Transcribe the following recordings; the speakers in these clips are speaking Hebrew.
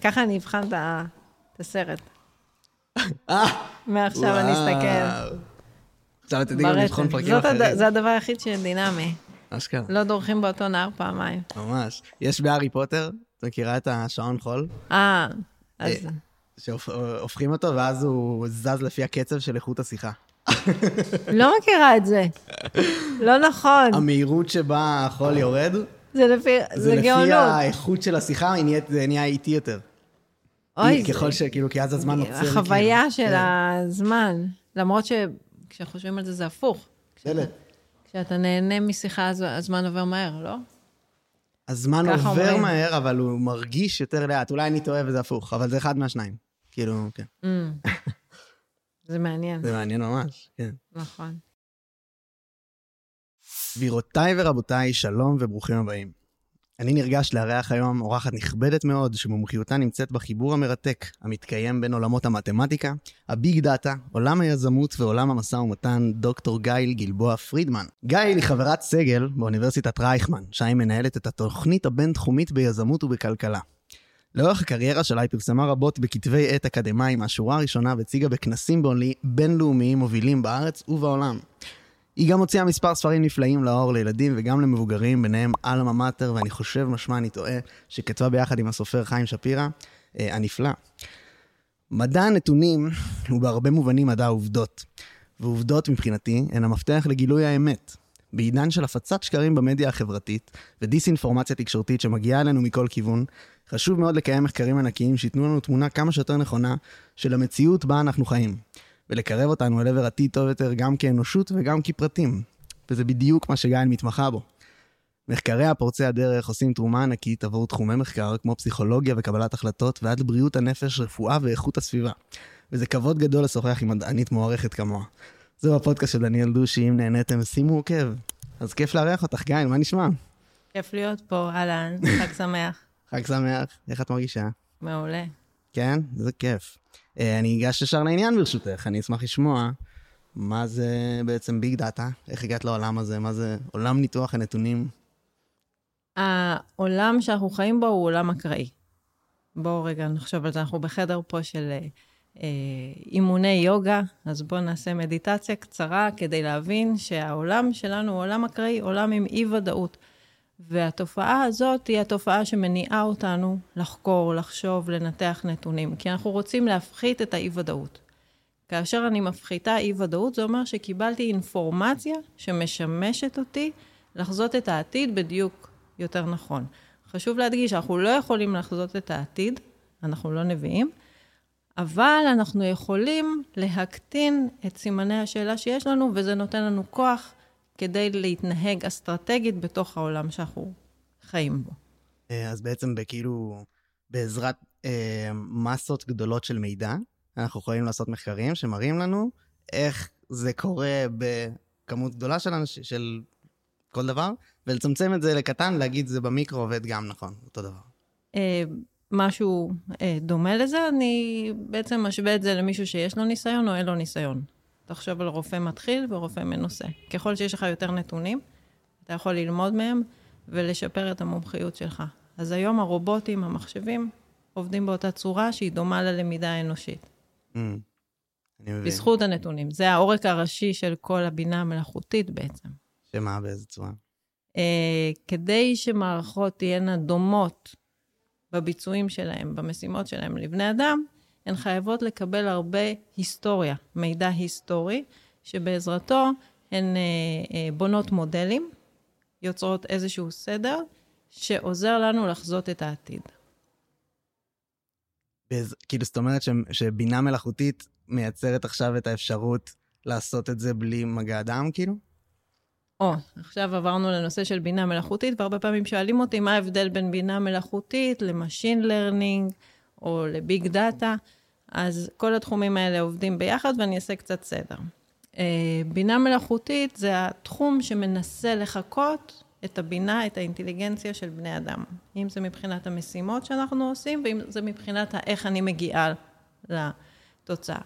ככה אני אבחן את הסרט. אה, מעכשיו אני אסתכל עכשיו יודעים גם לבחון. פרקים אחרים. זה הדבר היחיד שדינמי. אשכרה, לא דורכים באותו נהר פעמיים. ממש. יש בהארי פוטר, את מכירה את השעון חול? אה, אז... אה. שהופכים אותו, ואז הוא זז לפי הקצב של איכות השיחה. לא מכירה את זה. לא נכון. המהירות שבה החול יורד, זה לפי... זה זה לפי גאונות. האיכות של השיחה, היא נהיית- זה נהיה איטי יותר. אוי, ככל זה- שכאילו, כי אז הזמן עוצר. החוויה כאילו. של כן. הזמן. למרות שכשחושבים על זה, זה הפוך. בסדר. כשאתה נהנה משיחה, אז הזמן עובר מהר, לא? הזמן עובר אומרים. מהר, אבל הוא מרגיש יותר לאט. אולי אני טועה וזה הפוך, אבל זה אחד מהשניים. כאילו, כן. Mm. זה מעניין, זה מעניין ממש, כן. נכון. גבירותיי ורבותיי, שלום וברוכים הבאים. אני נרגש לארח היום אורחת נכבדת מאוד, שמומחיותה נמצאת בחיבור המרתק המתקיים בין עולמות המתמטיקה, הביג דאטה, עולם היזמות ועולם המשא ומתן, דוקטור גייל גלבוע פרידמן. גייל היא חברת סגל באוניברסיטת רייכמן, שם היא מנהלת את התוכנית הבין-תחומית ביזמות ובכלכלה. לאורך הקריירה שלה היא פרסמה רבות בכתבי עת אקדמיים מהשורה הראשונה והציגה בכנסים בינלאומי- בינלאומיים מובילים בארץ ובעולם. היא גם הוציאה מספר ספרים נפלאים לאור לילדים וגם למבוגרים, ביניהם אלמה מאטר, ואני חושב, משמע אני טועה, שכתבה ביחד עם הסופר חיים שפירא, אה, הנפלא. מדע הנתונים הוא בהרבה מובנים מדע העובדות. ועובדות מבחינתי הן המפתח לגילוי האמת. בעידן של הפצת שקרים במדיה החברתית ודיסאינפורמציה תקשורתית שמגיעה אלינו מכל כיוון, חשוב מאוד לקיים מחקרים ענקיים שייתנו לנו תמונה כמה שיותר נכונה של המציאות בה אנחנו חיים. ולקרב אותנו אל עבר עתיד טוב יותר גם כאנושות וגם כפרטים. וזה בדיוק מה שגיא מתמחה בו. מחקריה פורצי הדרך עושים תרומה ענקית עבור תחומי מחקר כמו פסיכולוגיה וקבלת החלטות ועד לבריאות הנפש, רפואה ואיכות הסביבה. וזה כבוד גדול לשוחח עם מדענית מוערכת כמוה. זהו הפודקאסט של דניאל דושי, אם נהניתם, שימו עוקב. אז כיף לארח אותך, גיא, מה נשמע? כיף להיות פה, אהלן, חג שמח. חג שמח, איך את מרגישה? מעולה. כן? זה כיף. אה, אני אגש ישר לעניין ברשותך, אני אשמח לשמוע מה זה בעצם ביג דאטה, איך הגעת לעולם הזה, מה זה עולם ניתוח הנתונים. העולם שאנחנו חיים בו הוא עולם אקראי. בואו רגע נחשוב על זה, אנחנו בחדר פה של אה, אה, אימוני יוגה, אז בואו נעשה מדיטציה קצרה כדי להבין שהעולם שלנו הוא עולם אקראי, עולם עם אי-ודאות. והתופעה הזאת היא התופעה שמניעה אותנו לחקור, לחשוב, לנתח נתונים, כי אנחנו רוצים להפחית את האי-ודאות. כאשר אני מפחיתה אי-ודאות, זה אומר שקיבלתי אינפורמציה שמשמשת אותי לחזות את העתיד בדיוק יותר נכון. חשוב להדגיש שאנחנו לא יכולים לחזות את העתיד, אנחנו לא נביאים, אבל אנחנו יכולים להקטין את סימני השאלה שיש לנו, וזה נותן לנו כוח כדי להתנהג אסטרטגית בתוך העולם שאנחנו חיים בו. אה, אז בעצם בכאילו, בעזרת אה, מסות גדולות של מידע, אנחנו יכולים לעשות מחקרים שמראים לנו איך זה קורה בכמות גדולה של, אנש... של כל דבר, ולצמצם את זה לקטן, להגיד זה במיקרו עובד גם נכון, אותו דבר. אה, משהו אה, דומה לזה, אני בעצם משווה את זה למישהו שיש לו ניסיון או אין לו ניסיון. תחשוב על רופא מתחיל ורופא מנוסה. ככל שיש לך יותר נתונים, אתה יכול ללמוד מהם ולשפר את המומחיות שלך. אז היום הרובוטים, המחשבים, עובדים באותה צורה שהיא דומה ללמידה האנושית. Mm, אני מבין. בזכות הנתונים. זה העורק הראשי של כל הבינה המלאכותית בעצם. שמה, באיזה צורה? אה, כדי שמערכות תהיינה דומות בביצועים שלהם, במשימות שלהם לבני אדם, הן חייבות לקבל הרבה היסטוריה, מידע היסטורי, שבעזרתו הן אה, אה, בונות מודלים, יוצרות איזשהו סדר, שעוזר לנו לחזות את העתיד. באיז... כאילו, זאת אומרת ש... שבינה מלאכותית מייצרת עכשיו את האפשרות לעשות את זה בלי מגע אדם, כאילו? או, עכשיו עברנו לנושא של בינה מלאכותית, והרבה פעמים שואלים אותי מה ההבדל בין בינה מלאכותית ל-machine learning או לביג דאטה. אז כל התחומים האלה עובדים ביחד, ואני אעשה קצת סדר. אה, בינה מלאכותית זה התחום שמנסה לחקות את הבינה, את האינטליגנציה של בני אדם. אם זה מבחינת המשימות שאנחנו עושים, ואם זה מבחינת איך אני מגיעה לתוצאה.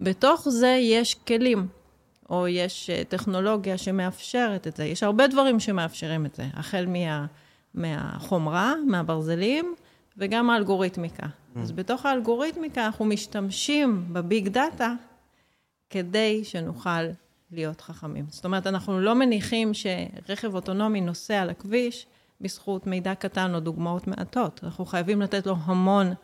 בתוך זה יש כלים, או יש אה, טכנולוגיה שמאפשרת את זה. יש הרבה דברים שמאפשרים את זה, החל מה, מהחומרה, מהברזלים, וגם האלגוריתמיקה. Mm. אז בתוך האלגוריתמיקה אנחנו משתמשים בביג דאטה כדי שנוכל להיות חכמים. זאת אומרת, אנחנו לא מניחים שרכב אוטונומי נוסע על הכביש בזכות מידע קטן או דוגמאות מעטות. אנחנו חייבים לתת לו המון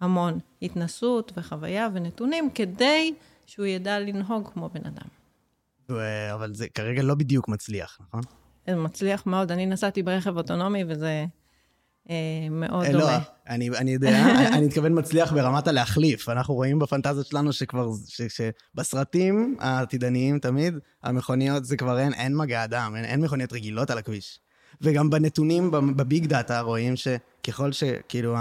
המון התנסות וחוויה ונתונים כדי שהוא ידע לנהוג כמו בן אדם. אבל זה כרגע לא בדיוק מצליח, נכון? זה מצליח מאוד. אני נסעתי ברכב אוטונומי וזה מאוד אה, לא, דומה. לא, אני, אני יודע, אני מתכוון מצליח ברמת הלהחליף. אנחנו רואים בפנטזיות שלנו שכבר, ש, שבסרטים העתידניים תמיד, המכוניות זה כבר אין, אין מגע אדם, אין, אין מכוניות רגילות על הכביש. וגם בנתונים, בביג דאטה, רואים שככל שכאילו,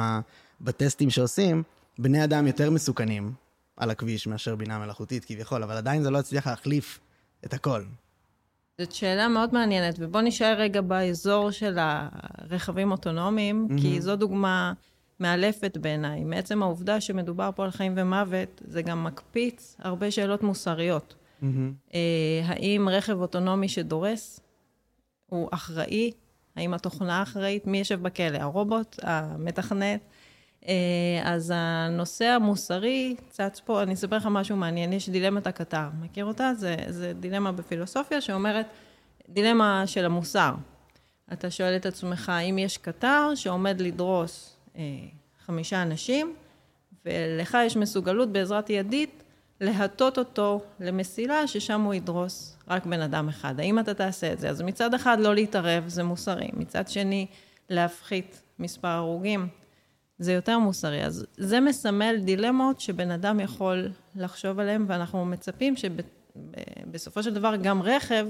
בטסטים שעושים, בני אדם יותר מסוכנים על הכביש מאשר בינה מלאכותית כביכול, אבל עדיין זה לא הצליח להחליף את הכל. זאת שאלה מאוד מעניינת, ובוא נשאר רגע באזור של הרכבים אוטונומיים, mm-hmm. כי זו דוגמה מאלפת בעיניי. מעצם העובדה שמדובר פה על חיים ומוות, זה גם מקפיץ הרבה שאלות מוסריות. Mm-hmm. אה, האם רכב אוטונומי שדורס הוא אחראי? האם התוכנה אחראית? מי יושב בכלא? הרובוט? המתכנת? אה, אז הנושא המוסרי צץ פה, אני אספר לך משהו מעניין, יש דילמת הקטר. מכיר אותה? זה, זה דילמה בפילוסופיה שאומרת, דילמה של המוסר. אתה שואל את עצמך, אם יש קטר שעומד לדרוס אה, חמישה אנשים, ולך יש מסוגלות בעזרת ידית להטות אותו למסילה ששם הוא ידרוס רק בן אדם אחד. האם אתה תעשה את זה? אז מצד אחד לא להתערב, זה מוסרי. מצד שני, להפחית מספר הרוגים. זה יותר מוסרי. אז זה מסמל דילמות שבן אדם יכול לחשוב עליהן, ואנחנו מצפים שבסופו של דבר גם רכב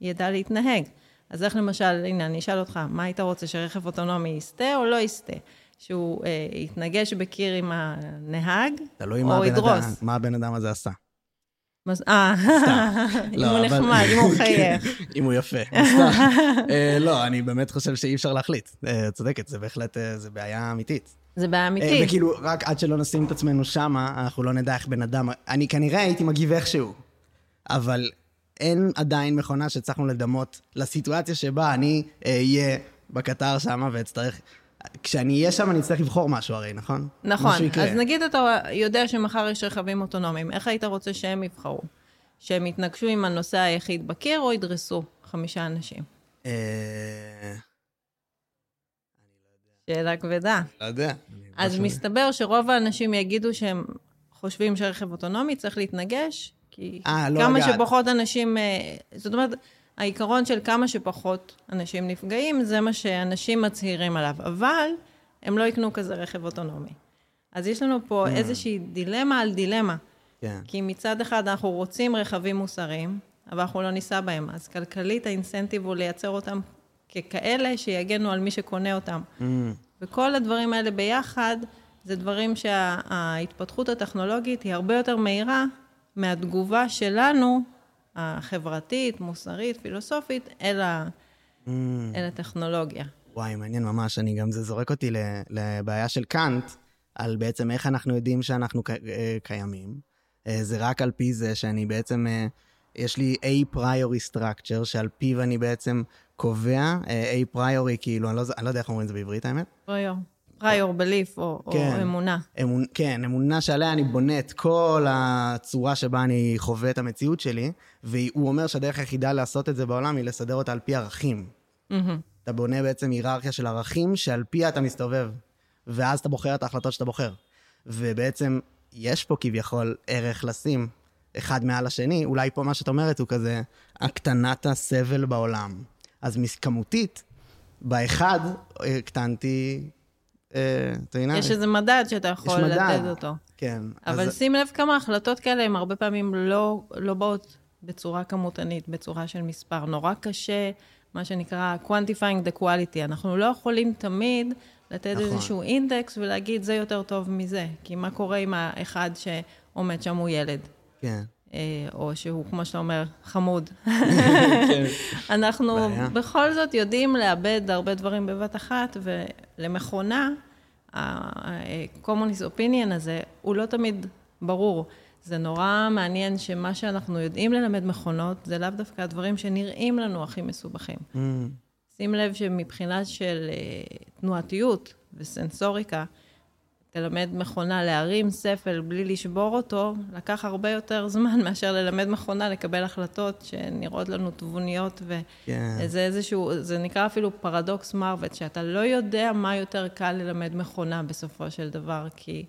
ידע להתנהג. אז איך למשל, הנה, אני אשאל אותך, מה היית רוצה, שרכב אוטונומי יסטה או לא יסטה? שהוא אה, יתנגש בקיר עם הנהג, או ידרוס? תלוי מה הבן אדם הזה עשה. אה, אם לא, הוא נחמד, אם הוא חייך. אם הוא יפה, אה, לא, אני באמת חושב שאי אפשר להחליט. אה, צודקת, זה בהחלט, אה, זה בעיה אמיתית. זה בעיה אמיתית. וכאילו, רק עד שלא נשים את עצמנו שמה, אנחנו לא נדע איך בן אדם... אני כנראה הייתי מגיב איכשהו, אבל אין עדיין מכונה שהצלחנו לדמות לסיטואציה שבה אני אהיה בקטר שמה ואצטרך... כשאני אהיה שם אני אצטרך לבחור משהו הרי, נכון? נכון. אז נגיד אתה יודע שמחר יש רכבים אוטונומיים, איך היית רוצה שהם יבחרו? שהם יתנגשו עם הנוסע היחיד בקיר או ידרסו חמישה אנשים? אה... שאלה כבדה. לא יודע. אז מסתבר שרוב האנשים יגידו שהם חושבים שרכב אוטונומי צריך להתנגש, כי 아, אה, לא כמה הגעת. שפחות אנשים... אה, זאת אומרת, העיקרון של כמה שפחות אנשים נפגעים, זה מה שאנשים מצהירים עליו. אבל הם לא יקנו כזה רכב אוטונומי. אז יש לנו פה mm. איזושהי דילמה על דילמה. Yeah. כן. כי מצד אחד אנחנו רוצים רכבים מוסריים, אבל אנחנו לא ניסע בהם. אז כלכלית האינסנטיב הוא לייצר אותם ככאלה שיגנו על מי שקונה אותם. Mm. וכל הדברים האלה ביחד, זה דברים שההתפתחות שה, הטכנולוגית היא הרבה יותר מהירה מהתגובה שלנו, החברתית, מוסרית, פילוסופית, אל, ה, mm. אל הטכנולוגיה. וואי, מעניין ממש. אני גם, זה זורק אותי לבעיה של קאנט, על בעצם איך אנחנו יודעים שאנחנו אה, קיימים. אה, זה רק על פי זה שאני בעצם, אה, יש לי A priori structure, שעל פיו אני בעצם קובע, A פריורי, כאילו, אני לא, אני לא יודע איך אומרים את זה בעברית, האמת. פריור. פריור בליף או, כן, או אמונה. אמונ, כן, אמונה שעליה אני בונה את כל הצורה שבה אני חווה את המציאות שלי, והוא אומר שהדרך היחידה לעשות את זה בעולם היא לסדר אותה על פי ערכים. Mm-hmm. אתה בונה בעצם היררכיה של ערכים שעל פיה אתה מסתובב, ואז אתה בוחר את ההחלטות שאתה בוחר. ובעצם יש פה כביכול ערך לשים אחד מעל השני, אולי פה מה שאת אומרת הוא כזה הקטנת הסבל בעולם. אז כמותית, באחד הקטנתי, אה, אתה מבין? יש איזה מדד שאתה יכול לתת אותו. כן. אבל אז... שים לב כמה החלטות כאלה הן הרבה פעמים לא, לא באות בצורה כמותנית, בצורה של מספר. נורא קשה, מה שנקרא quantifying the quality. אנחנו לא יכולים תמיד לתת נכון. איזשהו אינדקס ולהגיד, זה יותר טוב מזה. כי מה קורה עם האחד שעומד שם הוא ילד? כן. אה, או שהוא, כמו שאתה אומר, חמוד. כן. אנחנו בכל זאת יודעים לאבד הרבה דברים בבת אחת, ולמכונה, ה-communist opinion הזה, הוא לא תמיד ברור. זה נורא מעניין שמה שאנחנו יודעים ללמד מכונות, זה לאו דווקא הדברים שנראים לנו הכי מסובכים. Mm. שים לב שמבחינה של uh, תנועתיות, וסנסוריקה, תלמד מכונה להרים ספל בלי לשבור אותו, לקח הרבה יותר זמן מאשר ללמד מכונה לקבל החלטות שנראות לנו תבוניות, וזה כן. yeah. איזשהו, זה נקרא אפילו פרדוקס מרווט, שאתה לא יודע מה יותר קל ללמד מכונה בסופו של דבר, כי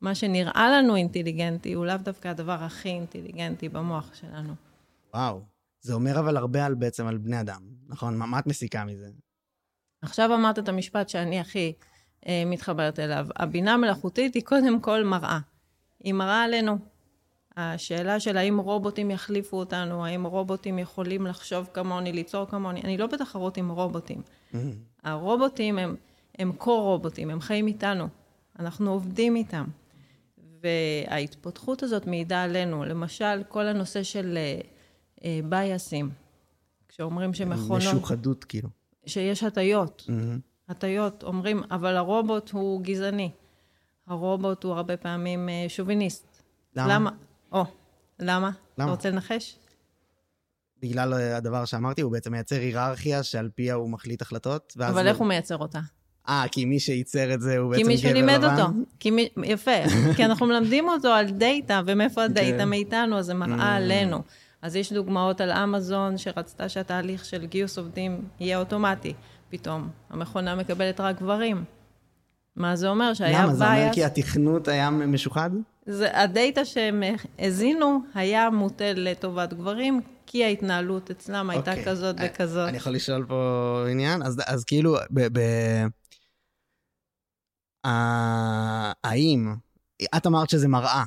מה שנראה לנו אינטליגנטי הוא לאו דווקא הדבר הכי אינטליגנטי במוח שלנו. וואו, זה אומר אבל הרבה על בעצם על בני אדם, נכון? מה, מה את מסיקה מזה? עכשיו אמרת את המשפט שאני הכי... אה, מתחברת אליו. הבינה המלאכותית היא קודם כל מראה. היא מראה עלינו. השאלה של האם רובוטים יחליפו אותנו, האם רובוטים יכולים לחשוב כמוני, ליצור כמוני, אני לא בתחרות עם רובוטים. Mm-hmm. הרובוטים הם, הם קו-רובוטים, הם חיים איתנו. אנחנו עובדים איתם. וההתפתחות הזאת מעידה עלינו. למשל, כל הנושא של בייסים. אה, uh, כשאומרים שמכונות... משוחדות, כאילו. שיש הטיות. Mm-hmm. הטיות, אומרים, אבל הרובוט הוא גזעני. הרובוט הוא הרבה פעמים אה, שוביניסט. למה? למה? או, למה? למה? אתה רוצה לנחש? בגלל אה, הדבר שאמרתי, הוא בעצם מייצר היררכיה שעל פיה הוא מחליט החלטות, אבל הוא... איך הוא מייצר אותה? אה, כי מי שייצר את זה הוא בעצם גבר לבן? כי מישהו לימד אותו. כי מי... יפה. כי אנחנו מלמדים אותו על דאטה, ומאיפה הדאטה כן. מאיתנו, אז זה מראה mm. עלינו. אז יש דוגמאות על אמזון, שרצתה שהתהליך של גיוס עובדים יהיה אוטומטי. פתאום. המכונה מקבלת רק גברים. מה זה אומר? שהיה למה? זה אומר כי התכנות היה משוחד? זה, הדאטה שהם הזינו היה מוטה לטובת גברים, כי ההתנהלות אצלם הייתה okay. אוקיי. כזאת וכזאת. אני יכול לשאול פה עניין? אז, אז כאילו, ב, ב, ה, האם, את אמרת שזה מראה,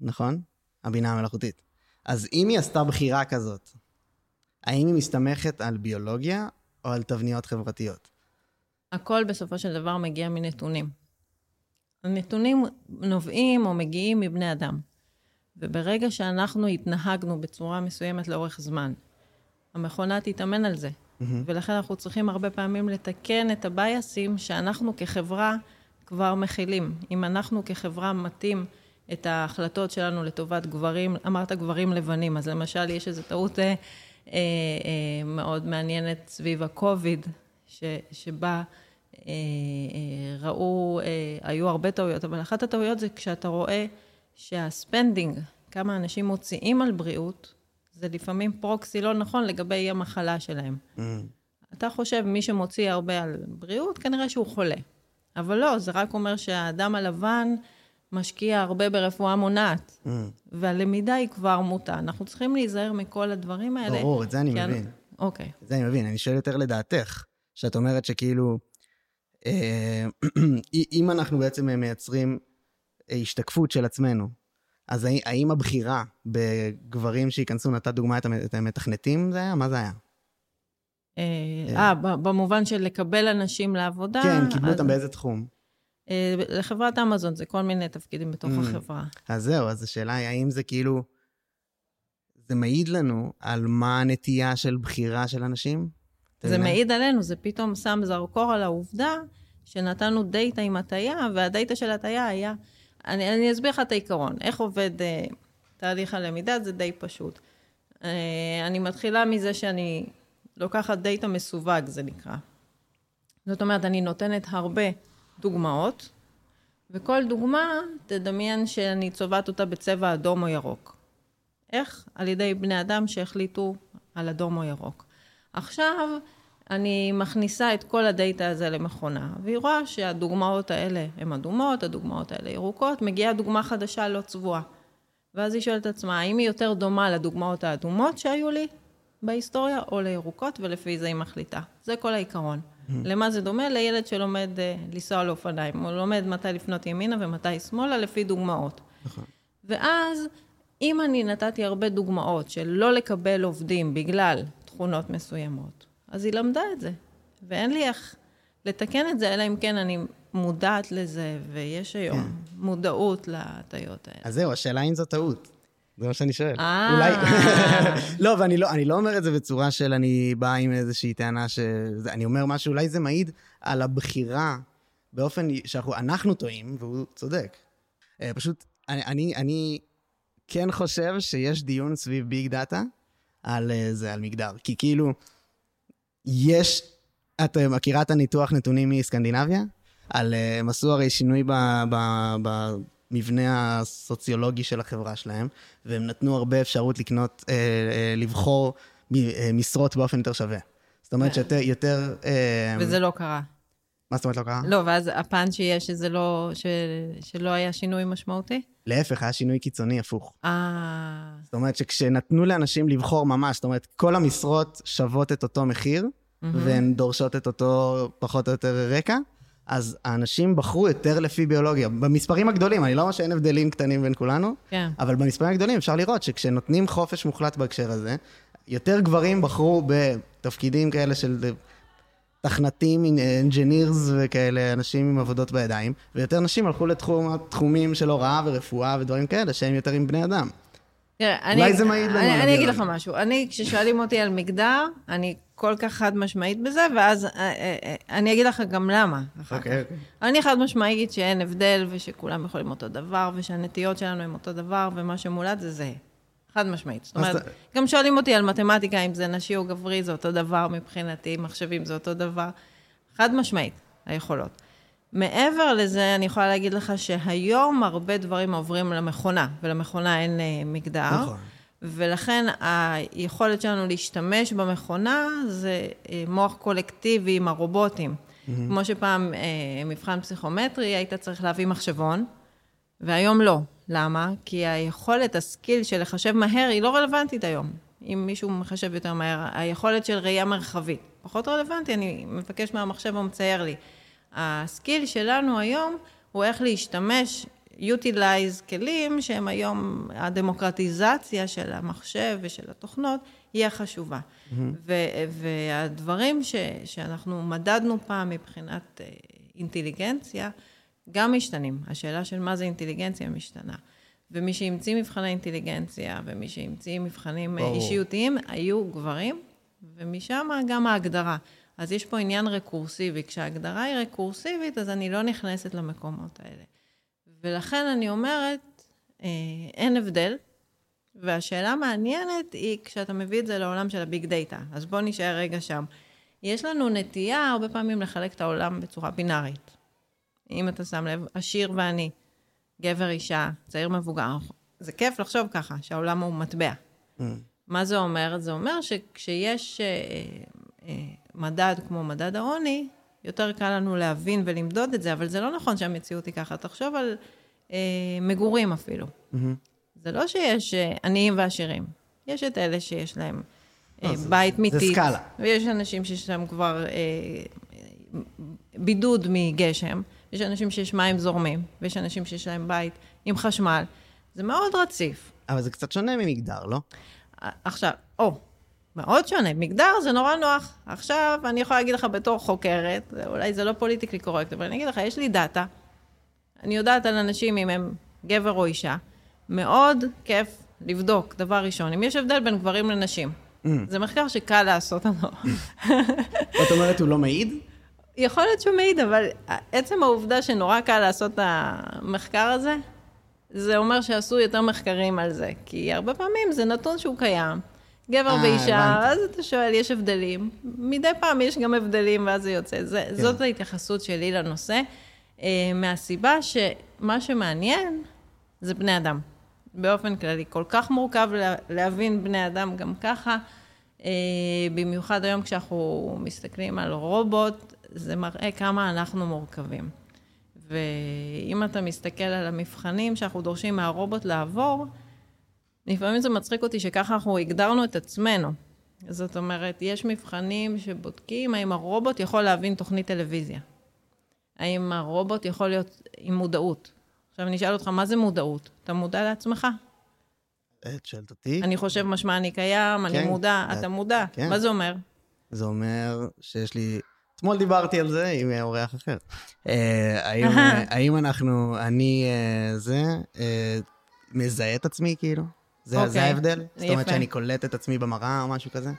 נכון? הבינה המלאכותית. אז אם היא עשתה בחירה כזאת, האם היא מסתמכת על ביולוגיה או על תבניות חברתיות? הכל בסופו של דבר מגיע מנתונים. הנתונים נובעים או מגיעים מבני אדם. וברגע שאנחנו התנהגנו בצורה מסוימת לאורך זמן, המכונה תתאמן על זה. Mm-hmm. ולכן אנחנו צריכים הרבה פעמים לתקן את הבייסים שאנחנו כחברה כבר מכילים. אם אנחנו כחברה מטים את ההחלטות שלנו לטובת גברים, אמרת גברים לבנים, אז למשל יש איזו טעות אה, מאוד מעניינת סביב הקוביד, שבה אה, ראו, היו הרבה טעויות, אבל אחת הטעויות זה כשאתה רואה שהספנדינג, כמה אנשים מוציאים על בריאות, זה לפעמים פרוקסי לא נכון לגבי המחלה שלהם. Mm. אתה חושב, מי שמוציא הרבה על בריאות, כנראה שהוא חולה. אבל לא, זה רק אומר שהאדם הלבן משקיע הרבה ברפואה מונעת, mm. והלמידה היא כבר מוטה. אנחנו צריכים להיזהר מכל הדברים האלה. ברור, את זה אני מבין. אוקיי. את זה אני מבין. אני שואל יותר לדעתך, שאת אומרת שכאילו, אה, אם אנחנו בעצם מייצרים השתקפות של עצמנו, אז האם הבחירה בגברים שייכנסו, נתת דוגמא את המתכנתים, זה היה? מה זה היה? אה, אה במובן של לקבל אנשים לעבודה. כן, קיבלו אותם באיזה תחום? אה, לחברת אמזון זה כל מיני תפקידים בתוך mm. החברה. אז זהו, אז השאלה היא, האם זה כאילו, זה מעיד לנו על מה הנטייה של בחירה של אנשים? זה מעיד עלינו, זה פתאום שם זרקור על העובדה שנתנו דאטה עם הטיה, והדאטה של הטיה היה... אני, אני אסביר לך את העיקרון. איך עובד uh, תהליך הלמידה? זה די פשוט. Uh, אני מתחילה מזה שאני לוקחת דאטה מסווג, זה נקרא. זאת אומרת, אני נותנת הרבה דוגמאות, וכל דוגמה, תדמיין שאני צובעת אותה בצבע אדום או ירוק. איך? על ידי בני אדם שהחליטו על אדום או ירוק. עכשיו, אני מכניסה את כל הדאטה הזה למכונה, והיא רואה שהדוגמאות האלה הן אדומות, הדוגמאות האלה ירוקות, מגיעה דוגמה חדשה לא צבועה. ואז היא שואלת עצמה, האם היא יותר דומה לדוגמאות האדומות שהיו לי בהיסטוריה, או לירוקות, ולפי זה היא מחליטה. זה כל העיקרון. למה זה דומה? לילד שלומד uh, לנסוע על אופניים. הוא לומד מתי לפנות ימינה ומתי שמאלה, לפי דוגמאות. נכון. ואז, אם אני נתתי הרבה דוגמאות של לא לקבל עובדים בגלל תכונות מסוימות, אז היא למדה את זה. ואין לי איך לתקן את זה, אלא אם כן אני מודעת לזה, ויש היום כן. מודעות להטיות האלה. אז זהו, השאלה אם זו טעות. זה מה שאני שואל. אה. אולי... לא, ואני לא, אני לא אומר את זה בצורה של אני בא עם איזושהי טענה ש... אני אומר משהו, אולי זה מעיד על הבחירה באופן שאנחנו טועים, והוא צודק. אה, פשוט, אני, אני, אני כן חושב שיש דיון סביב ביג דאטה על אה, זה, על מגדר. כי כאילו, יש... את מכירה את הניתוח נתונים מסקנדינביה? על, הם עשו הרי שינוי ב, ב, במבנה הסוציולוגי של החברה שלהם, והם נתנו הרבה אפשרות לקנות, אה, אה, לבחור מ- אה, משרות באופן יותר שווה. זאת אומרת כן. שיותר, יותר... אה, וזה לא קרה. מה זאת אומרת לא קרה? לא, ואז הפן שיש, שזה לא, ש, שלא היה שינוי משמעותי? להפך, היה שינוי קיצוני הפוך. אה, זאת אומרת שכשנתנו לאנשים לבחור ממש, זאת אומרת, כל המשרות שוות את אותו מחיר, והן דורשות את אותו פחות או יותר רקע, אז האנשים בחרו יותר לפי ביולוגיה. במספרים הגדולים, אני לא אומר שאין הבדלים קטנים בין כולנו, כן. אבל במספרים הגדולים אפשר לראות שכשנותנים חופש מוחלט בהקשר הזה, יותר גברים בחרו בתפקידים כאלה של תכנתים, engineers וכאלה, אנשים עם עבודות בידיים, ויותר נשים הלכו לתחומים של הוראה ורפואה ודברים כאלה, שהם יותר עם בני אדם. תראה, אולי אני, זה מעיד לנו אני, אני אגיד לך. משהו. אני, כששואלים אותי על מגדר, אני כל כך חד משמעית בזה, ואז אה, אה, אה, אני אגיד לך גם למה. כך. אוקיי. אני חד משמעית שאין הבדל, ושכולם יכולים אותו דבר, ושהנטיות שלנו הן אותו דבר, ומה שמולד זה זהה. חד משמעית. זאת אומרת, גם שואלים אותי על מתמטיקה, אם זה נשי או גברי, זה אותו דבר מבחינתי, מחשבים זה אותו דבר. חד משמעית, היכולות. מעבר לזה, אני יכולה להגיד לך שהיום הרבה דברים עוברים למכונה, ולמכונה אין אה, מגדר. נכון. ולכן היכולת שלנו להשתמש במכונה זה אה, מוח קולקטיבי עם הרובוטים. כמו שפעם אה, מבחן פסיכומטרי, היית צריך להביא מחשבון, והיום לא. למה? כי היכולת, הסקיל של לחשב מהר, היא לא רלוונטית היום. אם מישהו מחשב יותר מהר, היכולת של ראייה מרחבית. פחות רלוונטי, אני מבקש מהמחשב, הוא מצייר לי. הסקיל שלנו היום הוא איך להשתמש, utilize כלים שהם היום, הדמוקרטיזציה של המחשב ושל התוכנות, היא החשובה. ו- והדברים ש- שאנחנו מדדנו פעם מבחינת אה, אינטליגנציה, גם משתנים. השאלה של מה זה אינטליגנציה משתנה. ומי שהמציא מבחני אינטליגנציה, ומי שהמציא מבחנים אה, ברור. אישיותיים, היו גברים, ומשם גם ההגדרה. אז יש פה עניין רקורסיבי. כשההגדרה היא רקורסיבית, אז אני לא נכנסת למקומות האלה. ולכן אני אומרת, אה, אין הבדל. והשאלה המעניינת היא כשאתה מביא את זה לעולם של הביג דאטה. אז בואו נשאר רגע שם. יש לנו נטייה הרבה פעמים לחלק את העולם בצורה בינארית. אם אתה שם לב, עשיר ועני, גבר, אישה, צעיר, מבוגר. זה כיף לחשוב ככה, שהעולם הוא מטבע. Mm. מה זה אומר? זה אומר שכשיש אה, אה, מדד כמו מדד העוני, יותר קל לנו להבין ולמדוד את זה, אבל זה לא נכון שהמציאות היא ככה. תחשוב על אה, מגורים אפילו. מהמם. זה לא שיש אה, עניים ועשירים. יש את אלה שיש להם אה, לא, זה- בית זה מיתית. סקאלה. ויש אנשים שיש להם כבר אה, בידוד מגשם, יש אנשים שיש מים זורמים, ויש אנשים שיש להם בית עם חשמל. זה מאוד רציף. אבל זה קצת שונה ממגדר, לא? עכשיו, או, מאוד שונה. מגדר זה נורא נוח. עכשיו, אני יכולה להגיד לך בתור חוקרת, אולי זה לא politically correct, אבל אני אגיד לך, יש לי data. אני יודעת על אנשים אם הם גבר או אישה. מאוד כיף לבדוק, דבר ראשון, אם יש הבדל בין גברים לנשים. Mm. זה מחקר שקל לעשות אותו. את אומרת הוא לא מעיד? יכול להיות שהוא מעיד, אבל עצם העובדה שנורא קל לעשות את המחקר הזה, זה אומר שעשו יותר מחקרים על זה. כי הרבה פעמים זה נתון שהוא קיים. גבר אה, ואישה. אז אתה שואל, יש הבדלים. מדי פעם יש גם הבדלים, ואז זה יוצא. זה, כן. זאת ההתייחסות שלי לנושא, אה, מהסיבה שמה שמעניין זה בני אדם. באופן כללי, כל כך מורכב לה, להבין בני אדם גם ככה. אה, במיוחד היום כשאנחנו מסתכלים על רובוט, זה מראה כמה אנחנו מורכבים. ואם אתה מסתכל על המבחנים שאנחנו דורשים מהרובוט לעבור, לפעמים זה מצחיק אותי שככה אנחנו הגדרנו את עצמנו. זאת אומרת, יש מבחנים שבודקים האם הרובוט יכול להבין תוכנית טלוויזיה. האם הרובוט יכול להיות עם מודעות. עכשיו אני אשאל אותך, מה זה מודעות? אתה מודע לעצמך? את שואלת אותי. אני חושב משמע אני קיים, אני כן, מודע, את- אתה מודע. כן. מה זה אומר? זה אומר שיש לי... אתמול דיברתי על זה עם אורח אחר. אה, האם, האם אנחנו, אני אה, זה, אה, מזהה את עצמי כאילו? זה, אוקיי, זה ההבדל? זאת אומרת יפה. שאני קולט את עצמי במראה או משהו כזה?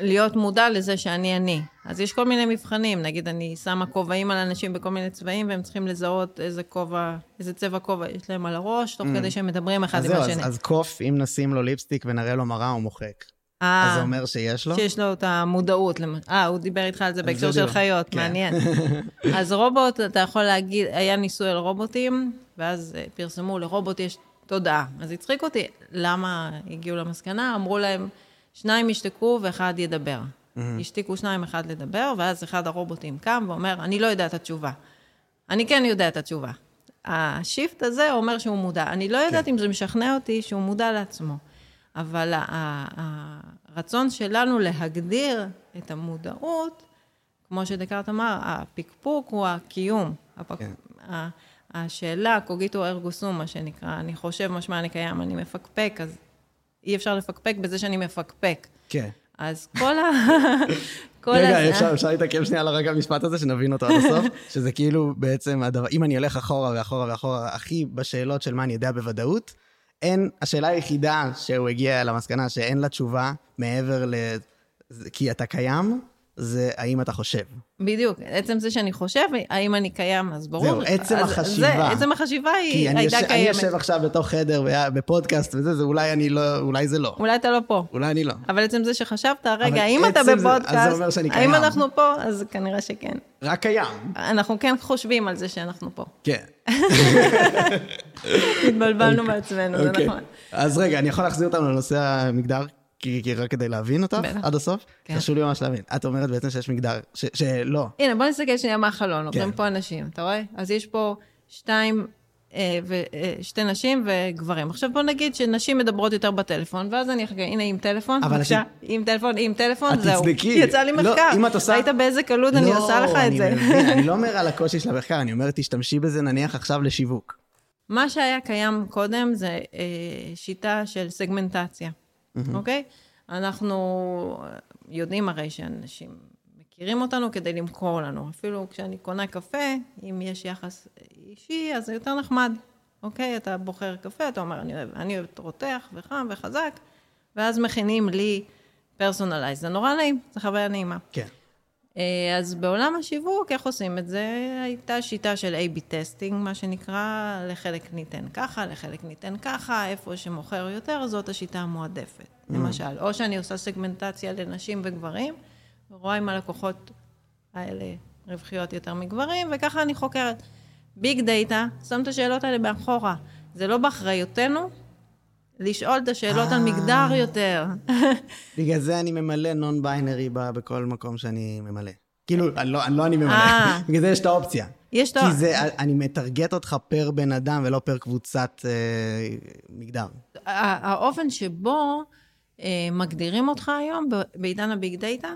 להיות מודע לזה שאני אני. אז יש כל מיני מבחנים, נגיד אני שמה כובעים על אנשים בכל מיני צבעים, והם צריכים לזהות איזה כובע, איזה צבע כובע יש להם על הראש, תוך כדי שהם מדברים אחד Mm. עם השני. אז, אז קוף, אם נשים לו ליפסטיק ונראה לו מראה, הוא מוחק. אה, אז זה אומר שיש לו? שיש לו את המודעות. אה, הוא דיבר איתך על זה בהקשר של. חיות, כן. מעניין. אז רובוט, אתה יכול להגיד, היה ניסוי על רובוטים, ואז אה, פרסמו, לרובוט יש תודעה. אז הצחיק אותי, למה הגיעו למסקנה? אמרו להם, שניים ישתקו ואחד ידבר. השתיקו שניים, אחד לדבר, ואז אחד הרובוטים קם ואומר, אני לא יודע את התשובה. אני כן יודע את התשובה. השיפט הזה אומר שהוא מודע. אני לא יודעת אם זה משכנע אותי שהוא מודע לעצמו, אבל הרצון שלנו להגדיר את המודעות, כמו שדקארט אמר, הפקפוק הוא הקיום. הפק... כן. השאלה, קוגיטו ארגו סום, מה שנקרא, אני חושב משמע אני קיים, אני מפקפק, אז אי אפשר לפקפק בזה שאני מפקפק. כן. אז כל ה... כל רגע, הזה- אפשר, אפשר להתעכב שנייה על הרגע המשפט הזה, שנבין אותו עד הסוף? שזה כאילו בעצם הדבר, אם אני הולך אחורה ואחורה ואחורה, הכי בשאלות של מה אני יודע בוודאות, אין, השאלה היחידה שהוא הגיע למסקנה שאין לה תשובה מעבר ל... כי אתה קיים, זה האם אתה חושב. בדיוק, עצם זה שאני חושב, האם אני קיים, אז ברור. זהו, עצם אז החשיבה. זה, עצם החשיבה כי היא אני הייתה יושב, אני קיימת. יושב עכשיו בתוך חדר בפודקאסט וזה, זה אולי אני לא, אולי זה לא. אולי אתה לא פה. אולי אני לא. אבל עצם זה שחשבת, רגע, האם אתה עצם זה- בפודקאסט, אז זה אומר שאני האם קיים. אנחנו פה? אז כנראה שכן. רק קיים. אנחנו כן חושבים על זה שאנחנו פה. כן. התבלבלנו בעצמנו, זה אוקיי. נכון. אז רגע, אני יכול להחזיר אותנו לנושא המגדר, כי, כי רק כדי להבין אותך בטח. עד הסוף? כן. חשוב לי ממש להבין. את אומרת בעצם שיש מגדר, ש, שלא. הנה, בוא נסתכל שנייה מהחלון, עוברים כן. פה אנשים, אתה רואה? אז יש פה שתיים, אה, ו, אה, שתי נשים וגברים. עכשיו בוא נגיד שנשים מדברות יותר בטלפון, ואז אני אחכה, הנה עם טלפון, בבקשה, את- עם טלפון, עם טלפון, את זהו. תצדקי. יצא לי לא, מחקר. אם את עושה- ראית באיזה קלות אני עושה לך את אני זה. מבין, אני לא אומר על הקושי של המחקר, אני אומר, תשתמשי בזה נניח עכשיו לשיווק. מה שהיה קיים קודם זה אה, שיטה של סגמנטציה, אוקיי? אנחנו יודעים הרי שאנשים מכירים אותנו כדי למכור לנו. אפילו כשאני קונה קפה, אם יש יחס אישי, אז זה יותר נחמד, אוקיי? אתה בוחר קפה, אתה אומר, אני אוהב, אני אוהב רותח וחם וחזק, ואז מכינים לי personalized. זה נורא נעים, זו חוויה נעימה. כן. אה, אז בעולם השיווק, איך עושים את זה? הייתה שיטה של A-B testing, מה שנקרא, לחלק ניתן ככה, לחלק ניתן ככה, איפה שמוכר יותר, זאת השיטה המועדפת. למשל, או שאני עושה סגמנטציה לנשים וגברים, ורואה אם הלקוחות האלה רווחיות יותר מגברים, וככה אני חוקרת. big data, שם את השאלות האלה מאחורה. זה לא באחריותנו לשאול את השאלות על אה. מגדר יותר. בגלל זה אני ממלא non-binary בכל מקום שאני ממלא. כאילו, אני לא לא אני ממלא, אה. בגלל זה יש את האופציה. יש את ה... כי זה, אני מטרגט אותך per בן אדם ולא per קבוצת אה, מגדר. האופן שבו אה, מגדירים אותך היום, בעידן הביג דאטה,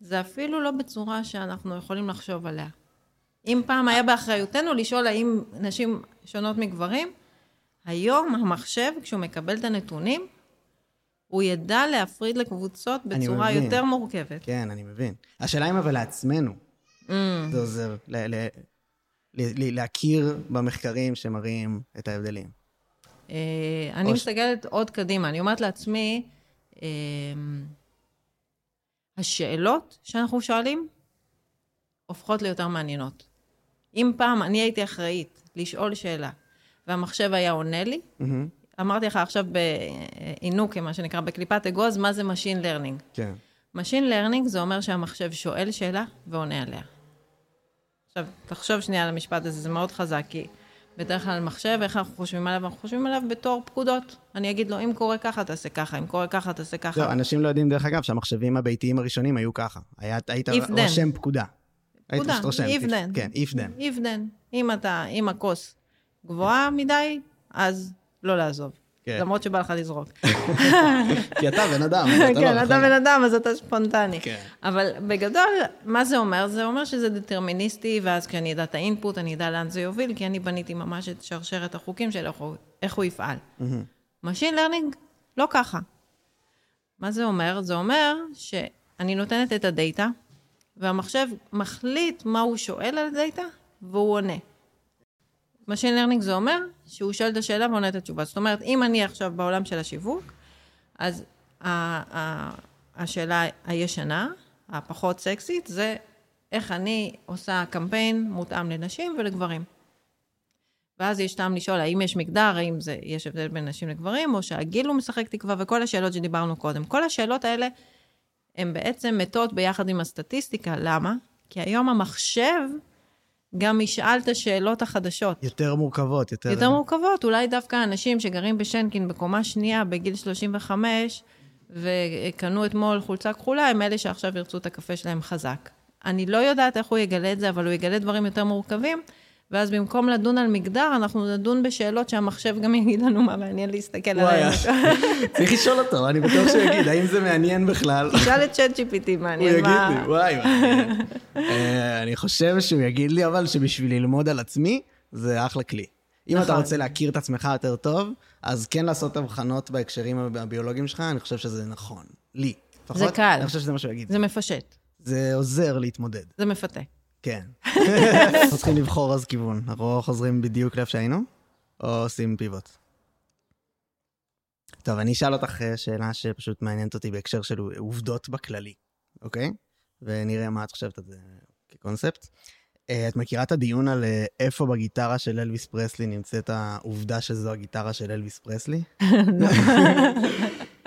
זה אפילו לא בצורה שאנחנו יכולים לחשוב עליה. אם פעם היה באחריותנו לשאול האם נשים שונות מגברים, היום המחשב, כשהוא מקבל את הנתונים, הוא ידע להפריד לקבוצות בצורה מבין. יותר מורכבת. כן, אני מבין. השאלה אם אבל לעצמנו Mm. זה עוזר ל- ל- ל- ל- להכיר במחקרים שמראים את ההבדלים. אה, אני או ש- מסתכלת עוד קדימה, אני אומרת לעצמי, אה, השאלות שאנחנו שואלים הופכות ליותר מעניינות. אם פעם אני הייתי אחראית לשאול שאלה, והמחשב היה עונה לי, מהמם. אמרתי לך עכשיו בעינוק, מה שנקרא, בקליפת אגוז, מה זה Machine Learning. כן. Machine Learning זה אומר שהמחשב שואל שאלה ועונה עליה. עכשיו, תחשוב שנייה על המשפט הזה, זה מאוד חזק, כי בדרך כלל מחשב, איך אנחנו חושבים עליו? אנחנו חושבים עליו בתור פקודות. אני אגיד לו, אם קורה ככה, תעשה ככה, אם קורה ככה, תעשה ככה. אנשים לא יודעים, דרך אגב, שהמחשבים הביתיים הראשונים היו ככה. היה- היית. רושם פקודה. פקודה, if then. כן, if then. אם הכוס גבוהה מדי, אז לא לעזוב. כן. למרות שבא לך לזרוק. כי אתה בן אדם. אתה לא, כן, אתה? בן אדם, אז אתה ספונטני. כן. אבל בגדול, מה זה אומר? זה אומר שזה דטרמיניסטי, ואז כשאני אדע את האינפוט, אני אדע לאן זה יוביל, כי אני בניתי ממש את שרשרת החוקים של איך הוא, יפעל. Machine Learning, לא ככה. מה זה אומר? זה אומר שאני נותנת את הדאטה, והמחשב מחליט מה הוא שואל על הדאטה, והוא עונה. Machine Learning זה אומר שהוא שואל את השאלה ועונה את התשובה. זאת אומרת, אם אני עכשיו בעולם של השיווק, אז ה- ה- השאלה הישנה, הפחות סקסית, זה איך אני עושה קמפיין מותאם לנשים ולגברים. ואז יש טעם לשאול האם יש מגדר, האם זה, יש הבדל בין נשים לגברים, או שהגיל הוא משחק תקווה, וכל השאלות שדיברנו קודם. כל השאלות האלה הן בעצם מתות ביחד עם הסטטיסטיקה. למה? כי היום המחשב גם ישאל את השאלות החדשות. יותר מורכבות, יותר... יותר מורכבות. אולי דווקא אנשים שגרים בשנקין בקומה שנייה בגיל 35, וקנו אתמול חולצה כחולה, הם אלה שעכשיו ירצו את הקפה שלהם חזק. אני לא יודעת איך הוא יגלה את זה, אבל הוא יגלה דברים יותר מורכבים, ואז במקום לדון על מגדר, אנחנו נדון בשאלות שהמחשב גם יגיד לנו מה מעניין להסתכל עליהן. צריך לשאול אותו, אני בטוח שהוא יגיד, האם זה מעניין בכלל? תשאל את צ'אט GPT, מעניין מה... הוא יגיד לי, וואי. אה, אני חושב שהוא יגיד לי, אבל שבשביל ללמוד על עצמי, זה אחלה כלי. אם אתה נכון. רוצה להכיר את עצמך יותר טוב, אז כן לעשות הבחנות בהקשרים הביולוגיים שלך, אני חושב שזה נכון. לי. זה קל. אני חושב שזה מה שהוא יגיד. זה מפשט. זה עוזר להתמודד. זה מפתה. כן. אנחנו צריכים לבחור אז כיוון. אנחנו חוזרים בדיוק לאיפה שהיינו, או עושים פיבוט? טוב, אני אשאל אותך אה, שאלה שפשוט מעניינת אותי בהקשר של עובדות בכללי, אוקיי? ונראה מה את חושבת על זה כקונספט. אה, את מכירה את הדיון על אה, איפה בגיטרה של אלוויס פרסלי נמצאת העובדה שזו הגיטרה של אלוויס פרסלי? לא.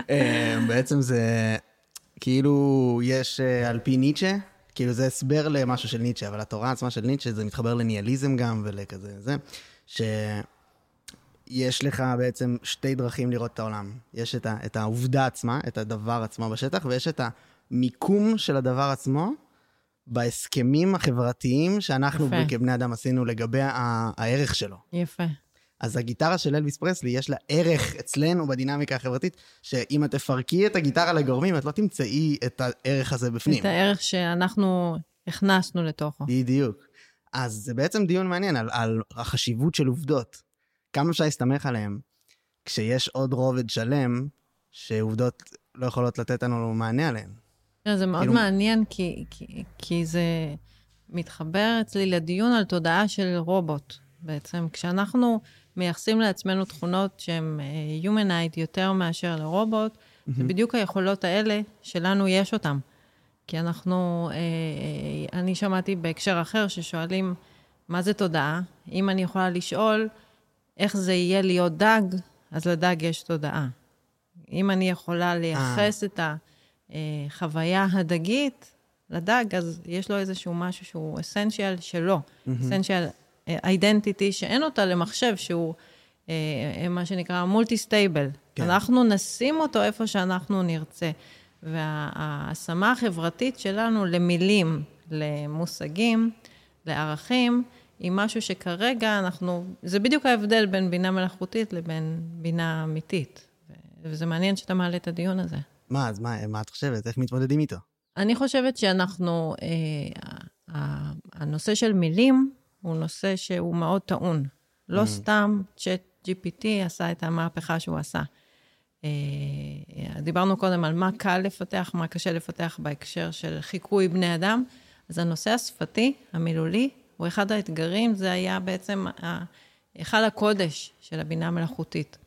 בעצם זה כאילו יש על פי ניטשה, כאילו זה הסבר למשהו של ניטשה, אבל התורה עצמה של ניטשה, זה מתחבר לניאליזם גם ולכזה זה, שיש לך בעצם שתי דרכים לראות את העולם. יש את, ה, את העובדה עצמה, את הדבר עצמו בשטח, ויש את המיקום של הדבר עצמו בהסכמים החברתיים שאנחנו יפה. כבני אדם עשינו לגבי הערך שלו. יפה. אז הגיטרה של אלוויס פרסלי, יש לה ערך אצלנו בדינמיקה החברתית, שאם את תפרקי את הגיטרה לגורמים, את לא תמצאי את הערך הזה בפנים. את הערך שאנחנו הכנסנו לתוכו. בדיוק. אז זה בעצם דיון מעניין על, על החשיבות של עובדות. כמה אפשר להסתמך עליהן, כשיש עוד רובד שלם, שעובדות לא יכולות לתת לנו מענה עליהן. כן, זה מאוד כאילו... מעניין, כי, כי, כי זה מתחבר אצלי לדיון על תודעה של רובוט. בעצם כשאנחנו מייחסים לעצמנו תכונות שהן uh, Humanite יותר מאשר לרובוט, mm-hmm. זה בדיוק היכולות האלה שלנו יש אותן. כי אנחנו, uh, אני שמעתי בהקשר אחר ששואלים, מה זה תודעה? אם אני יכולה לשאול איך זה יהיה להיות דג, אז לדג יש תודעה. אם אני יכולה לייחס את החוויה הדגית לדג, אז יש לו איזשהו משהו שהוא essential שלו, essential mm-hmm. identity שאין אותה למחשב שהוא אה, אה, מה שנקרא multi-stable. כן. אנחנו נשים אותו איפה שאנחנו נרצה. וההשמה החברתית שלנו למילים, למושגים, לערכים, היא משהו שכרגע אנחנו, זה בדיוק ההבדל בין בינה מלאכותית לבין בינה אמיתית. וזה מעניין שאתה מעלה את הדיון הזה. מה, אז מה, מה את חושבת? איך מתמודדים איתו? אני חושבת שאנחנו, אה, הנושא של מילים הוא נושא שהוא מאוד טעון. לא mm. סתם צ'אט GPT עשה את המהפכה שהוא עשה. אה, דיברנו קודם על מה קל לפתח, מה קשה לפתח בהקשר של חיקוי בני אדם. אז הנושא השפתי, המילולי, הוא אחד האתגרים, זה היה בעצם היכל הקודש של הבינה המלאכותית.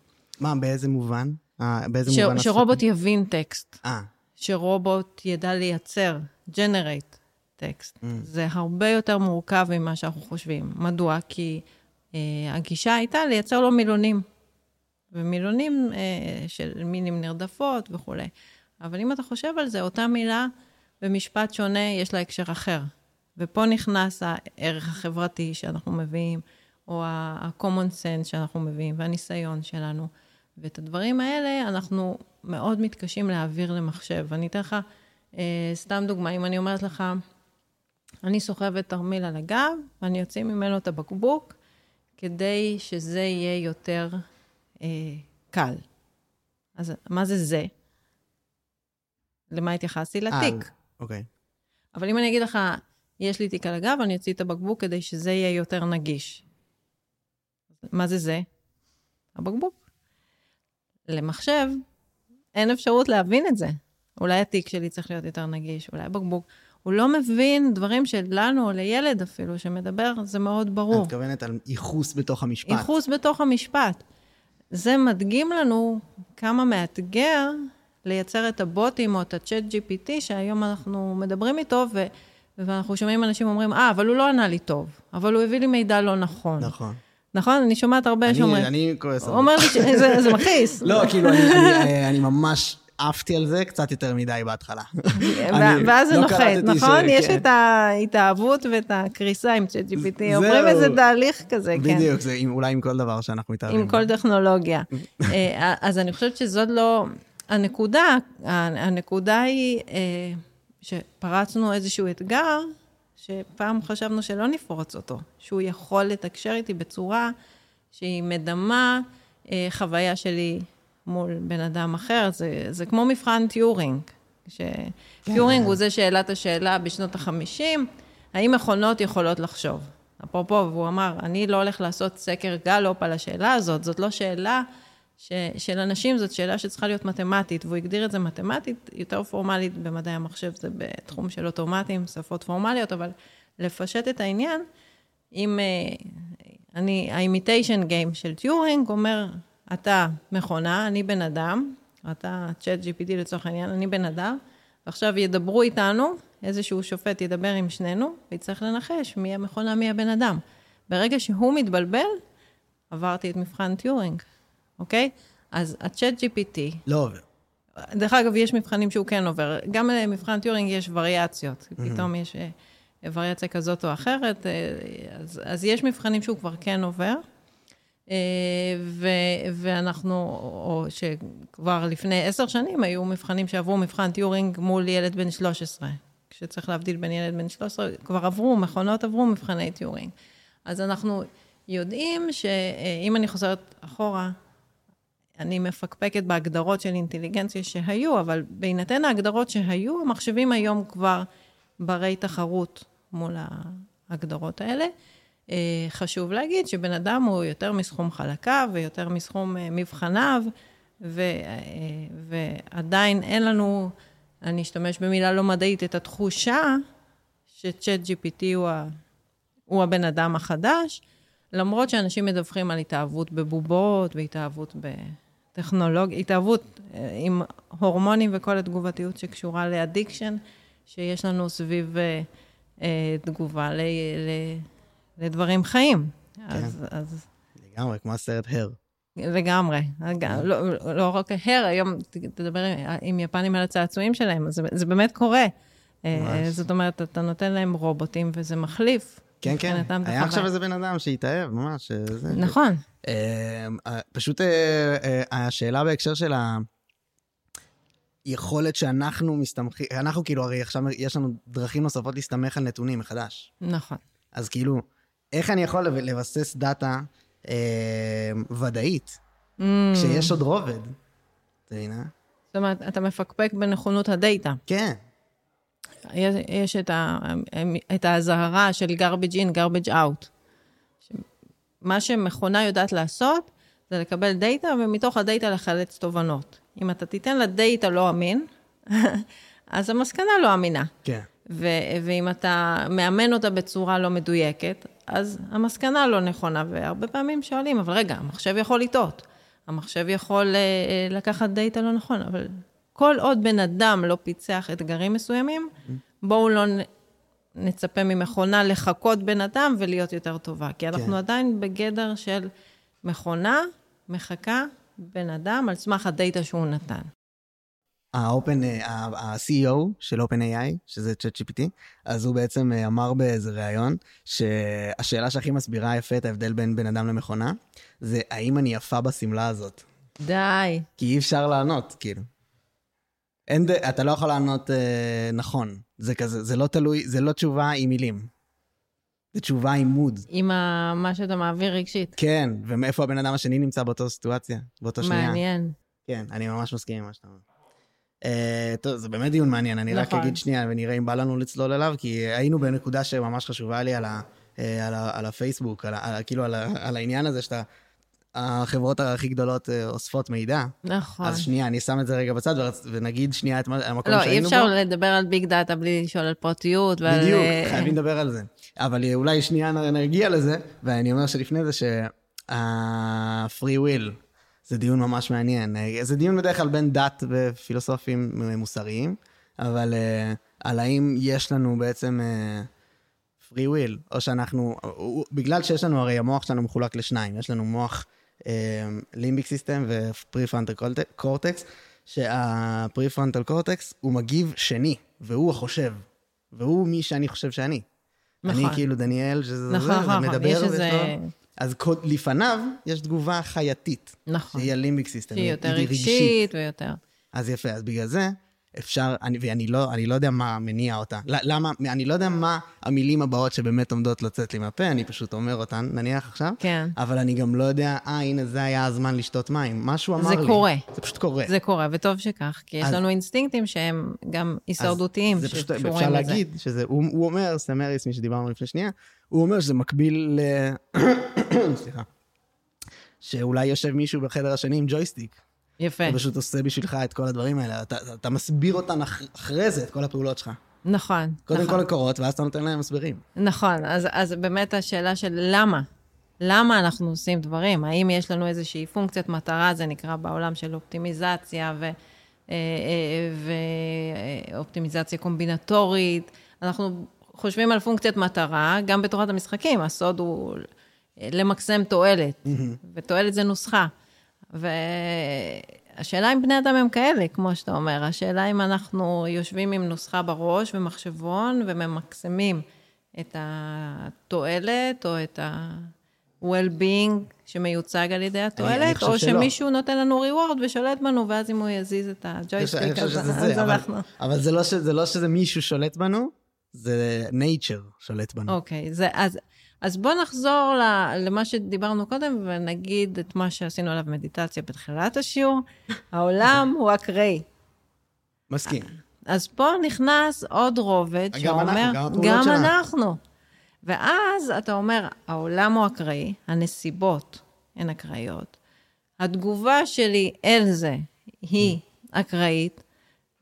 מה, באיזה מובן? אה, באיזה ש, מובן? שרובוט יבין טקסט. אה. שרובוט ידע לייצר, generate. טקסט. Mm. זה הרבה יותר מורכב ממה שאנחנו חושבים. מדוע? כי אה, הגישה הייתה לייצר לו מילונים. ומילונים אה, של מינים נרדפות וכולי. אבל אם אתה חושב על זה, אותה מילה במשפט שונה יש לה הקשר אחר. ופה נכנס הערך החברתי שאנחנו מביאים, או ה-common sense שאנחנו מביאים, והניסיון שלנו. ואת הדברים האלה אנחנו מאוד מתקשים להעביר למחשב. אני אתן לך אה, סתם דוגמה, אם אני אומרת לך, אני סוחבת תרמיל על הגב, ואני אוציא ממנו את הבקבוק, כדי שזה יהיה יותר אה, קל. אז מה זה זה? למה התייחסתי? לתיק. אוקיי. אבל אם אני אגיד לך, יש לי תיק על הגב, אני אוציא את הבקבוק כדי שזה יהיה יותר נגיש. מה זה זה? הבקבוק. למחשב, אין אפשרות להבין את זה. אולי התיק שלי צריך להיות יותר נגיש, אולי הבקבוק. הוא לא מבין דברים שלנו, או לילד אפילו, שמדבר, זה מאוד ברור. את מתכוונת על ייחוס בתוך המשפט. ייחוס בתוך המשפט. זה מדגים לנו כמה מאתגר לייצר את הבוטים או את הצ'אט GPT, שהיום אנחנו מדברים איתו, ו... ואנחנו שומעים אנשים אומרים, אה, אבל הוא לא ענה לי טוב, אבל הוא הביא לי מידע לא נכון. נכון. נכון? אני שומעת הרבה שאומרים, אני כועס הוא אומר לי שזה זה מכעיס. לא, כאילו, אני ממש עפתי על זה קצת יותר מדי בהתחלה. ואז זה לא נוחת, קלטתי נכון? ש- יש כן. את ההתאהבות ואת הקריסה עם ChatGPT. עוברים איזה תהליך כזה, כן. בדיוק, זה אולי עם כל דבר שאנחנו מתערבים. עם כל טכנולוגיה. אה, אז אני חושבת שזאת לא... הנקודה, הנקודה היא אה, שפרצנו איזשהו אתגר, שפעם חשבנו שלא נפרוץ אותו, שהוא יכול לתקשר איתי בצורה שהיא מדמה אה, חוויה שלי מול בן אדם אחר. זה, זה כמו מבחן טיורינג. שטיורינג הוא זה שהעלה את השאלה בשנות ה-50, האם מכונות יכולות לחשוב? אפרופו, והוא אמר, אני לא הולך לעשות סקר גלופ על השאלה הזאת, זאת לא שאלה ש, של אנשים, זאת שאלה שצריכה להיות מתמטית, והוא הגדיר את זה מתמטית, יותר פורמלית במדעי המחשב, זה בתחום של אוטומטים, שפות פורמליות, אבל לפשט את העניין, אם אה, אני, ה-imitation game של טיורינג אומר, אתה מכונה, אני בן אדם, אתה ChatGPT לצורך העניין, אני בן אדם, ועכשיו ידברו איתנו, איזשהו שופט ידבר עם שנינו, ויצטרך לנחש מי המכונה, מי הבן אדם. ברגע שהוא מתבלבל, עברתי את מבחן טיורינג, אוקיי? אז ה-ChatGPT, לא עובר. דרך אגב, יש מבחנים שהוא כן עובר. גם למבחן טיורינג יש וריאציות. פתאום יש אה, וריאציה כזאת או אחרת, אה, אז, אז יש מבחנים שהוא כבר כן עובר. אה, ו, ואנחנו, או שכבר לפני עשר שנים היו מבחנים שעברו מבחן טיורינג מול ילד בן 13. כשצריך להבדיל בין ילד בן 13, כבר עברו, מכונות עברו מבחני טיורינג. אז אנחנו יודעים שאם אני חוזרת אחורה, אני מפקפקת בהגדרות של אינטליגנציה שהיו, אבל בהינתן ההגדרות שהיו, המחשבים היום כבר ברי תחרות מול ההגדרות האלה. אה, חשוב להגיד שבן אדם הוא יותר מסכום חלקיו ויותר מסכום אה, מבחניו, ו, אה, ועדיין אין לנו, אני אשתמש במילה לא מדעית, את התחושה שצ'אט GPT הוא, ה, הוא הבן אדם החדש, למרות שאנשים מדווחים על התאהבות בבובות והתאהבות בטכנולוגיה, התאהבות אה, עם הורמונים וכל התגובתיות שקשורה לאדיקשן, שיש לנו סביב אה, תגובה ל, ל, לדברים חיים. כן. אז, אז לגמרי, כמו הסרט הר. לגמרי. לא, לא רק הר, היום תדבר עם יפנים על הצעצועים שלהם, אז זה, זה באמת קורה. ממש. זאת אומרת, אתה נותן להם רובוטים וזה מחליף. כן, כן. היה עכשיו איזה בן אדם שהתאהב, ממש. זה, נכון. פשוט השאלה בהקשר של היכולת שאנחנו מסתמכים, אנחנו כאילו, הרי עכשיו יש לנו דרכים נוספות להסתמך על נתונים מחדש. נכון. אז כאילו, איך אני יכול לבסס דאטה אה, ודאית, mm. כשיש עוד רובד? אתה מבינה? זאת אומרת, אתה מפקפק בנכונות הדאטה. כן. יש, יש את, ה, את האזהרה של garbage in, garbage out. מה שמכונה יודעת לעשות, זה לקבל data, ומתוך ה-data לחלץ תובנות. אם אתה תיתן לה data לא אמין, אז המסקנה לא אמינה. כן. ו- ואם אתה מאמן אותה בצורה לא מדויקת, אז המסקנה לא נכונה, והרבה פעמים שואלים, אבל רגע, המחשב יכול לטעות, המחשב יכול uh, לקחת data לא נכון, אבל כל עוד בן אדם לא פיצח אתגרים מסוימים, בואו לא נצפה ממכונה לחקות בן אדם ולהיות יותר טובה, כי אנחנו כן. עדיין בגדר של מכונה מחקה בן אדם על סמך הדאטה שהוא נתן. האופן, ה-CEO של OpenAI, שזה ChatGPT, אז הוא בעצם אמר באיזה ראיון, שהשאלה שהכי מסבירה יפה את ההבדל בין בן אדם למכונה, זה האם אני יפה בשמלה הזאת. די. כי אי אפשר לענות, כאילו. אין, אתה לא יכול לענות אה, נכון. זה כזה, זה לא תלוי, זה לא תשובה עם מילים. זה תשובה עם מוד. עם ה... מה שאתה מעביר רגשית. כן, ומאיפה הבן אדם השני נמצא באותו סיטואציה, באותו שנייה. מעניין. כן, אני ממש מסכים עם מה שאתה אומר. Uh, טוב, זה באמת דיון מעניין, אני נכון. רק אגיד שנייה ונראה אם בא לנו לצלול אליו, כי היינו בנקודה שממש חשובה לי על, ה, uh, על, ה, על הפייסבוק, על, על, כאילו על, ה, על העניין הזה שאתה... החברות הכי גדולות uh, אוספות מידע. נכון. אז שנייה, אני שם את זה רגע בצד ונגיד שנייה את המקום לא, שהיינו בו. לא, אי אפשר לדבר על ביג דאטה בלי לשאול על פרטיות ועל... בדיוק, חייבים לדבר על זה. אבל אולי שנייה נגיע לזה, ואני אומר שלפני זה שה-free will, זה דיון ממש מעניין. זה דיון בדרך כלל בין דת ופילוסופים מוסריים, אבל uh, על האם יש לנו בעצם uh, free will, או שאנחנו, בגלל שיש לנו, הרי המוח שלנו מחולק לשניים, יש לנו מוח limbic system ו-prefrontal cortex, שה-prefrontal cortex הוא מגיב שני, והוא החושב, והוא מי שאני חושב שאני. נכון. אני כאילו דניאל, שזה נכון, זה, נכון, נכון, ומדבר יש ויש איזה... אז קוד- לפניו יש תגובה חייתית, נכון. שהיא ה-limbic system, שהיא יותר רגשית ויותר. אז יפה, אז בגלל זה אפשר, אני, ואני לא, אני לא יודע מה מניע אותה. למה, אני לא יודע מה המילים הבאות שבאמת עומדות לצאת לי מהפה, אני פשוט אומר אותן, נניח עכשיו. כן. אבל אני גם לא יודע, אה, הנה, זה היה הזמן לשתות מים. משהו אמר זה לי. קורה. זה פשוט קורה. זה קורה, וטוב שכך, כי יש אז- לנו אינסטינקטים שהם גם הישרדותיים, זה שקשורים אפשר לזה. להגיד שזה, הוא, הוא אומר, סמריס, מי שדיברנו לפני שנייה, הוא אומר שזה מקביל ל... סליחה. שאולי יושב מישהו בחדר השני עם ג'ויסטיק. יפה. הוא פשוט עושה בשבילך את כל הדברים האלה. אתה, אתה מסביר אותן אח, אחרי זה, את כל הפעולות שלך. נכון. קודם נכון. כל הקורות, ואז אתה נותן להם הסברים. נכון, אז, אז באמת השאלה של למה? למה אנחנו עושים דברים? האם יש לנו איזושהי פונקציית מטרה, זה נקרא בעולם של אופטימיזציה ו, אה, אה, ואופטימיזציה קומבינטורית. אנחנו חושבים על פונקציית מטרה, גם בתורת המשחקים, הסוד הוא למקסם תועלת, ותועלת זה נוסחה. והשאלה אם בני אדם הם כאלה, כמו שאתה אומר. השאלה אם אנחנו יושבים עם נוסחה בראש ומחשבון וממקסמים את התועלת או את ה-well-being שמיוצג על ידי התועלת, או. שמישהו נותן לנו reward ושולט בנו, ואז אם הוא יזיז את הג'ויסטיק, אז אנחנו... אבל זה, לא ש, זה לא שזה מישהו שולט בנו, זה nature שולט בנו. אוקיי, זה, אז, אז בואו נחזור למה שדיברנו קודם, ונגיד את מה שעשינו עליו מדיטציה בתחילת השיעור. העולם הוא אקראי. מסכים. אז פה נכנס עוד רובד גם שאומר, אנחנו, גם גם שלנו." אנחנו. ואז אתה אומר, העולם הוא אקראי, הנסיבות הן אקראיות. התגובה שלי אל זה היא אקראית,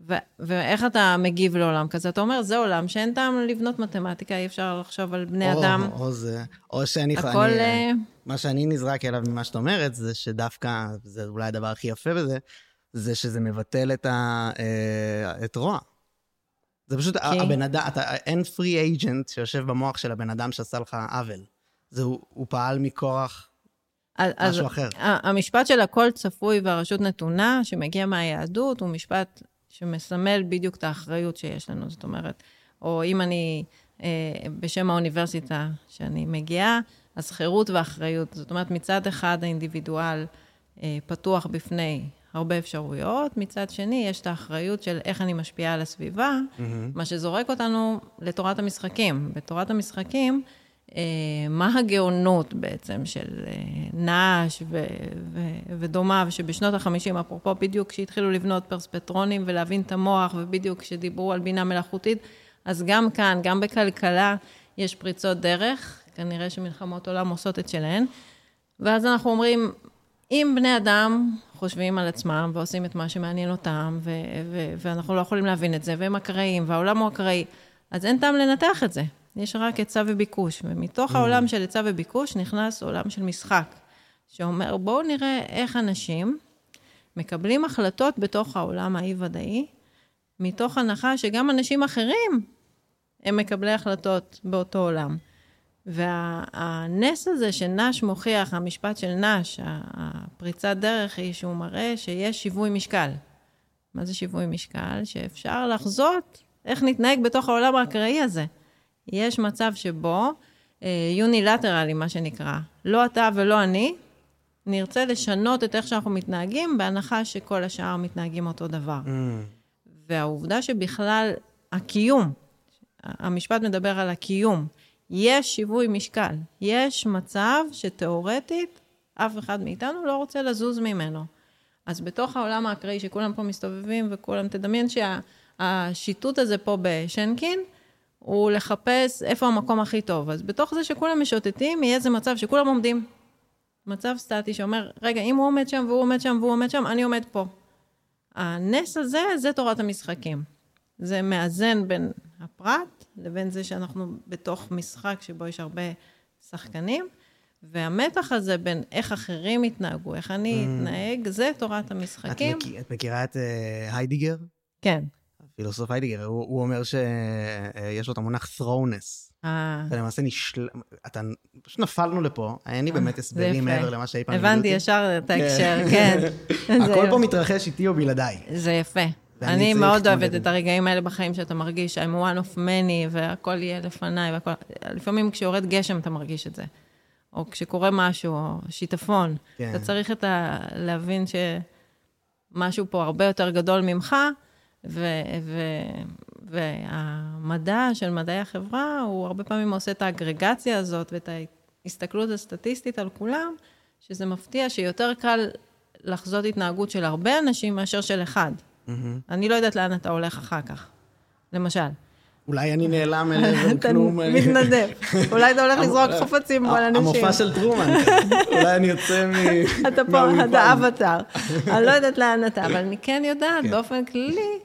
ו- ואיך אתה מגיב לעולם כזה? אתה אומר, זה עולם שאין טעם לבנות מתמטיקה, אי אפשר לחשוב על בני או, אדם. או זה, או שאני... הכל... אני, אה, מה שאני נזרק אליו ממה שאת אומרת, זה שדווקא, זה אולי הדבר הכי יפה בזה, זה שזה מבטל את, ה, אה, את רוע. זה פשוט, כי? הבן אדם, אתה, אין פרי אייג'נט שיושב במוח של הבן אדם שעשה לך עוול. זה, הוא, הוא פעל מכורח אז, משהו אחר. המשפט של הכל צפוי והרשות נתונה, שמגיע מהיהדות, הוא משפט שמסמל בדיוק את האחריות שיש לנו. זאת אומרת, או אם אני, אה, בשם האוניברסיטה שאני מגיעה, אז חירות ואחריות. זאת אומרת, מצד אחד האינדיבידואל אה, פתוח בפני הרבה אפשרויות, מצד שני יש את האחריות של איך אני משפיעה על הסביבה, מה שזורק אותנו לתורת המשחקים. בתורת המשחקים, מה הגאונות בעצם של אה, נאש ו- ו- ודומיו, שבשנות ה-50, אפרופו בדיוק כשהתחילו לבנות פרספטרונים ולהבין את המוח, ובדיוק כשדיברו על בינה מלאכותית, אז גם כאן, גם בכלכלה, יש פריצות דרך, כנראה שמלחמות עולם עושות את שלהן. ואז אנחנו אומרים, אם בני אדם חושבים על עצמם ועושים את מה שמעניין אותם, ו- ו- ואנחנו לא יכולים להבין את זה, והם אקראיים, והעולם הוא אקראי, אז אין טעם לנתח את זה. יש רק היצע וביקוש, ומתוך העולם של היצע וביקוש נכנס עולם של משחק, שאומר, בואו נראה איך אנשים מקבלים החלטות בתוך העולם האי-ודאי, מתוך הנחה שגם אנשים אחרים הם מקבלי החלטות באותו עולם. והנס הזה שנש מוכיח, המשפט של נש, הפריצת דרך היא שהוא מראה שיש שיווי משקל. מה זה שיווי משקל? שאפשר לחזות איך נתנהג בתוך העולם האקראי הזה. יש מצב שבו יונילטרלי, מה שנקרא, לא אתה ולא אני, נרצה לשנות את איך שאנחנו מתנהגים, בהנחה שכל השאר מתנהגים אותו דבר. Mm. והעובדה שבכלל הקיום, המשפט מדבר על הקיום, יש שיווי משקל. יש מצב שתאורטית אף אחד מאיתנו לא רוצה לזוז ממנו. אז בתוך העולם האקראי שכולם פה מסתובבים וכולם, תדמיין שהשיטוט הזה פה בשנקין, הוא לחפש איפה המקום הכי טוב. אז בתוך זה שכולם משוטטים, יהיה איזה מצב שכולם עומדים. מצב סטטי שאומר, רגע, אם הוא עומד שם והוא עומד שם והוא עומד שם, אני עומד פה. הנס הזה, זה תורת המשחקים. זה מאזן בין הפרט לבין זה שאנחנו בתוך משחק שבו יש הרבה שחקנים, והמתח הזה בין איך אחרים יתנהגו, איך אני אתנהג, זה תורת את, המשחקים. מכיר, את מכירה את uh, היידיגר? כן. פילוסוף היידיגר, הוא, הוא אומר שיש לו את המונח throwness. אה, אתה למעשה נשל... אתה... פשוט נפלנו לפה, אין לי באמת אה, זה הסברים. מעבר למה שאי פעם הבנתי. ישר את ההקשר, כן. הכל פה מתרחש איתי או בלעדיי. זה יפה. אני מאוד אוהבת את הרגעים האלה בחיים שאתה מרגיש I'm one of many והכל יהיה לפניי והכל... לפעמים כשיורד גשם אתה מרגיש את זה. או כשקורה משהו, או שיטפון. כן. אתה צריך את ה... להבין שמשהו פה הרבה יותר גדול ממך. והמדע של מדעי החברה, הוא הרבה פעמים עושה את האגרגציה הזאת ואת ההסתכלות הסטטיסטית על כולם, שזה מפתיע שיותר קל לחזות התנהגות של הרבה אנשים מאשר של אחד. מהמם. אני לא יודעת לאן אתה הולך אחר כך, למשל. אולי אני נעלם אל עבר אתה כלום. אה, מתנדב. אולי אתה הולך לזרוק חפצים על אנשים. המופע של טרומן. אולי אני יוצא מ... אתה פה. אתה אבטאר. אני לא יודעת לאן אתה, אבל אני כן יודעת כן. באופן כללי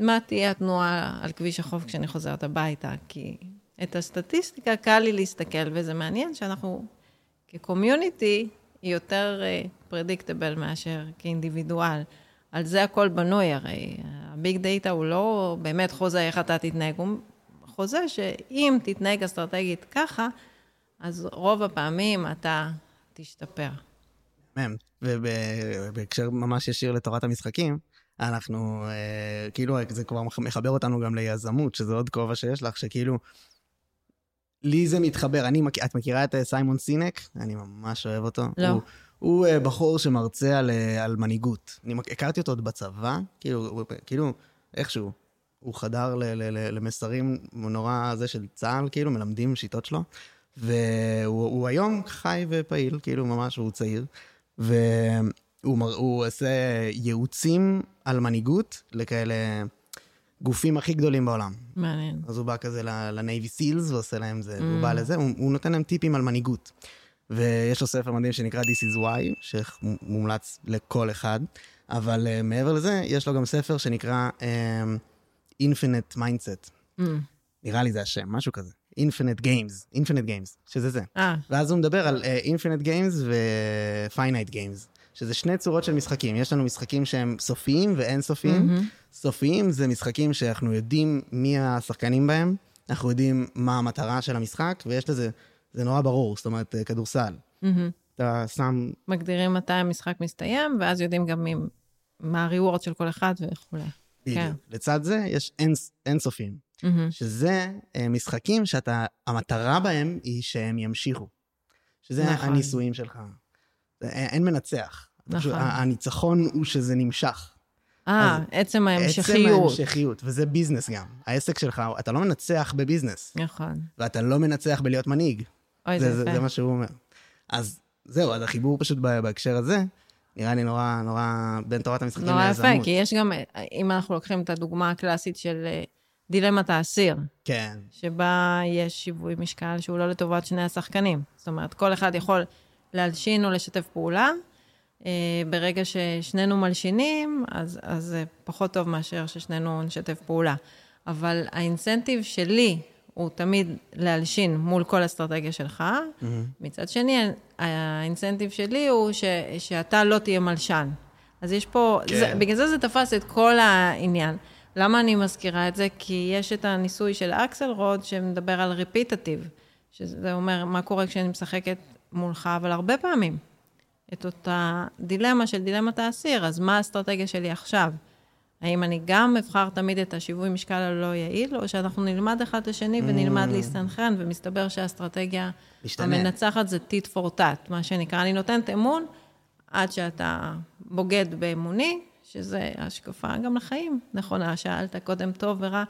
מה תהיה התנועה על כביש החוף כשאני חוזרת הביתה, כי את הסטטיסטיקה קל לי להסתכל, וזה מעניין שאנחנו כקומיוניטי יותר פרדיקטבל מאשר כאינדיבידואל. על זה הכל בנוי, הרי הביג דאטה הוא לא באמת חוזה איך אתה תתנהג, הוא חוזה שאם תתנהג אסטרטגית ככה, אז רוב הפעמים אתה תשתפר. ובהקשר ממש ישיר לתורת המשחקים, אנחנו, אה, כאילו, זה כבר מחבר אותנו גם ליזמות, שזה עוד כובע שיש לך, שכאילו, לי זה מתחבר. אני, את מכירה את אה, סיימון סינק? אני ממש אוהב אותו. לא. הוא, הוא אה, בחור שמרצה על, אה, על מנהיגות. אני הכרתי אותו עוד בצבא, כאילו, כאילו, איכשהו. הוא חדר ל, ל, ל, למסרים נורא זה של צה"ל, כאילו, מלמדים שיטות שלו. והוא הוא היום חי ופעיל, כאילו, ממש, הוא צעיר. והוא מר- הוא עושה ייעוצים על מנהיגות לכאלה גופים הכי גדולים בעולם. מעניין. אז הוא בא כזה לנייבי סילס ועושה להם זה, הוא בא לזה, הוא, הוא נותן להם טיפים על מנהיגות. ויש לו ספר מדהים שנקרא This is Why, שמומלץ לכל אחד, אבל uh, מעבר לזה, יש לו גם ספר שנקרא um, Infinite Mindset. Mm. נראה לי זה השם, משהו כזה. Infinite Games, Infinite Games, שזה זה. אה, ואז הוא מדבר על uh, Infinite Games ו-Finite Games, שזה שני צורות של משחקים. יש לנו משחקים שהם סופיים ואינסופיים. מהמם. סופיים זה משחקים שאנחנו יודעים מי השחקנים בהם, אנחנו יודעים מה המטרה של המשחק, ויש לזה, זה נורא ברור, זאת אומרת, אה, כדורסל. מהמם. אתה שם, מגדירים מתי המשחק מסתיים, ואז יודעים גם מי- מה הריוורד של כל אחד וכולי. בדיוק. כן. לצד זה יש אין- אינסופיים, מהמם. שזה אה, משחקים שאתה, המטרה בהם היא שהם ימשיכו. שזה נכון. הניסויים שלך. אין אין מנצח. נכון. הניצחון הוא שזה נמשך. אה, עצם עצם ההמשכיות. ההמשכיות, וזה ביזנס גם. העסק שלך, אתה לא מנצח בביזנס, נכון. ואתה לא מנצח בלהיות מנהיג. אוי, זה, זה זה, יפה. זה מה שהוא אומר. אז זהו, אז החיבור פשוט בהקשר הזה, נראה לי נורא, נורא בין תורת המשחקים נורא ליזמות. יפה, כי יש גם, אם אנחנו לוקחים את הדוגמה הקלאסית של אה, דילמת האסיר, כן, שבה יש שיווי משקל שהוא לא לטובת שני השחקנים. זאת אומרת, כל אחד יכול להלשין או לשתף פעולה. אה, ברגע ששנינו מלשינים, אז, אז זה פחות טוב מאשר ששנינו נשתף פעולה. אבל ה-incentive שלי הוא תמיד להלשין מול כל אסטרטגיה שלך. מצד שני, ה-incentive שלי הוא ש, שאתה לא תהיה מלשן. אז יש פה, כן. זה, בגלל זה זה תפס את כל העניין. למה אני מזכירה את זה? כי יש את הניסוי של אקסלרוד שמדבר על רפיטטיב, שזה אומר מה קורה כשאני משחקת מולך, אבל הרבה פעמים, את אותה דילמה של דילמת האסיר, אז מה האסטרטגיה שלי עכשיו? האם אני גם אבחר תמיד את השיווי משקל הלא יעיל, או שאנחנו נלמד אחד את השני ונלמד להסתנכרן, ומסתבר שהאסטרטגיה משתנה. המנצחת זה טיט פור טאט, מה שנקרא. אני נותנת אמון עד שאתה בוגד באמוני, שזה השקפה גם לחיים. נכונה, שאלת קודם טוב ורע.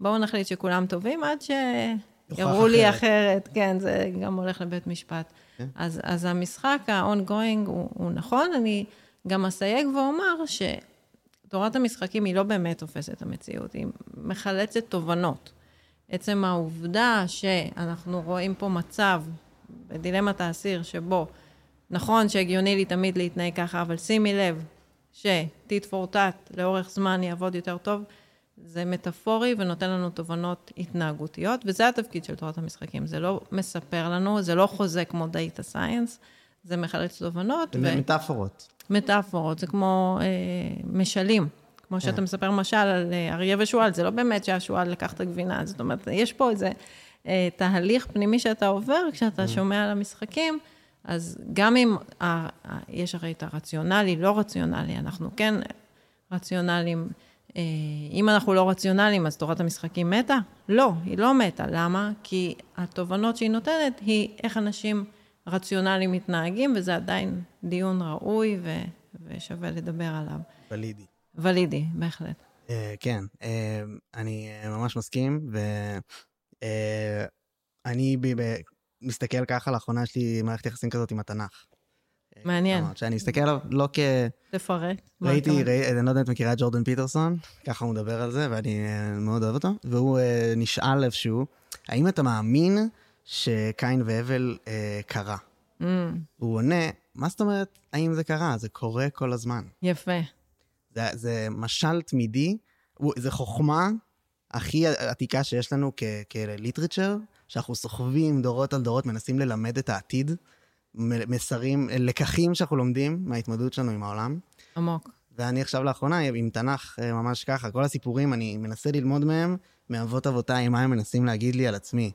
בואו נחליט שכולם טובים עד שיראו לי. אחרת. כן, זה גם הולך לבית משפט. כן. אז, אז המשחק ה-ongoing הוא, הוא נכון, אני גם אסייג ואומר שתורת המשחקים היא לא באמת תופסת את המציאות, היא מחלצת תובנות. עצם העובדה שאנחנו רואים פה מצב בדילמת האסיר שבו נכון שהגיוני לי תמיד להתנהג ככה, אבל שימי לב שטיט פור טאט לאורך זמן יעבוד יותר טוב, זה מטאפורי ונותן לנו תובנות התנהגותיות, וזה התפקיד של תורת המשחקים. זה לא מספר לנו, זה לא חוזה כמו דאטה סייאנס, זה מחלץ תובנות זה מטאפורות. ומטאפורות, זה כמו אה, משלים, כמו שאתה מספר משל על אה, אריה ושועל, זה לא באמת שהשועל לקח את הגבינה, זאת אומרת, יש פה איזה אה, תהליך פנימי שאתה עובר כשאתה שומע על המשחקים, אז גם אם ה, ה, יש הרי את הרציונלי, לא רציונלי, אנחנו כן רציונליים. אה, אם אנחנו לא רציונליים, אז תורת המשחקים מתה? לא, היא לא מתה. למה? כי התובנות שהיא נותנת היא איך אנשים רציונליים מתנהגים, וזה עדיין דיון ראוי ו, ושווה לדבר עליו. ולידי. ולידי, בהחלט. Uh, כן, uh, אני uh, ממש מסכים, ואני uh, מסתכל ככה, לאחרונה יש לי מערכת יחסים כזאת עם התנ"ך. מעניין. שאני מסתכל עליו לא כ... תפרט. ראיתי, ראי, אני לא יודע אם את מכירה את ג'ורדן פיטרסון, ככה הוא מדבר על זה, ואני מאוד אוהב אותו, והוא uh, נשאל איפשהו, האם אתה מאמין שקין והבל uh, קרה? Mm. הוא עונה, מה זאת אומרת, האם זה קרה? זה קורה כל הזמן. יפה. זה, זה משל תמידי, זה חוכמה הכי עתיקה שיש לנו כליטרצ'ר, שאנחנו סוחבים דורות על דורות, מנסים ללמד את העתיד, מסרים, לקחים שאנחנו לומדים מההתמודדות שלנו עם העולם. עמוק. ואני עכשיו לאחרונה עם תנ"ך אה, ממש ככה, כל הסיפורים, אני מנסה ללמוד מהם מאבות אבותיי, מה הם מנסים להגיד לי על עצמי.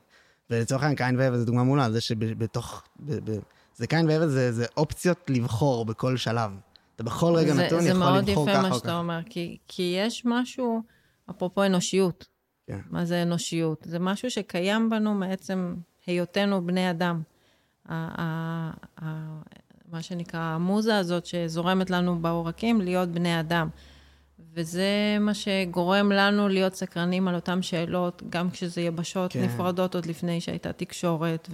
ולצורך העניין, קין והבל זה דוגמה מולה, זה שבתוך... ב, ב, זה קין והבל זה, זה אופציות לבחור בכל שלב. אתה בכל רגע זה, נתון זה יכול לבחור ככה או ככה. זה מאוד יפה מה שאתה אומר, כי, כי יש משהו, אפרופו אנושיות. כן. מה זה אנושיות? זה משהו שקיים בנו מעצם היותנו בני אדם. מה שנקרא, המוזה הזאת שזורמת לנו בעורקים, להיות בני אדם. וזה מה שגורם לנו להיות סקרנים על אותן שאלות, גם כשזה יבשות כן. נפרדות עוד לפני שהייתה תקשורת.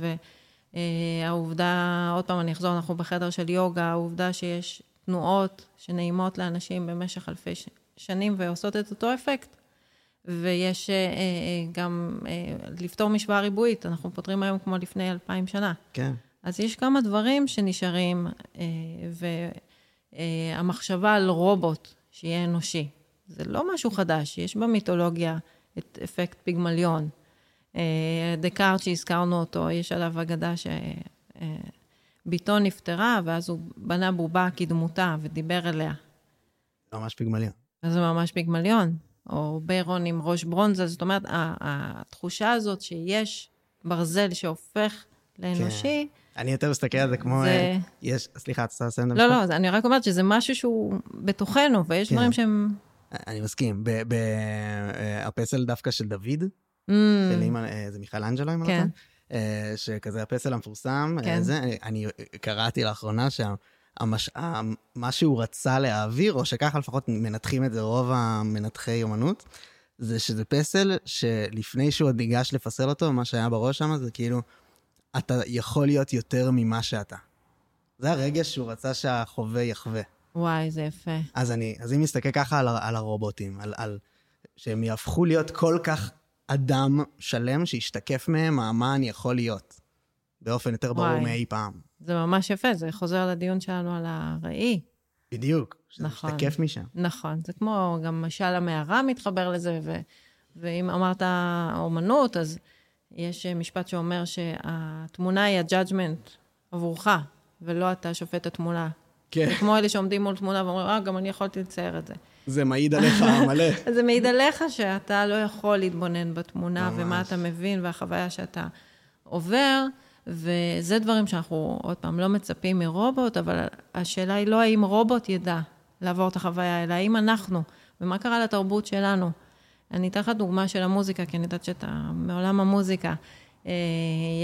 והעובדה, עוד פעם אני אחזור, אנחנו בחדר של יוגה, העובדה שיש תנועות שנעימות לאנשים במשך אלפי שנים ועושות את אותו אפקט. ויש אה, אה, גם אה, לפתור משוואה ריבועית, אנחנו פותרים היום כמו לפני אלפיים שנה. כן. אז יש כמה דברים שנשארים, והמחשבה על רובוט שיהיה אנושי, זה לא משהו חדש, יש במיתולוגיה את אפקט פיגמליון. דקארט שהזכרנו אותו, יש עליו אגדה שבתו נפטרה, ואז הוא בנה בובה כדמותה ודיבר אליה. ממש פיגמליון. אז זה ממש פיגמליון. או ביירון עם ראש ברונזה, זאת אומרת, התחושה הזאת שיש ברזל שהופך לאנושי... כן. אני יותר מסתכל על זה כמו... זה... אה, יש... סליחה, את רוצה לסיים את לא, לא, אני רק אומרת שזה משהו שהוא בתוכנו, ויש כן. דברים שהם... אני מסכים. הפסל אה, דווקא של דוד, mm. של אימא, אה, זה מיכל אנג'לו, אם אני לא טועה, שכזה הפסל המפורסם, כן. זה, אני קראתי לאחרונה שה... המש... מה שהוא רצה להעביר, או שככה לפחות מנתחים את זה רוב המנתחי אומנות, זה שזה פסל שלפני שהוא עוד ניגש לפסל אותו, מה שהיה בראש שם זה כאילו, אתה יכול להיות יותר ממה שאתה. זה הרגש שהוא רצה שהחווה יחווה. וואי, זה יפה. אז אני, אז אם נסתכל ככה על, על הרובוטים, על, על שהם יהפכו להיות כל כך אדם שלם שישתקף מהם מה אני יכול להיות, באופן יותר ברור מאי פעם. זה ממש יפה, זה חוזר לדיון שלנו על הראי. בדיוק, שזה נכון, משתקף משם. נכון, זה כמו גם משל המערה מתחבר לזה, ו, ואם אמרת אומנות, אז יש משפט שאומר שהתמונה היא ה-judgment עבורך, ולא אתה שופט התמונה. כן. זה כמו אלה שעומדים מול תמונה ואומרים, אה, גם אני יכולתי לצייר את זה. זה מעיד עליך מלא. זה מעיד עליך שאתה לא יכול להתבונן בתמונה, ממש. ומה אתה מבין, והחוויה שאתה עובר. וזה דברים שאנחנו, עוד פעם, לא מצפים מרובוט, אבל השאלה היא לא האם רובוט ידע לעבור את החוויה, אלא האם אנחנו, ומה קרה לתרבות שלנו. אני אתן לך דוגמה של המוזיקה, כי אני יודעת שאתה מעולם המוזיקה. אה,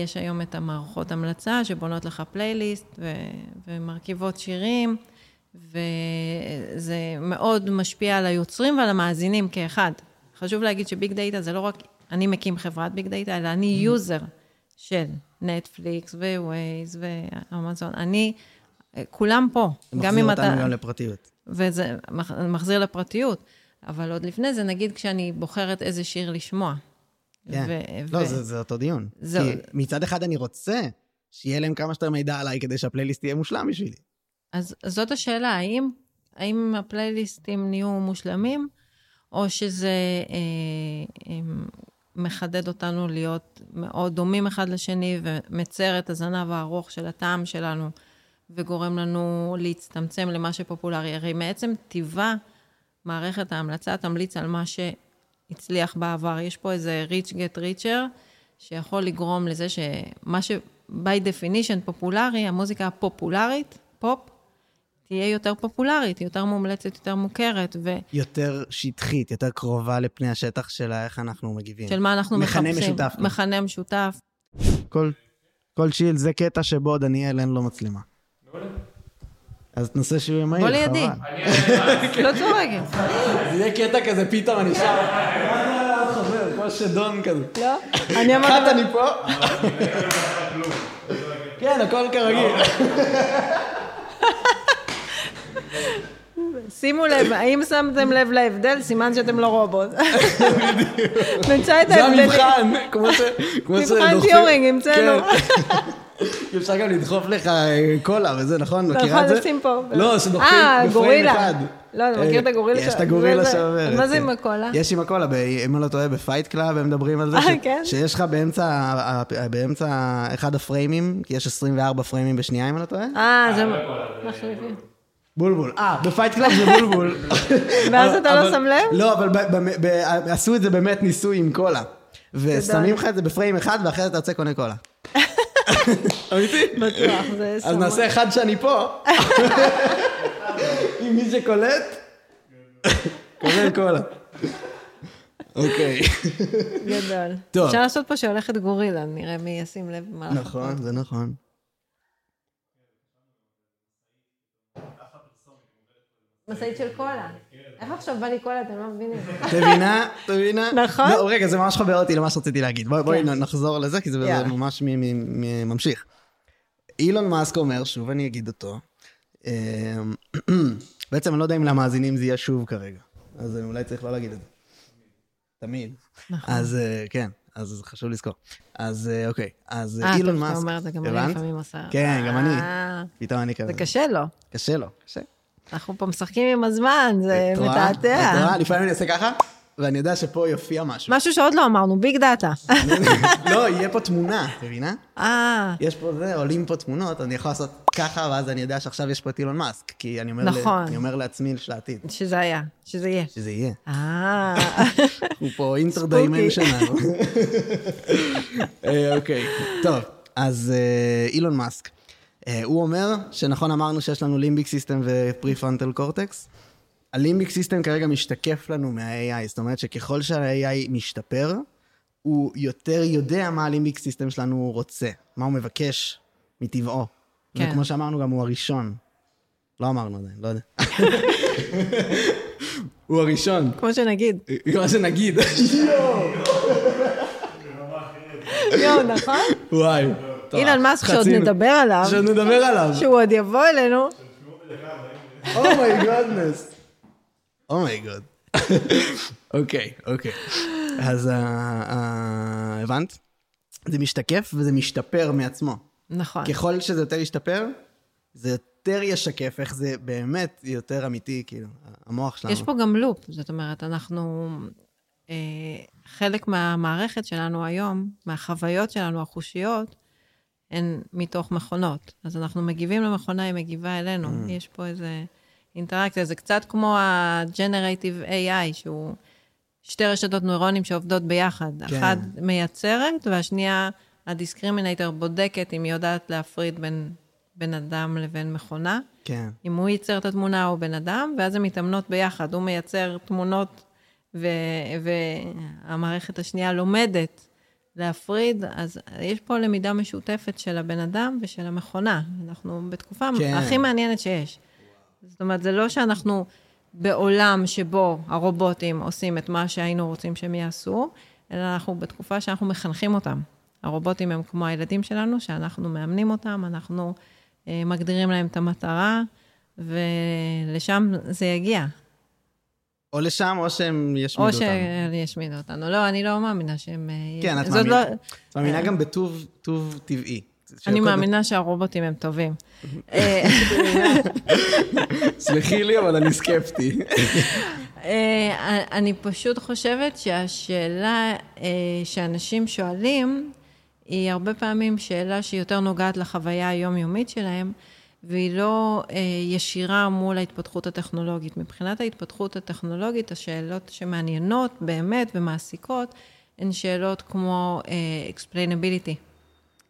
יש היום את המערכות המלצה שבונות לך פלייליסט ו- ומרכיבות שירים, וזה מאוד משפיע על היוצרים ועל המאזינים כאחד. חשוב להגיד ש big data זה לא רק אני מקים חברת big data, אלא אני user של נטפליקס ו-Waze ואמזון. אני, כולם פה. גם אם אתה... מחזיר אותנו גם לפרטיות. וזה מחזיר לפרטיות. אבל עוד לפני זה, נגיד כשאני בוחרת איזה שיר לשמוע. כן. ו- לא, ו- זה, זה אותו דיון. זה... כי מצד אחד אני רוצה שיהיה להם כמה שיותר מידע עליי כדי שהפלייליסט יהיה מושלם בשבילי. אז, זאת השאלה, האם, האם הפלייליסטים נהיו מושלמים, או שזה אה, מחדד אותנו להיות מאוד דומים אחד לשני ומצר את הזנב הארוך של הטעם שלנו וגורם לנו להצטמצם למה שפופולרי. הרי מעצם טיבה מערכת ההמלצה תמליץ על מה שהצליח בעבר. יש פה איזה rich get richer, שיכול לגרום לזה שמה ש... by definition פופולרי, המוזיקה הפופולרית, פופ, תהיה יותר פופולרית, יותר מומלצת, יותר מוכרת, ו... יותר שטחית, יותר קרובה לפני השטח של איך אנחנו מגיבים. של מה אנחנו מכנה מחפשים. משותף. מכנה משותף. כל, כל צ'יל זה קטע שבו דניאל אין לו מצלמה. אז נושא שהוא מהיר, בוא לידי. לא צוחקת. זה יהיה קטע כזה, פתאום אני שם. כמו שדון כזה. לא? אני אמרתי... אני פה. כן, הכל כרגיל. שימו לב, האם שמתם לב להבדל? סימן שאתם לא רובוט. נמצא את זה ההבדלים. המבחן, כמו ש... כמו מבחן שדוחפים- טיורינג, המצאנו. כן. אפשר גם לדחוף לך אה, קולה וזה, נכון? אתה יכול זה? לשים פה. לא, שדוחפים אה, בפריים גורילה. אחד. לא, אתה מכיר את הגורילה יש את הגורילה זה- זה- שעוברת. מה זה כן. עם הקולה? יש עם הקולה, אם אני לא טועה, בפייט קלאב הם מדברים על זה, אה, כן? שיש לך באמצע אחד הפריימים, כי יש 24 פריימים בשנייה, אם אני לא טועה. אה, זה מחליפים. בולבול. אה, בפייט קלאב זה בולבול. ואז אתה לא שם לב? לא, אבל עשו את זה באמת ניסוי עם קולה. ושמים לך את זה בפריים אחד, ואחרי זה אתה יוצא קונה קולה. אמיתי? בטוח, זה אז. נעשה אחד שאני פה. עם מי שקולט, קבל קולה. אוקיי. גדול. טוב. אפשר לעשות פה שהולכת גורילה, נראה מי ישים לב מה... נכון, זה נכון. משאית של קולה. איך עכשיו בא לי קולה, אתם לא מבינים. את מבינה? את מבינה? נכון. לא, רגע, זה ממש חבר אותי למה שרציתי להגיד. בואי בואי כן. נחזור לזה, כי זה. ממש ממשיך. אילון מאסק אומר, שוב אני אגיד אותו, אמ, בעצם אני לא יודע אם למאזינים זה יהיה שוב כרגע, אז אולי צריך לא להגיד את זה. תמיד. נכון. אז אה, כן, אז זה חשוב לזכור. אז אה, אוקיי, אז אה, אילון טוב, אתה מאסק, אומר את זה, גם אני הבנת? לפעמים עושה. כן, גם אני. אה, פתאום אני כזה. זה קשה לו. קשה לו, קשה. אנחנו פה משחקים עם הזמן, זה רואה? את מתעתע. רואה? לפעמים אני אעשה ככה, ואני יודע שפה יופיע משהו. משהו שעוד לא אמרנו, big data. לא, יהיה פה תמונה, את מבינה? אה, יש פה זה, עולים פה תמונות, אני יכול לעשות ככה, ואז אני יודע שעכשיו יש פה את אילון מאסק. כי אני אומר, נכון. ל, אני אומר לעצמי של העתיד, שזה היה, שזה יהיה. שזה יהיה. אה, הוא פה interdimensional. אה, אוקיי, טוב, אז אה, אילון מאסק. אה, הוא אומר שנכון אמרנו שיש לנו limbic system ו-prefrontal cortex. ה-limbic system כרגע משתקף לנו מה-AI, זאת אומרת שככל שה-AI משתפר, הוא יותר יודע מה ה-limbic system שלנו רוצה, מה הוא מבקש מטבעו. כן. וכמו שאמרנו, גם הוא הראשון. לא אמרנו עדיין, לא יודע. הוא הראשון. כמו שנגיד. מה שנגיד. יואו, נכון? וואי. אילון מאסק, שעוד. נדבר עליו, שעוד נדבר עליו. שהוא עוד יבוא אלינו. oh my goodness. oh my god. אוקיי, אוקיי. אז אה, אה, הבנת? זה משתקף וזה משתפר מעצמו. נכון. ככל שזה יותר ישתפר, זה יותר ישקף איך זה באמת יותר אמיתי, כאילו, המוח שלנו. יש פה גם loop, זאת אומרת, אנחנו... אה, חלק מהמערכת שלנו היום, מהחוויות שלנו, החושיות, הן מתוך מכונות. אז אנחנו מגיבים למכונה, היא מגיבה אלינו. Mm. יש פה איזה אינטראקציה, זה קצת כמו ה-Generative AI, שהוא שתי רשתות נוירונים שעובדות ביחד. כן. אחת מייצרת, והשנייה, הדיסקרימינטור בודקת אם היא יודעת להפריד בין בן אדם לבין מכונה. כן. אם הוא ייצר את התמונה או בן אדם, ואז הן מתאמנות ביחד. הוא מייצר תמונות, ו- והמערכת השנייה לומדת להפריד, אז יש פה למידה משותפת של הבן אדם ושל המכונה. אנחנו בתקופה כן. הכי מעניינת שיש. זאת אומרת, זה לא שאנחנו בעולם שבו הרובוטים עושים את מה שהיינו רוצים שהם יעשו, אלא אנחנו בתקופה שאנחנו מחנכים אותם. הרובוטים הם כמו הילדים שלנו, שאנחנו מאמנים אותם, אנחנו אה, מגדירים להם את המטרה, ולשם זה יגיע. או לשם, או שהם ישמידו או אותנו. שישמידו אותנו. לא, אני לא מאמינה שהם... אה, כן, את מאמינה- לא- את מאמינה גם בטוב טוב טבעי. אני מאמינה שהרובוטים הם טובים. אה, סלחי לי, אבל אני סקפטי. אה, אני פשוט חושבת שהשאלה אה, שאנשים שואלים, היא הרבה פעמים שאלה שהיא יותר נוגעת לחוויה היומיומית שלהם, והיא לא אה, ישירה מול ההתפתחות הטכנולוגית. מבחינת ההתפתחות הטכנולוגית, השאלות שמעניינות באמת ומעסיקות, הן שאלות כמו אה, explainability.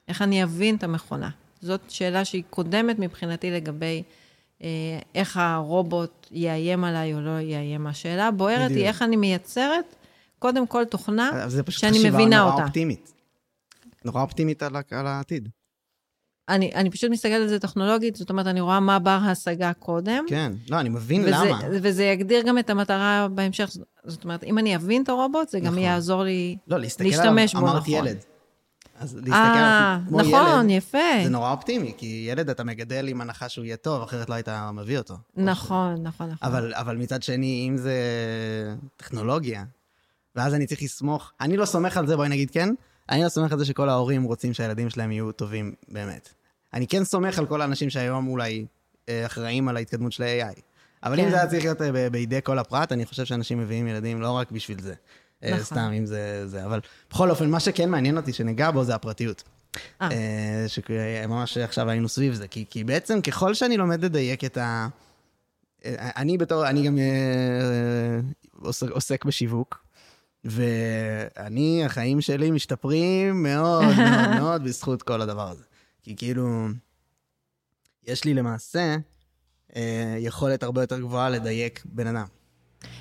איך אני אבין את המכונה? זאת שאלה שהיא קודמת מבחינתי לגבי אה, איך הרובוט יאיים עליי או לא יאיים. השאלה הבוערת בדיוק. היא איך אני מייצרת קודם כל תוכנה אבל זה פשוט שאני חשיבה מבינה נורא אותה. אופטימית. נורא אופטימית על, על העתיד. אני, אני פשוט מסתכלת על זה טכנולוגית, זאת אומרת, אני רואה מה בר ההשגה קודם. כן, לא, אני מבין וזה, למה. וזה יגדיר גם את המטרה בהמשך. זאת אומרת, אם אני אבין את הרובוט, זה גם נכון. יעזור לי לא, להסתכל להשתמש עליו, בו נכון. ילד. אז להסתכל אה, עליו כמו נכון, ילד, יפה. זה נורא אופטימי, כי ילד אתה מגדל עם הנחה שהוא יהיה טוב, אחרת לא היית מביא אותו. נכון, נכון, נכון. אבל, אבל מצד שני, אם זה טכנולוגיה, ואז אני צריך לסמוך, אני לא סומך על זה, בואי נגיד כן, אני לא סומך על זה שכל ההורים רוצים שהילדים שלהם יהיו טובים באמת. אני כן סומך על כל האנשים שהיום אולי אה, אחראים על ההתקדמות של ה-AI. אבל כן. אם זה היה צריך להיות אה, בידי כל הפרט, אני חושב שאנשים מביאים ילדים לא רק בשביל זה. אה, נכון. סתם, אם זה זה. אבל בכל אופן, מה שכן מעניין אותי שניגע בו זה הפרטיות. אה. שממש עכשיו היינו סביב זה. כי, כי בעצם ככל שאני לומד לדייק את ה... אני בתור, אני גם עוסק בשיווק, ואני, החיים שלי משתפרים מאוד מאוד מאוד בזכות כל הדבר הזה. כי כאילו, יש לי למעשה אה, יכולת הרבה יותר גבוהה לדייק בן אדם.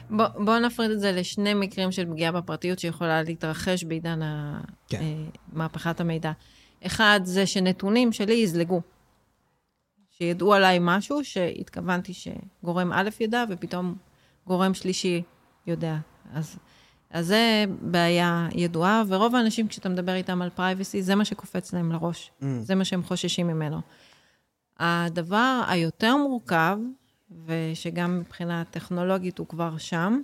בוא, בוא נפריד את זה לשני מקרים של פגיעה בפרטיות שיכולה להתרחש בעידן כן. אה, מהפכת המידע. אחד זה שנתונים שלי יזלגו. שידעו עליי משהו שהתכוונתי שגורם א' ידע, ופתאום גורם שלישי יודע. אז, אז זה בעיה ידועה, ורוב האנשים, כשאתה מדבר איתם על פרייבסי, זה מה שקופץ להם לראש. Mm. זה מה שהם חוששים ממנו. הדבר היותר מורכב, ושגם מבחינה טכנולוגית הוא כבר שם,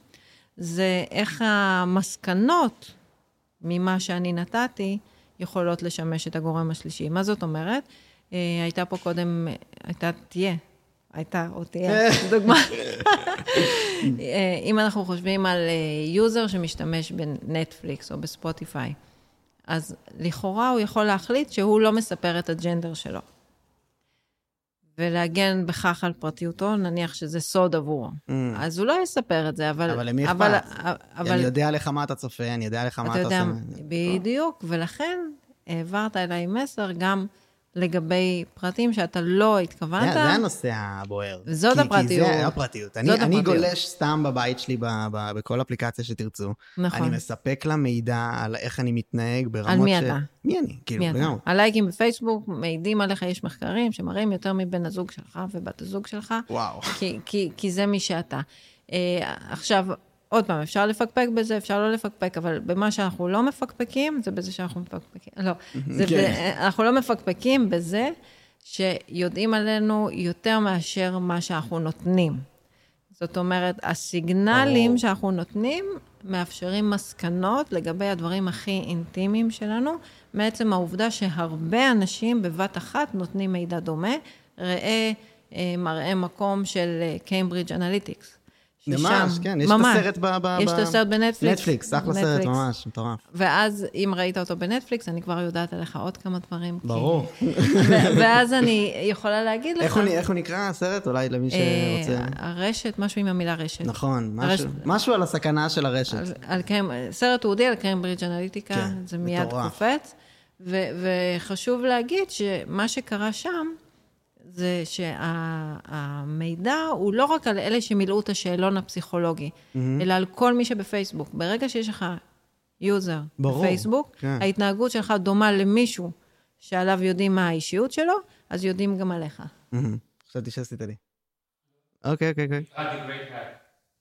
זה איך המסקנות ממה שאני נתתי יכולות לשמש את הגורם השלישי. מה זאת אומרת? אה, הייתה פה קודם, הייתה, תהיה, הייתה או תהיה, דוגמה. אה, אם אנחנו חושבים על user שמשתמש בנטפליקס או בספוטיפיי, אז לכאורה הוא יכול להחליט שהוא לא מספר את ה-gender שלו. ולהגן בכך על פרטיותו, נניח שזה סוד עבורו. Mm. אז הוא לא יספר את זה, אבל... אבל למי אבל, אכפת? אבל אני יודע לך מה אתה צופה, אני יודע לך מה אתה אתה יודע, עושה. בדיוק, ולכן העברת אליי מסר גם לגבי פרטים שאתה לא התכוונת. זה, זה הנושא הבוער. זאת כי, הפרטיות. כי זה הפרטיות. אני, זאת אני הפרטיות. גולש סתם בבית שלי, ב, ב, בכל אפליקציה שתרצו. נכון. אני מספק לה מידע על איך אני מתנהג ברמות על מי ש... אתה? מי אני? כאילו, מי אתה? הלייקים בפייסבוק מעידים עליך, יש מחקרים שמראים יותר מבן הזוג שלך ובת הזוג שלך, וואו. כי, כי, כי זה מי שאתה. אה, עכשיו, עוד פעם, אפשר לפקפק בזה, אפשר לא לפקפק, אבל במה שאנחנו לא מפקפקים, זה בזה שאנחנו מפקפקים. לא, זה כן. ב, אנחנו לא מפקפקים בזה שיודעים עלינו יותר מאשר מה שאנחנו נותנים. זאת אומרת, הסיגנלים ברור. שאנחנו נותנים מאפשרים מסקנות לגבי הדברים הכי אינטימיים שלנו, מעצם העובדה שהרבה אנשים בבת אחת נותנים מידע דומה. ראה אה, מראה מקום של קיימברידג' אנליטיקה. ממש, כן, יש את הסרט ב... ב יש ב- את הסרט בנטפליקס. נטפליקס, אחלה סרט, נטפליקס. ממש, מטורף. ואז, אם ראית אותו בנטפליקס, אני כבר יודעת עליך עוד כמה דברים. כי- ברור. ו- ואז אני יכולה להגיד לך... איך הוא נ- איך הוא נקרא הסרט? אולי למי אה, שרוצה... הרשת, משהו עם המילה רשת. נכון, הרשת- משהו- משהו על הסכנה של הרשת. על, על קיים, סרט תיעודי על קיימברידג' אנליטיקה, כן, זה מיד מטורף. קופץ. ו, וחשוב להגיד שמה שקרה שם, זה שהמידע הוא לא רק על אלה שמילאו את השאלון הפסיכולוגי, אלא על כל מי שבפייסבוק. ברגע שיש לך יוזר ברור, בפייסבוק, כן. ההתנהגות שלך דומה למישהו שעליו יודעים מה האישיות שלו, אז יודעים גם עליך. חשבתי שעשית לי. אוקיי, אוקיי, אוקיי.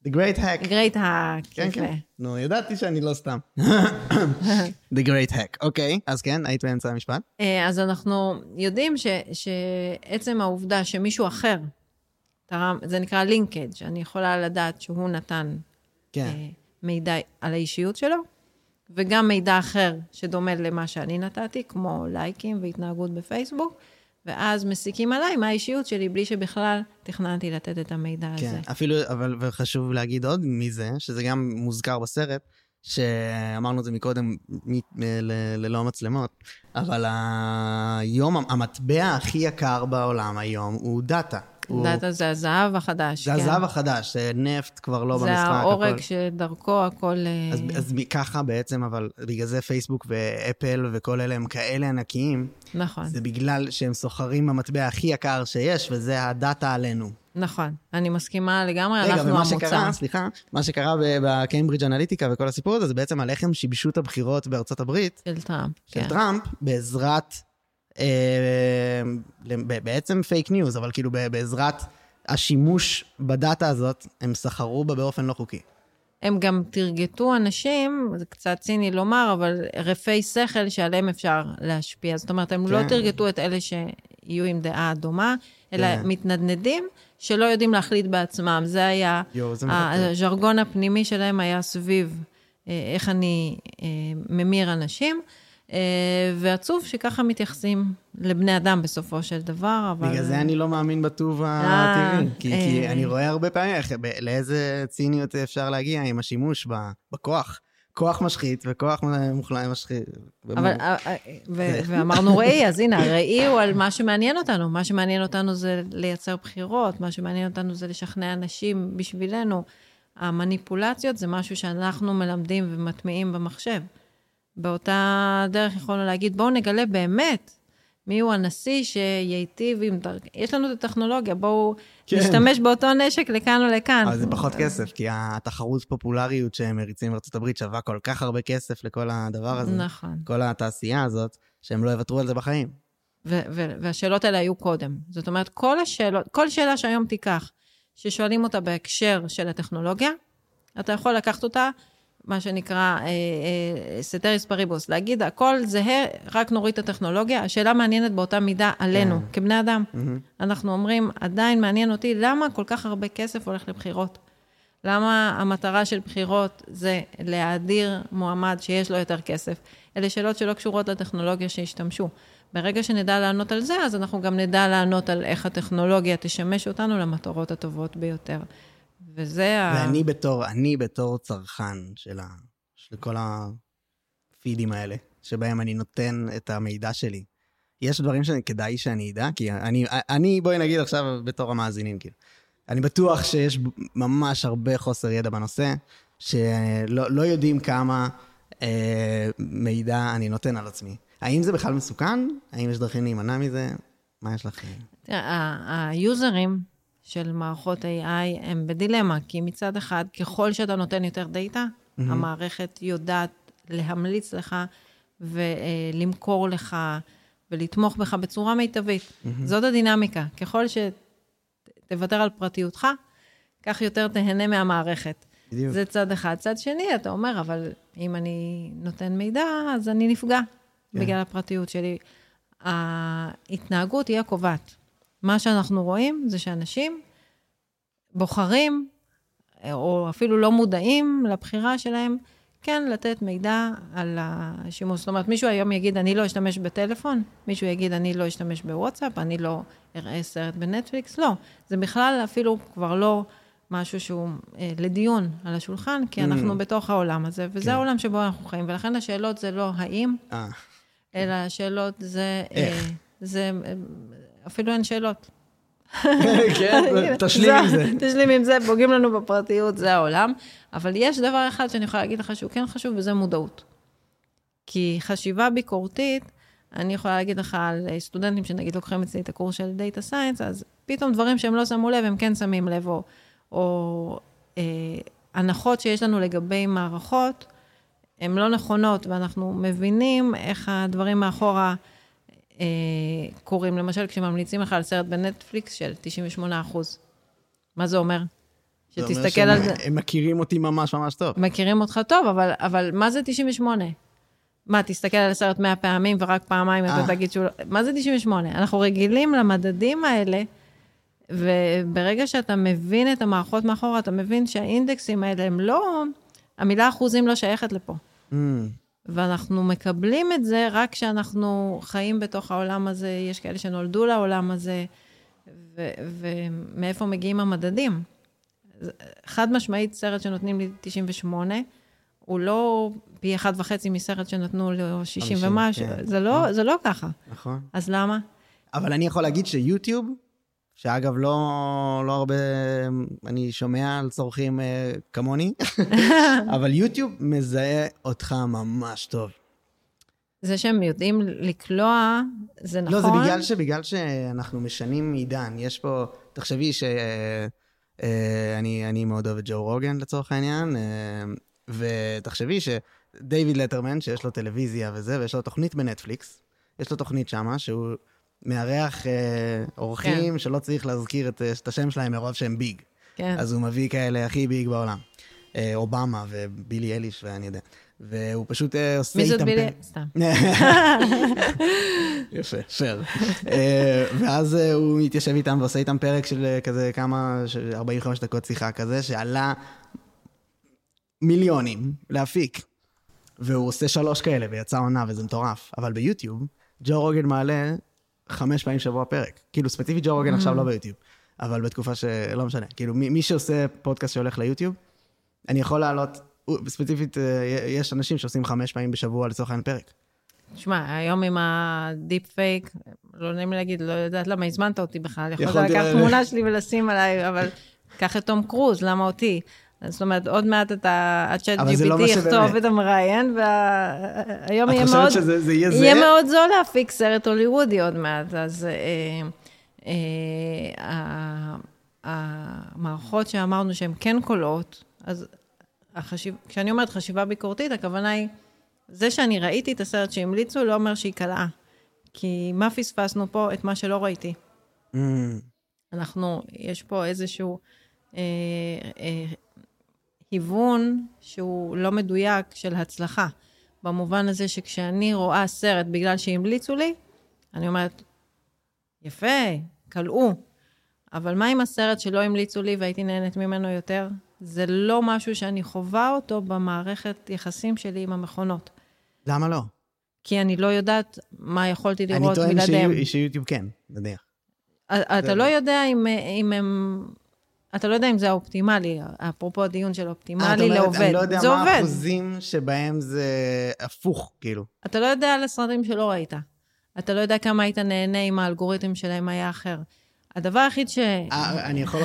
The great hack. The Great Hack. כן, יפה. כן. נו, ידעתי שאני לא סתם. The Great Hack. אוקיי, אז כן, היית באמצע המשפט? אה, אז אנחנו יודעים ש, שעצם העובדה שמישהו אחר תרם, זה נקרא לינקג', אני יכולה לדעת שהוא נתן כן. אה, מידע על האישיות שלו, וגם מידע אחר שדומה למה שאני נתתי, כמו לייקים והתנהגות בפייסבוק, ואז מסיקים עליי מה האישיות שלי, בלי שבכלל תכננתי לתת את המידע כן, הזה. אפילו, אבל וחשוב להגיד עוד מזה, שזה גם מוזכר בסרט, שאמרנו את זה מקודם, מ- מ- ל- ללא מצלמות, אבל היום המטבע הכי יקר בעולם היום הוא data. הוא- data זה הזהב החדש. זה כן. הזהב החדש, נפט כבר לא זה במשחק. העורק הכל- שדרכו הכל... אה, אז, אז מ- ככה בעצם, אבל בגלל זה פייסבוק ואפל וכל אלה הם כאלה ענקיים, נכון, זה בגלל שהם סוחרים במטבע הכי יקר שיש, וזה ה-data עלינו. נכון. אני מסכימה לגמרי, רגע, אנחנו ומה המוצר. שקרה, סליחה, מה שקרה בקיימברידג' אנליטיקה וכל הסיפור הזה, זה בעצם על איך הם שיבשו את הבחירות בארצות הברית, של טראמפ, של כן. טראמפ, בעזרת, אה, בעצם fake news, אבל כאילו בעזרת השימוש בדאטה הזאת, הם סחרו בה באופן לא חוקי. הם גם תרגטו אנשים, זה קצת ציני לומר, אבל רפי שכל שעליהם אפשר להשפיע. זאת אומרת, הם לא כן. תרגטו את אלה שיהיו עם דעה דומה, אלא כן. מתנדנדים שלא יודעים להחליט בעצמם. זה היה, יואו, זה. הז'רגון הפנימי שלהם היה סביב אה, איך אני אה, ממיר אנשים, אה, ועצוב שככה מתייחסים לבני אדם בסופו של דבר, אבל... בגלל זה אני לא מאמין בטוב אה, הטבעי. כי, כי אה. אני רואה הרבה פעמים לאיזה ציניות אפשר להגיע עם השימוש בכוח. כוח משחית וכוח מוחלט משחית. אבל, אה, אה, ואמרנו ראי, אז הנה, הראי הוא על מה שמעניין אותנו. מה שמעניין אותנו זה לייצר בחירות, מה שמעניין אותנו זה לשכנע אנשים בשבילנו. המניפולציות זה משהו שאנחנו מלמדים ומטמיעים במחשב. באותה דרך יכולנו להגיד, בואו נגלה באמת מי הוא הנשיא שייטיב עם דרכ... יש לנו את הטכנולוגיה, בואו כן. נשתמש באותו נשק לכאן או לכאן. אבל זה פחות כסף, כי התחרות פופולריות שהם מריצים בארצות הברית שווה כל כך הרבה כסף לכל הדבר הזה. נכון. כל התעשייה הזאת, שהם לא יוותרו על זה בחיים. והשאלות האלה היו קודם. זאת אומרת, כל השאלות, כל שאלה שהיום תיקח, ששואלים אותה בהקשר של הטכנולוגיה, אתה יכול לקחת אותה, מה שנקרא אה, אה, ceteris paribus, להגיד, הכל זהה, רק נוריד את הטכנולוגיה. השאלה מעניינת באותה מידה עלינו, כן. כבני אדם. מהמם. אנחנו אומרים, עדיין מעניין אותי, למה כל כך הרבה כסף הולך לבחירות? למה המטרה של בחירות זה להאדיר מועמד שיש לו יותר כסף? אלה שאלות שלא קשורות לטכנולוגיה שהשתמשו. ברגע שנדע לענות על זה, אז אנחנו גם נדע לענות על איך הטכנולוגיה תשמש אותנו למטרות הטובות ביותר. וזה ה... ואני בתור, אני בתור צרכן של, ה, של כל הפידים האלה, שבהם אני נותן את המידע שלי. יש דברים שכדאי שאני אדע, כי אני, אני, בואי נגיד עכשיו בתור המאזינים, כאילו. אני בטוח שיש ממש הרבה חוסר ידע בנושא, שלא לא יודעים כמה אה, מידע אני נותן על עצמי. האם זה בכלל מסוכן? האם יש דרכים להימנע מזה? מה יש לכם? היוזרים של מערכות AI הם בדילמה, כי מצד אחד, ככל שאתה נותן יותר דאטה, המערכת יודעת להמליץ לך ולמכור לך ולתמוך בך בצורה מיטבית. זאת הדינמיקה. ככל שתוותר על פרטיותך, כך יותר תהנה מהמערכת. בדיוק. זה צד אחד. צד שני, אתה אומר, אבל אם אני נותן מידע, אז אני נפגע כן. בגלל הפרטיות שלי. ההתנהגות היא הקובעת. מה שאנחנו רואים זה שאנשים בוחרים, או אפילו לא מודעים לבחירה שלהם, כן לתת מידע על השימוש. זאת אומרת, מישהו היום יגיד, אני לא אשתמש בטלפון, מישהו יגיד, אני לא אשתמש בוואטסאפ, אני לא אראה סרט בנטפליקס, לא. זה בכלל אפילו כבר לא משהו שהוא אה, לדיון על השולחן, כי Mm. אנחנו בתוך העולם הזה, וזה כן. העולם שבו אנחנו חיים, ולכן השאלות זה לא האם, אה, אלא השאלות זה... איך? אה, זה... אפילו אין שאלות. כן, תשלים עם זה. תשלים עם זה, פוגעים לנו בפרטיות, זה העולם. אבל יש דבר אחד שאני יכולה להגיד לך שהוא כן חשוב, וזה מודעות. כי חשיבה ביקורתית, אני יכולה להגיד לך על אה, סטודנטים שנגיד לוקחים אצלי את הקורס של data science, אז פתאום דברים שהם לא שמו לב, הם כן שמים לב, או, או אה, הנחות שיש לנו לגבי מערכות, הן לא נכונות, ואנחנו מבינים איך הדברים מאחורה אה, קורים. למשל, כשממליצים לך על סרט בנטפליקס של 98 אחוז. מה זה אומר? זה אומר שתסתכל על זה. הם מכירים אותי ממש ממש טוב. מכירים אותך טוב, אבל, אבל מה זה 98? מה, תסתכל על הסרט 100 פעמים ורק פעמיים אתה אה. תגיד שהוא... לא- מה זה 98? אנחנו רגילים למדדים האלה, וברגע שאתה מבין את המערכות מאחורה, אתה מבין שהאינדקסים האלה הם לא... המילה אחוזים לא שייכת לפה. Mm, ואנחנו מקבלים את זה רק כשאנחנו חיים בתוך העולם הזה, יש כאלה שנולדו לעולם הזה, ו- ומאיפה מגיעים המדדים. חד משמעית, סרט שנותנים לי 98, הוא לא פי אחד וחצי מסרט שנתנו לו 60 50, ומשהו, כן. זה לא, זה לא ככה. נכון. אז למה? אבל אני יכול להגיד שיוטיוב, שאגב, לא, לא הרבה אני שומע על צורכים אה, כמוני, אבל יוטיוב מזהה אותך ממש טוב. זה שהם יודעים לקלוע, זה נכון. לא, זה בגלל, שבגלל שאנחנו משנים עידן. יש פה, תחשבי ש... אה, אה, אני מאוד אוהב את ג'ו רוגן לצורך העניין, אה, ותחשבי שדייוויד לטרמן, שיש לו טלוויזיה וזה, ויש לו תוכנית בנטפליקס, יש לו תוכנית שמה, שהוא מארח אה, אורחים כן. שלא צריך להזכיר את, את השם שלהם מרוב שהם big. כן. אז הוא מביא כאלה הכי big בעולם. אה, אובמה ובילי אליש ואני יודע. והוא פשוט אה, עושה מי זאת איתם... בילי? סתם. יפה, פייר. אה, ואז אה, הוא מתיישב איתם ועושה איתם פרק של אה, כזה כמה, של 45 דקות שיחה כזה, שעלה מיליונים להפיק. והוא עושה שלוש כאלה ויצא עונה וזה מטורף. אבל ביוטיוב, ג'ו רוגן מעלה חמש פעמים בשבוע פרק. כאילו ספציפית ג'ו רוגן עכשיו לא ביוטיוב, אבל בתקופה שלא משנה. כאילו מי, מי שעושה פודקאסט שהולך ליוטיוב, אני יכול לעלות, ספציפית אה, יש אנשים שעושים חמש פעמים בשבוע לצורך העניין פרק. תשמע, היום עם הדיפ פייק, לא נעים לי להגיד, לא יודעת למה הזמנת אותי בכלל. יכולת לקחת תמונה שלי ולשים עליי, אבל קח את תום קרוז, למה אותי? זאת אומרת, עוד מעט אתה, לא GPT מה יכתוב. את המראיין, והיום את יהיה חושבת מאוד... שזה זה יהיה זה? יהיה מאוד זול להפיק סרט הוליוודי עוד מעט, אז אה, אה, המערכות שאמרנו שהן כן קולות, אז החשיב, כשאני אומרת חשיבה ביקורתית, הכוונה היא, זה שאני ראיתי את הסרט שהמליצו, לא אומר שהיא קלעה. כי מה פספסנו פה? את מה שלא ראיתי. Mm, אנחנו, יש פה איזשהו אה, אה, היוון שהוא לא מדויק של הצלחה. במובן הזה שכשאני רואה סרט בגלל שהמליצו לי, אני אומרת, יפה, כלאו. אבל מה עם הסרט שלא המליצו לי והייתי נהנית ממנו יותר? זה לא משהו שאני חווה אותו במערכת יחסים שלי עם המכונות. למה לא? כי אני לא יודעת מה יכולתי אני לראות טוען בלעדיהם. שיו- שיוטיוב כן, נניח. אתה לא יודע אם, אם הם... אתה לא יודע אם זה האופטימלי, אפרופו הדיון של אה, אופטימלי אומרת, לעובד. אני לא יודע זה מה. האחוזים שבהם זה הפוך, כאילו. אתה לא יודע על הסרטים שלא ראית. אתה לא יודע כמה היית נהנה אם האלגוריתם שלהם היה אחר. הדבר היחיד ש... אה, אני יכול...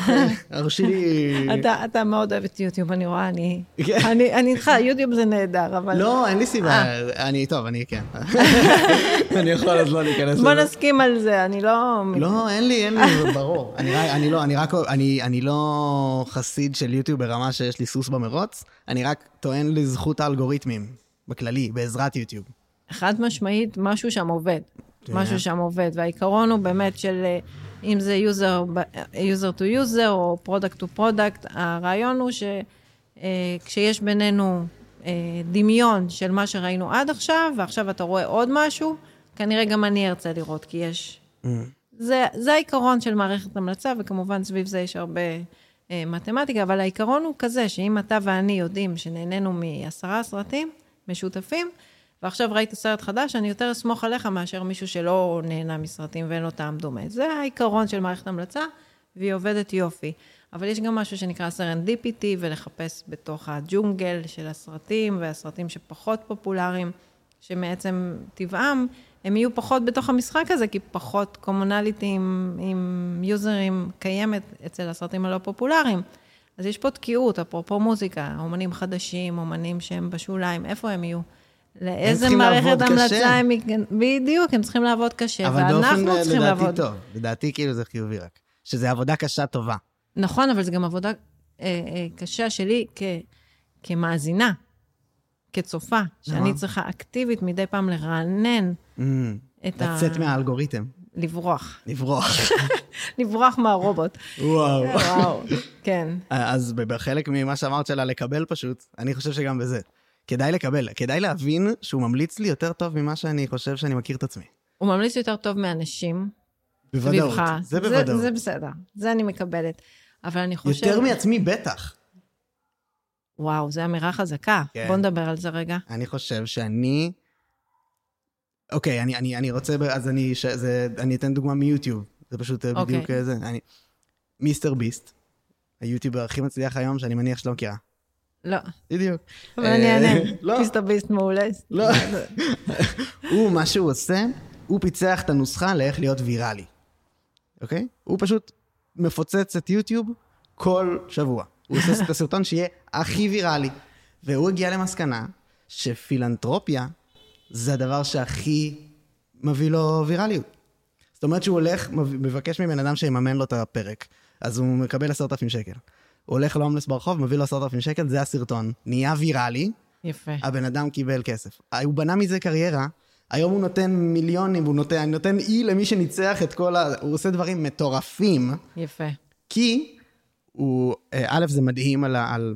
הרשי לי... אתה, אתה מאוד אוהב את יוטיוב, אני רואה, אני... כן. אני אני איתך, יוטיוב זה נהדר, אבל... לא, אין לי סיבה. אה. אני, טוב, אני כן. אני יכול אז לא להיכנס בוא לזה. נסכים על זה, אני לא... לא, אין לי, אין לי, ברור. אני לא, אני רק, אני אני לא חסיד של יוטיוב ברמה שיש לי סוס במרוץ, אני רק טוען לזכות האלגוריתמים, בכללי, בעזרת יוטיוב. חד משמעית, משהו שם עובד. כן. משהו שם עובד. והעיקרון הוא באמת של, אה, אם זה user, user to user או product to product, הרעיון הוא שכשיש בינינו אה, דמיון של מה שראינו עד עכשיו, ועכשיו אתה רואה עוד משהו, כנראה גם אני ארצה לראות, כי יש... זה, זה העיקרון של מערכת המלצה, וכמובן סביב זה יש הרבה אה, מתמטיקה, אבל העיקרון הוא כזה, שאם אתה ואני יודעים שנהנינו מעשרה סרטים משותפים, ועכשיו ראית סרט חדש, אני יותר אסמוך עליך מאשר מישהו שלא נהנה מסרטים ואין לו טעם דומה. זה העיקרון של מערכת המלצה, והיא עובדת יופי. אבל יש גם משהו שנקרא serendipity, ולחפש בתוך הג'ונגל של הסרטים, והסרטים שפחות פופולריים, שמעצם טבעם, הם יהיו פחות בתוך המשחק הזה, כי פחות commonality עם, עם יוזרים קיימת אצל הסרטים הלא פופולריים. אז יש פה תקיעות, אפרופו מוזיקה, אומנים חדשים, אומנים שהם בשוליים, איפה הם יהיו? לאיזה צריכים מערכת לעבוד המלצה. הם... בדיוק, הם צריכים לעבוד קשה, אבל באופן, ואנחנו אה, צריכים לדעתי, לעבוד. טוב. לדעתי, כאילו, זה חיובי רק. שזה עבודה קשה טובה. נכון, אבל זו גם עבודה אה, אה, קשה שלי כ, כמאזינה, כצופה, שאני נכון. צריכה אקטיבית מדי פעם לרענן Mm, את ה... לצאת מהאלגוריתם, לברוח. לברוח. לברוח מהרובוט. וואו. וואו, כן. אז בחלק ממה שאמרת שלה לקבל פשוט, אני חושב שגם בזה. כדאי לקבל, כדאי להבין שהוא ממליץ לי יותר טוב ממה שאני חושב שאני מכיר את עצמי. הוא ממליץ יותר טוב מאנשים בוודאות, סביבך. זה בוודאות. זה בסדר, זה אני מקבלת. אבל אני חושבת... יותר מעצמי בטח. וואו, זו אמירה חזקה. כן. בוא נדבר על זה רגע. אני חושב שאני... אוקיי, אני, אני, אני רוצה, אז אני, ש... זה, אני אתן דוגמה מיוטיוב. זה פשוט אה, בדיוק אוקיי. אה, זה. אני... מיסטר ביסט, היוטיובר הכי מצליח היום, שאני מניח שלא מכירה. לא, בדיוק. אבל אני אענה. לא. מיסטר ביסט מעולה. לא. הוא, מה שהוא עושה, הוא פיצח את הנוסחה לאיך להיות ויראלי. אוקיי? הוא פשוט מפוצץ את יוטיוב כל שבוע. הוא עושה את הסרטון שיהיה הכי ויראלי. והוא הגיע למסקנה שפילנטרופיה זה הדבר שהכי מביא לו ויראליות. זאת אומרת שהוא הולך, מבקש מבן אדם שיממן לו את הפרק, אז הוא מקבל עשרת אלפים שקל. הולך להומלס ברחוב, מביא לו עשרת אלפים שקל, זה הסרטון. נהיה ויראלי, יפה. הבן אדם קיבל כסף. הוא בנה מזה קריירה, היום הוא נותן מיליונים, הוא נותן, נותן אי למי שניצח את כל ה... הוא עושה דברים מטורפים, יפה. כי הוא, אה, א', זה מדהים על, ה- על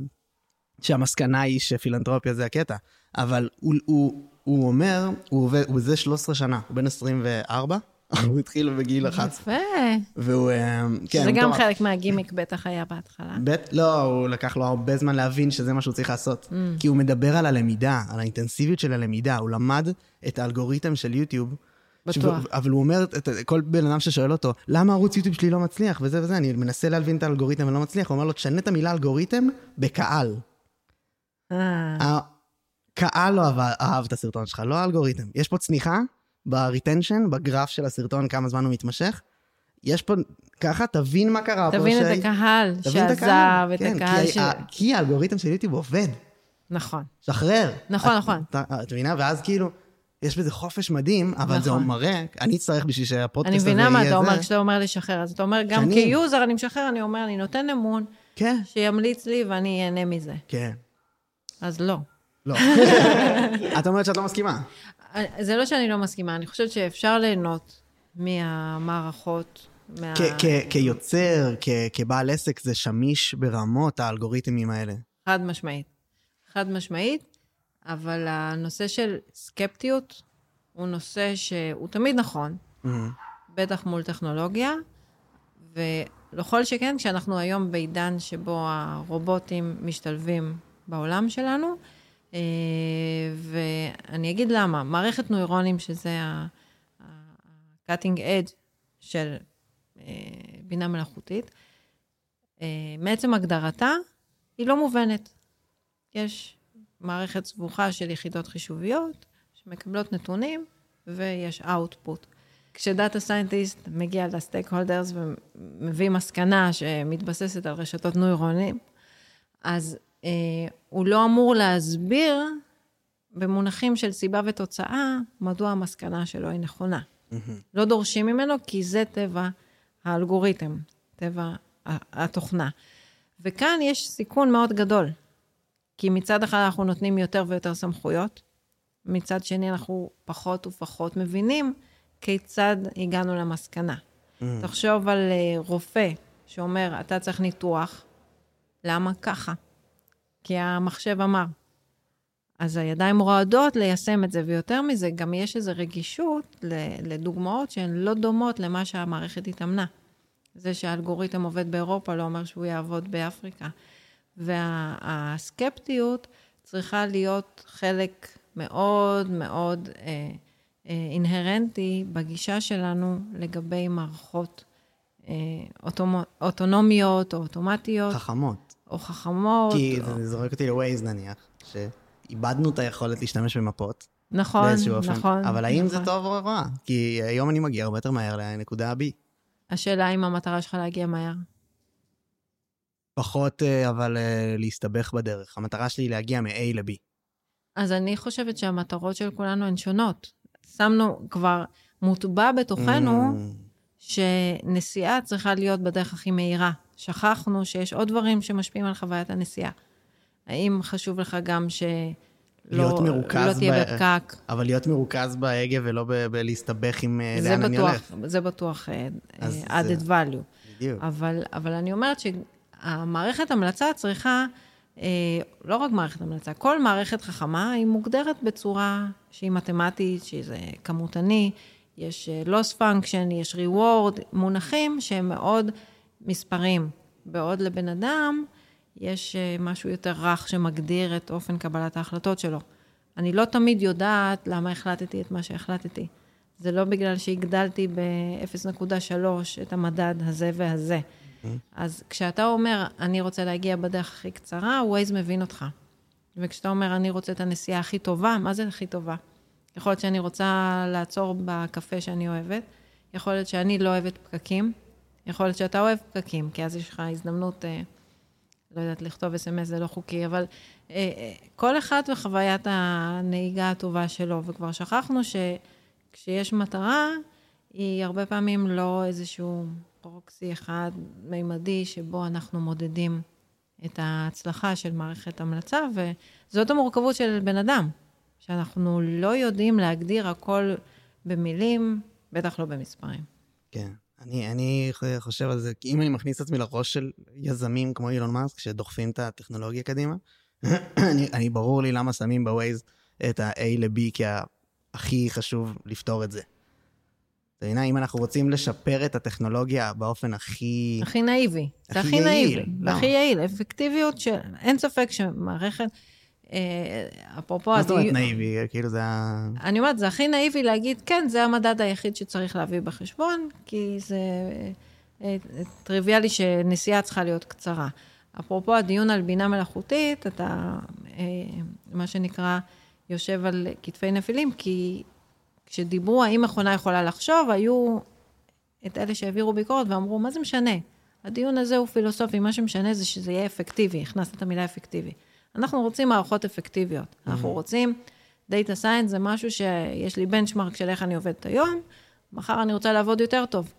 שהמסקנה היא שפילנטרופיה זה הקטע, אבל הוא, הוא, הוא אומר, הוא עובד, הוא זה 13 שנה, הוא בן 24, הוא התחיל בגיל 11, יפה. והוא, אה, כן, זה גם. חלק מהגימיק בטח היה בהתחלה. בית, לא, הוא לקח לו הרבה זמן להבין שזה מה שהוא צריך לעשות. Mm. כי הוא מדבר על הלמידה, על האינטנסיביות של הלמידה. הוא למד את האלגוריתם של יוטיוב. בטוח. ש... אבל הוא אומר, כל בן אדם ששואל אותו, למה ערוץ יוטיוב שלי לא מצליח, וזה וזה, אני מנסה להבין את האלגוריתם ולא מצליח, הוא אומר לו, תשנה את המילה אלגוריתם בקהל. אה, הקהל לא אהב, אהב את הסרטון שלך, לא האלגוריתם. יש פה צניחה ב retention, בגרף של הסרטון, כמה זמן הוא מתמשך. יש פה, ככה, תבין מה קרה פה. תבין את שהי- הקהל תבין שעזב. את כן, הקהל כי, ש... כי האלגוריתם של יוטיוב עובד. נכון. שחרר. נכון, את- נכון. את מבינה? ואז כאילו, יש בזה חופש מדהים, אבל זה נכון. מראה, אני אצטרך בשביל שהפודקאסט אני הזה יהיה מבינה מה זה. אתה אומר כשאתה אומר לשחרר. אז אתה אומר, גם שנים. כיוזר אני משחרר, אני אומר, אני נותן אמון, כן, שימליץ לי ואני אהנה מזה. כן. אז לא. לא. את אומרת שאת לא מסכימה. זה לא שאני לא מסכימה, אני חושבת שאפשר ליהנות מהמערכות, מה... כיוצר, כבעל עסק, זה שמיש ברמות האלגוריתמים האלה. חד משמעית. חד משמעית, אבל הנושא של סקפטיות הוא נושא שהוא תמיד נכון, מהמם. בטח מול טכנולוגיה, ולכל שכן, כשאנחנו היום בעידן שבו הרובוטים משתלבים בעולם שלנו, אה, ואני אגיד למה. מערכת נוירונים, שזה ה-cutting edge של אה, בינה מלאכותית, אה, מעצם הגדרתה, היא לא מובנת. יש מערכת סבוכה של יחידות חישוביות שמקבלות נתונים ויש output. כש data scientist מגיע ל stakeholders ומביא מסקנה שמתבססת על רשתות נוירונים, אז אה, הוא לא אמור להסביר במונחים של סיבה ותוצאה מדוע המסקנה שלו היא נכונה. לא דורשים ממנו כי זה טבע האלגוריתם, טבע התוכנה. וכאן יש סיכון מאוד גדול, כי מצד אחד אנחנו נותנים יותר ויותר סמכויות, מצד שני אנחנו פחות ופחות מבינים כיצד הגענו למסקנה. תחשוב על אה, רופא שאומר, אתה צריך ניתוח, למה ככה? כי המחשב אמר. אז הידיים רועדות ליישם את זה, ויותר מזה, גם יש איזו רגישות לדוגמאות שהן לא דומות למה שהמערכת התאמנה. זה שהאלגוריתם עובד באירופה לא אומר שהוא יעבוד באפריקה. והסקפטיות צריכה להיות חלק מאוד מאוד אה, אה, אינהרנטי בגישה שלנו לגבי מערכות אה, אוטומו, אוטונומיות או אוטומטיות חכמות. או חכמות. כי או... זה זורק אותי לווייז נניח, שאיבדנו את היכולת להשתמש במפות. נכון, באיזשהו אופן. נכון. אבל האם זה נכון. טוב או רע? כי היום אני מגיע הרבה יותר מהר לנקודה B. השאלה אם המטרה שלך להגיע מהר. פחות, אה, אבל אה, להסתבך בדרך. המטרה שלי היא להגיע מ-A ל-B. אז אני חושבת שהמטרות של כולנו הן שונות. שמנו כבר מוטבע בתוכנו Mm, שנסיעה צריכה להיות בדרך הכי מהירה. שכחנו שיש עוד דברים שמשפיעים על חוויית הנסיעה. האם חשוב לך גם שלא לא תהיה בפקק? אבל להיות מרוכז בהגה ולא בלהסתבך עם אה, זה לאן אני בטוח, הולך. זה בטוח אה, אה, זה- added value. בדיוק. אבל, אבל אני אומרת שהמערכת המלצה צריכה, לא רק מערכת המלצה, כל מערכת חכמה היא מוגדרת בצורה שהיא מתמטית, שזה כמותני, יש loss function, יש reward, מונחים שהם מאוד מספרים. בעוד לבן אדם יש אה, משהו יותר רך שמגדיר את אופן קבלת ההחלטות שלו. אני לא תמיד יודעת למה החלטתי את מה שהחלטתי. זה לא בגלל שהגדלתי ב-0.3 את המדד הזה והזה. אז כשאתה אומר, אני רוצה להגיע בדרך הכי קצרה, Waze מבין אותך. וכשאתה אומר, אני רוצה את הנסיעה הכי טובה, מה זה הכי טובה? יכול להיות שאני רוצה לעצור בקפה שאני אוהבת, יכול להיות שאני לא אוהבת פקקים, יכול להיות שאתה אוהב פקקים, כי אז יש לך הזדמנות, אה, לא יודעת, לכתוב אס.אם.אס זה לא חוקי, אבל אה, אה, כל אחד וחוויית הנהיגה הטובה שלו, וכבר שכחנו שכשיש מטרה, היא הרבה פעמים לא איזשהו פרוקסי אחד מימדי שבו אנחנו מודדים את ההצלחה של מערכת המלצה, וזאת המורכבות של בן אדם, שאנחנו לא יודעים להגדיר הכל במילים, בטח לא במספרים. כן. אני, אני חושב על זה, אם אני מכניס את עצמי לראש של יזמים כמו אילון מאסק, שדוחפים את הטכנולוגיה קדימה, אני, אני ברור לי למה שמים בווייז את ה-A ל-B כהכי חשוב לפתור את זה. אתה מבין, אם אנחנו רוצים לשפר את הטכנולוגיה באופן הכי... הכי נאיבי. זה הכי נאיבי. הכי יעיל. אפקטיביות של... אין ספק שמערכת... אה, אפרופו... מה זאת אומרת נאיבי? כאילו זה ה... אני אומרת, זה הכי נאיבי להגיד, כן, זה המדד היחיד שצריך להביא בחשבון, כי זה אה, טריוויאלי שנסיעה צריכה להיות קצרה. אפרופו הדיון על בינה מלאכותית, אתה, אה, מה שנקרא, יושב על כתפי נפילים, כי כשדיברו האם מכונה יכולה לחשוב, היו את אלה שהעבירו ביקורת ואמרו, מה זה משנה? הדיון הזה הוא פילוסופי, מה שמשנה זה שזה יהיה אפקטיבי, הכנסת את המילה אפקטיבי. אנחנו רוצים מערכות אפקטיביות. Mm-hmm. אנחנו רוצים, data science זה משהו שיש לי benchmark של איך אני עובדת היום, מחר אני רוצה לעבוד יותר טוב.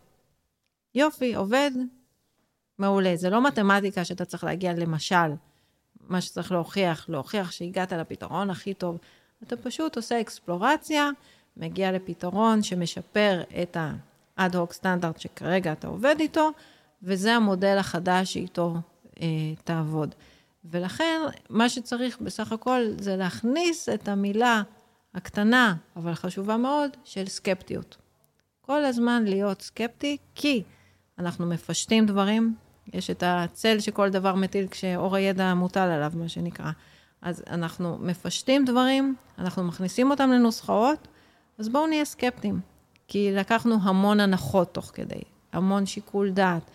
יופי, עובד, מעולה. זה לא מתמטיקה שאתה צריך להגיע, למשל, מה שצריך להוכיח, להוכיח שהגעת לפתרון הכי טוב. אתה פשוט עושה אקספלורציה, מגיע לפתרון שמשפר את האד-הוק סטנדרט שכרגע אתה עובד איתו, וזה המודל החדש שאיתו אה, תעבוד. ולכן, מה שצריך בסך הכל זה להכניס את המילה הקטנה, אבל חשובה מאוד, של סקפטיות. כל הזמן להיות סקפטי, כי אנחנו מפשטים דברים, יש את הצל שכל דבר מטיל כשאור הידע מוטל עליו, מה שנקרא. אז אנחנו מפשטים דברים, אנחנו מכניסים אותם לנוסחאות, אז בואו נהיה סקפטיים. כי לקחנו המון הנחות תוך כדי, המון שיקול דעת.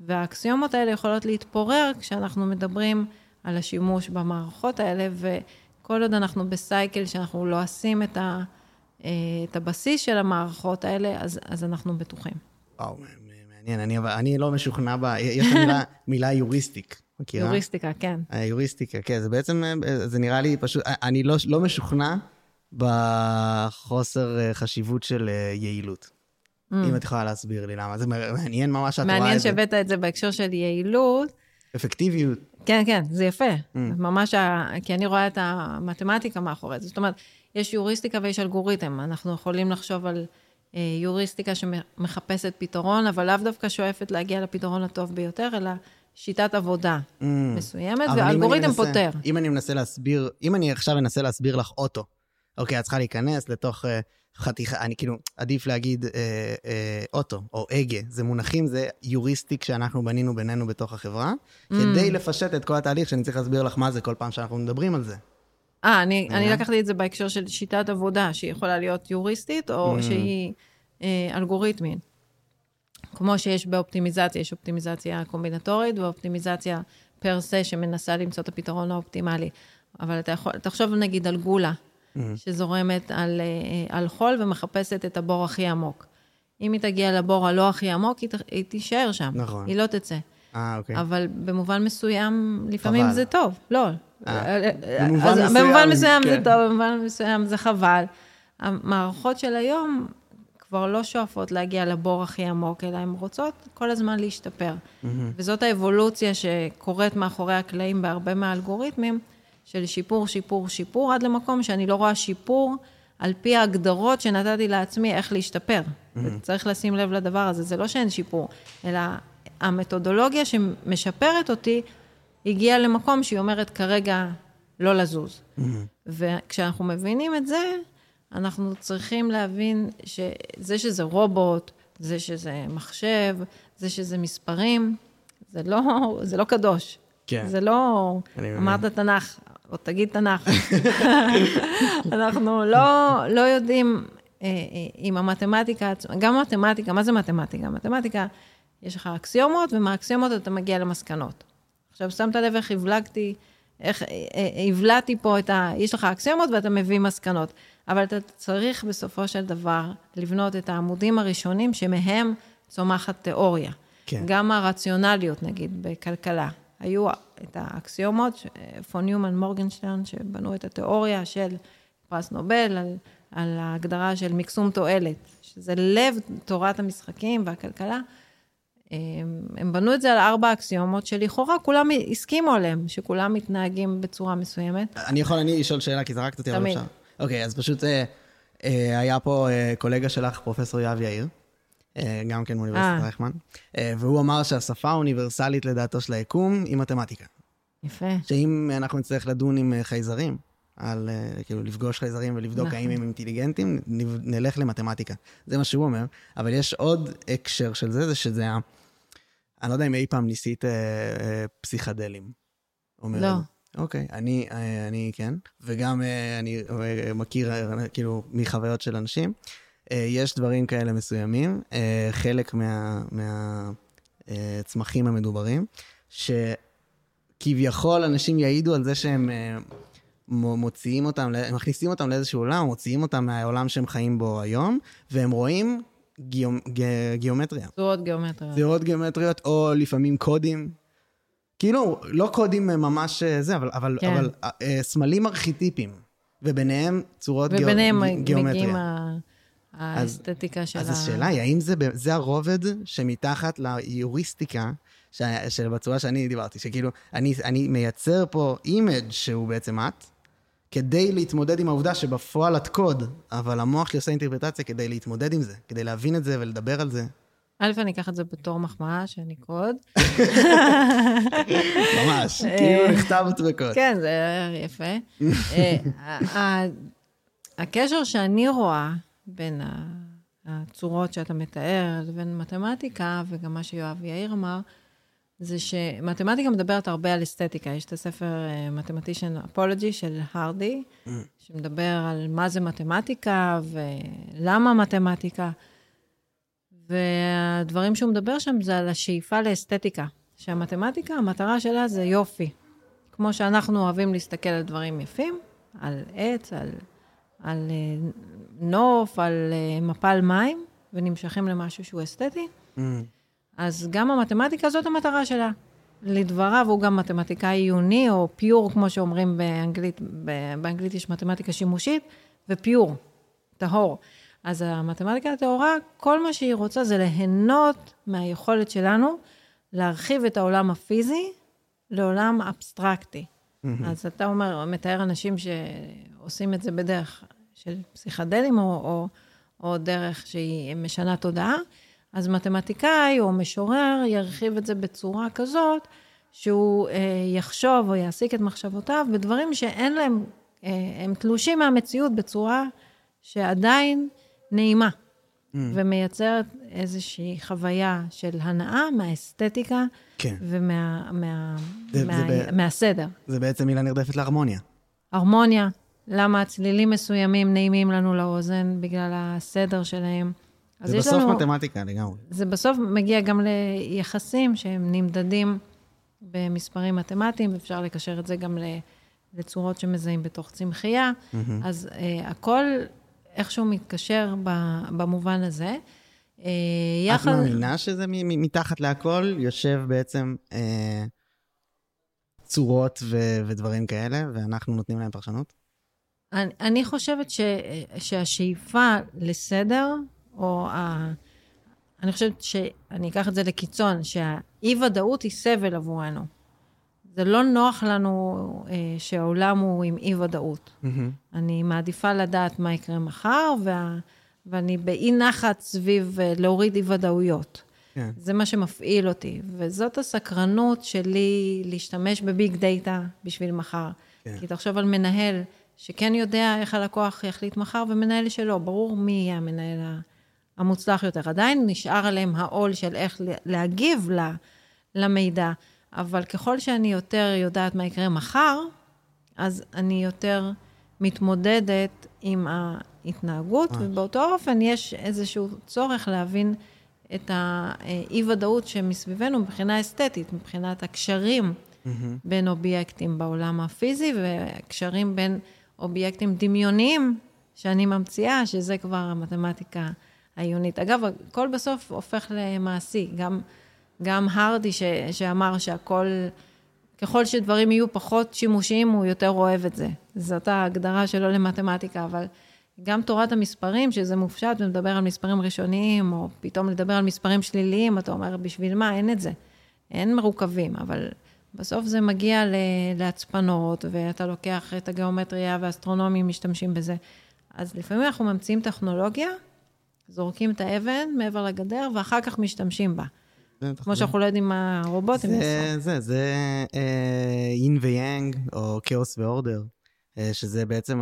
והאקסיומות האלה יכולות להתפורר כשאנחנו מדברים על השימוש במערכות האלה, וכל עוד אנחנו בסייקל שאנחנו לועסים את, ה, אה, את הבסיס של המערכות האלה, אז, אז אנחנו בטוחים. וואו, מעניין, אני, אני לא משוכנע ב... יש מילה, מילה יוריסטיק. מכירה? יוריסטיקה, כן. יוריסטיקה, כן, זה בעצם, זה נראה לי פשוט, אני לא, לא משוכנע בחוסר אה, חשיבות של אה, יעילות. Mm. אם את יכולה להסביר לי למה, זה מעניין ממש שאת רואה את זה. מעניין שהבאת את זה בהקשר של יעילות. אפקטיביות. כן, כן, זה יפה. Mm. ממש, כי אני רואה את המתמטיקה מאחורי זה. זאת אומרת, יש יוריסטיקה ויש אלגוריתם. אנחנו יכולים לחשוב על אה, יוריסטיקה שמחפשת פתרון, אבל לאו דווקא שואפת להגיע לפתרון הטוב ביותר, אלא שיטת עבודה mm. מסוימת, והאלגוריתם פותר. אם אני מנסה להסביר, אם אני עכשיו אנסה להסביר לך אוטו, אוקיי, את צריכה להיכנס לתוך אה, חתיכה, אני כאילו, עדיף להגיד אה, אה, אוטו או אגה, זה מונחים, זה יוריסטיק שאנחנו בנינו בינינו בתוך החברה, mm. כדי לפשט את כל התהליך, שאני צריך להסביר לך מה זה כל פעם שאנחנו מדברים על זה. אה, אני, אני לקחתי את זה בהקשר של שיטת עבודה, שהיא יכולה להיות יוריסטית, או mm. שהיא אה, אלגוריתמית. כמו שיש באופטימיזציה, יש אופטימיזציה קומבינטורית ואופטימיזציה פר סה שמנסה למצוא את הפתרון האופטימלי. אבל אתה יכול, תחשוב נגיד על גולה. שזורמת על, אה, על חול ומחפשת את הבור הכי עמוק. אם היא תגיע לבור הלא הכי עמוק, היא, היא תישאר שם. נכון. היא לא תצא. אה, אוקיי. אבל במובן מסוים, לפעמים חבל. זה טוב. לא. אה, במובן מסוים, במובן מסוים כן. זה טוב, במובן מסוים זה חבל. המערכות של היום כבר לא שואפות להגיע לבור הכי עמוק, אלא הן רוצות כל הזמן להשתפר. Mm-hmm. וזאת האבולוציה שקורית מאחורי הקלעים בהרבה מהאלגוריתמים, של שיפור, שיפור, שיפור, עד למקום שאני לא רואה שיפור על פי ההגדרות שנתתי לעצמי איך להשתפר. Mm-hmm. צריך לשים לב לדבר הזה, זה לא שאין שיפור, אלא המתודולוגיה שמשפרת אותי, הגיעה למקום שהיא אומרת כרגע לא לזוז. Mm-hmm. וכשאנחנו מבינים את זה, אנחנו צריכים להבין שזה שזה רובוט, זה שזה מחשב, זה שזה מספרים, זה לא, זה לא קדוש. כן. זה לא, אמרת תנ"ך, או תגיד תנ"ך. אנחנו לא, לא יודעים אה, אה, אם המתמטיקה, גם מתמטיקה, מה זה מתמטיקה? מתמטיקה יש לך אקסיומות, ומהאקסיומות אתה מגיע למסקנות. עכשיו, שמת לב איך הבלגתי, איך אה, הבלעתי פה את ה... יש לך אקסיומות ואתה מביא מסקנות. אבל אתה צריך בסופו של דבר לבנות את העמודים הראשונים שמהם צומחת תיאוריה. כן. גם הרציונליות, נגיד, בכלכלה. היו את האקסיומות, פון ניומן מורגנשטיין, שבנו את התיאוריה של פרס נובל, על, על ההגדרה של מקסום תועלת, שזה לב תורת המשחקים והכלכלה. הם, הם בנו את זה על ארבע אקסיומות שלכאורה כולם הסכימו עליהם, שכולם מתנהגים בצורה מסוימת. אני יכול אני לשאול שאלה, כי זרקת אותי, אבל תמיד. אפשר. אוקיי, אז פשוט אה, אה, היה פה אה, קולגה שלך, פרופסור יאב יאיר, גם כן מאוניברסיטת אה. רייכמן, אה, והוא אמר שהשפה האוניברסלית לדעתו של היקום היא מתמטיקה. יפה. שאם אנחנו נצטרך לדון עם אה, חייזרים, על אה, כאילו לפגוש חייזרים ולבדוק נכון. האם הם אינטליגנטים, נלך למתמטיקה. זה מה שהוא אומר. אבל יש עוד הקשר של זה, זה שזה ה... אני לא יודע אם אי פעם ניסית אה, אה, פסיכדלים. אומר לא. אוקיי, אני, אה, אני כן, וגם אה, אני אה, מכיר אה, כאילו מחוויות של אנשים. אה, יש דברים כאלה מסוימים, אה, חלק מהצמחים המדוברים, שכביכול אנשים יעידו על זה שהם אה, מו- מוציאים אותם, ל- מכניסים אותם לאיזשהו עולם, מוציאים אותם מהעולם שהם חיים בו היום, והם רואים גיאומ- ג- גיאומטריה. צורות גיאומטריות. צורות גיאומטריות, או לפעמים קודים. כאילו, לא קודים אה, ממש אה, זה, אבל, אבל, כן. אבל אה, אה, סמלים ארכיטיפיים, וביניהם צורות וביניהם גיאומטריה. מגיעים ה- האסתטיקה של ה... אז השאלה היא, האם זה, זה הרובד שמתחת ליוריסטיקה, ש- שבצורה שאני דיברתי, שכאילו, אני, אני מייצר פה image שהוא בעצם את, כדי להתמודד עם העובדה שבפועל את קוד, אבל המוח שלי עושה אינטרפרטציה כדי להתמודד עם זה, כדי להבין את זה ולדבר על זה. א', אני אקח את זה בתור מחמאה, שאני קוד. ממש, כאילו נכתב בקוד. כן, זה יפה. אה, הקשר שאני רואה בין הצורות שאתה מתאר לבין מתמטיקה, וגם מה שיואב יאיר אמר, זה שמתמטיקה מדברת הרבה על אסתטיקה. יש את הספר מתמטישן אפולוגי של הרדי, שמדבר על מה זה מתמטיקה ולמה מתמטיקה. והדברים שהוא מדבר שם זה על השאיפה לאסתטיקה. שהמתמטיקה, המטרה שלה זה יופי. כמו שאנחנו אוהבים להסתכל על דברים יפים, על עץ, על, על אה, נוף, על אה, מפל מים, ונמשכים למשהו שהוא אסתטי, Mm, אז גם המתמטיקה זאת המטרה שלה. לדבריו, הוא גם מתמטיקאי עיוני, או פיור, כמו שאומרים באנגלית, באנגלית יש מתמטיקה שימושית, ופיור, טהור. אז המתמטיקה הטהורה, כל מה שהיא רוצה זה ליהנות מהיכולת שלנו להרחיב את העולם הפיזי לעולם אבסטרקטי. אז אתה אומר, מתאר אנשים שעושים את זה בדרך של פסיכדלים, או, או, או דרך שהיא משנה תודעה, אז מתמטיקאי או משורר ירחיב את זה בצורה כזאת, שהוא אה, יחשוב או יעסיק את מחשבותיו בדברים שאין להם, אה, הם תלושים מהמציאות בצורה שעדיין נעימה, ומייצרת איזושהי חוויה של הנאה מהאסתטיקה כן. ומה, מה, זה- מה, זה ב- מהסדר. זה בעצם מילה נרדפת להרמוניה. הרמוניה, למה צלילים מסוימים נעימים לנו לאוזן בגלל הסדר שלהם. זה בסוף לנו, מתמטיקה לגמרי. זה בסוף מגיע גם ליחסים שהם נמדדים במספרים מתמטיים, אפשר לקשר את זה גם לצורות שמזהים בתוך צמחייה. אז אה, הכל איכשהו מתקשר במובן הזה. את יחד... מאמינה שזה מתחת להכל יושב בעצם אה, צורות ו- ודברים כאלה, ואנחנו נותנים להם פרשנות? אני, אני חושבת ש, שהשאיפה לסדר, או ה... אני חושבת שאני אקח את זה לקיצון, שהאי-ודאות היא סבל עבורנו. זה לא נוח לנו אה, שהעולם הוא עם אי-ודאות. אני מעדיפה לדעת מה יקרה מחר, וה, ואני באי נחת סביב אה, להוריד אי-ודאויות. כן. זה מה שמפעיל אותי, וזאת הסקרנות שלי להשתמש בביג דאטה בשביל מחר. כן. כי תחשוב על מנהל שכן יודע איך הלקוח יחליט מחר, ומנהל שלא. ברור מי יהיה המנהל המוצלח יותר. עדיין נשאר עליהם העול של איך להגיב ל- למידע, אבל ככל שאני יותר יודעת מה יקרה מחר, אז אני יותר מתמודדת עם ההתנהגות, ובאותו אופן יש איזשהו צורך להבין את האי-ודאות שמסביבנו מבחינה אסתטית, מבחינת הקשרים Mm-hmm. בין אובייקטים בעולם הפיזי וקשרים בין אובייקטים דמיוניים שאני ממציאה, שזה כבר המתמטיקה העיונית. אגב, הכל בסוף הופך למעשי. גם, גם הרדי ש, שאמר שהכל, ככל שדברים יהיו פחות שימושיים, הוא יותר אוהב את זה. זאת ההגדרה שלו למתמטיקה, אבל גם תורת המספרים, שזה מופשט ומדבר על מספרים ראשוניים, או פתאום לדבר על מספרים שליליים, אתה אומר, בשביל מה? אין את זה. אין מרוכבים, אבל בסוף זה מגיע להצפנות, ואתה לוקח את הגיאומטריה והאסטרונומים משתמשים בזה. אז לפעמים אנחנו ממציאים טכנולוגיה, זורקים את האבן מעבר לגדר, ואחר כך משתמשים בה. כמו שאנחנו לא יודעים מה הרובוטים יעשו. זה, זה, זה אין ויאנג, או כאוס ואורדר, אה, שזה בעצם,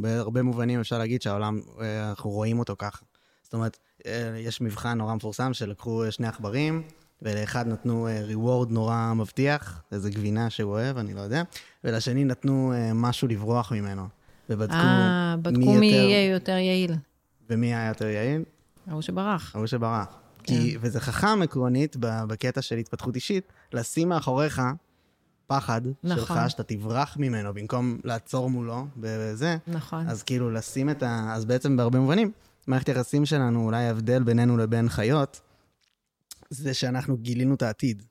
בהרבה מובנים אפשר להגיד שהעולם, אה, אנחנו רואים אותו ככה. זאת אומרת, אה, יש מבחן נורא מפורסם שלקחו שני עכברים, ולאחד נתנו reward נורא מבטיח, איזה גבינה שהוא אוהב, אני לא יודע, ולשני נתנו משהו לברוח ממנו. ובדקו 아, בדקו מי, מי יותר... יהיה יותר יעיל. ומי היה יותר יעיל? ההוא שברח. ההוא שברח. כן. כי, וזה חכם עקרונית בקטע של התפתחות אישית, לשים מאחוריך פחד נכון. שלך, שאתה תברח ממנו במקום לעצור מולו בזה. נכון. אז כאילו לשים את ה... אז בעצם בהרבה מובנים, מערכת יחסים שלנו, אולי ההבדל בינינו לבין חיות, זה שאנחנו גילינו את העתיד.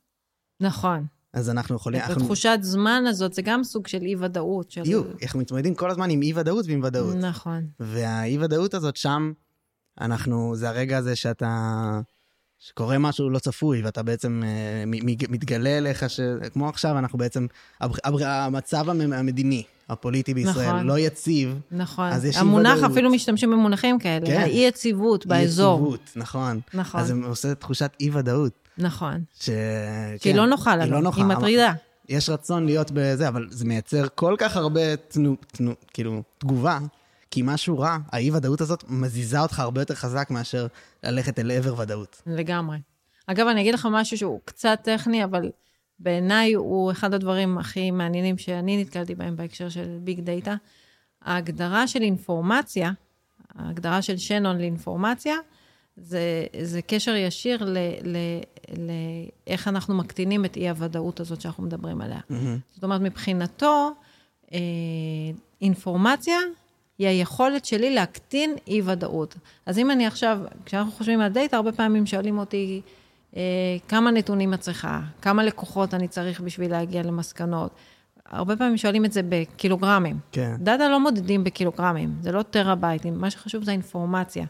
נכון. אז אנחנו יכולים... את אנחנו... התחושת זמן הזאת, זה גם סוג של אי-ודאות. של... בדיוק, אנחנו מתמודדים כל הזמן עם אי-ודאות ועם ודאות. נכון. והאי-ודאות הזאת, שם אנחנו, זה הרגע הזה שאתה... שקורה משהו לא צפוי, ואתה בעצם uh, מתגלה אליך, ש... כמו עכשיו, אנחנו בעצם, המצב המדיני, הפוליטי בישראל, נכון, לא יציב. נכון. אז יש המונח, אי-ודאות. אפילו משתמשים במונחים כאלה, כן. האי-יציבות באזור. אי-יציבות, נכון. נכון. אז זה עושה תחושת אי-ודאות. נכון. ש... שהיא כן, לא נוחה לנו, היא, לא נוחה, היא מטרידה. יש רצון להיות בזה, אבל זה מייצר כל כך הרבה תנו, תנו, כאילו, תגובה, כי משהו רע, האי-ודאות הזאת מזיזה אותך הרבה יותר חזק מאשר ללכת אל עבר ודאות. לגמרי. אגב, אני אגיד לך משהו שהוא קצת טכני, אבל בעיניי הוא אחד הדברים הכי מעניינים שאני נתקלתי בהם בהקשר של big data. ההגדרה של אינפורמציה, ההגדרה של שנון לאינפורמציה, זה, זה קשר ישיר לאיך אנחנו מקטינים את אי-הוודאות הזאת שאנחנו מדברים עליה. Mm-hmm. זאת אומרת, מבחינתו, אה, אינפורמציה היא היכולת שלי להקטין אי-ודאות. אז אם אני עכשיו, כשאנחנו חושבים על דאטה, הרבה פעמים שואלים אותי, כמה נתונים את צריכה? כמה לקוחות אני צריך בשביל להגיע למסקנות? הרבה פעמים שואלים את זה בקילוגרמים. כן. דאטה לא מודדים בקילוגרמים, זה לא טראבייטים, מה שחשוב זה האינפורמציה.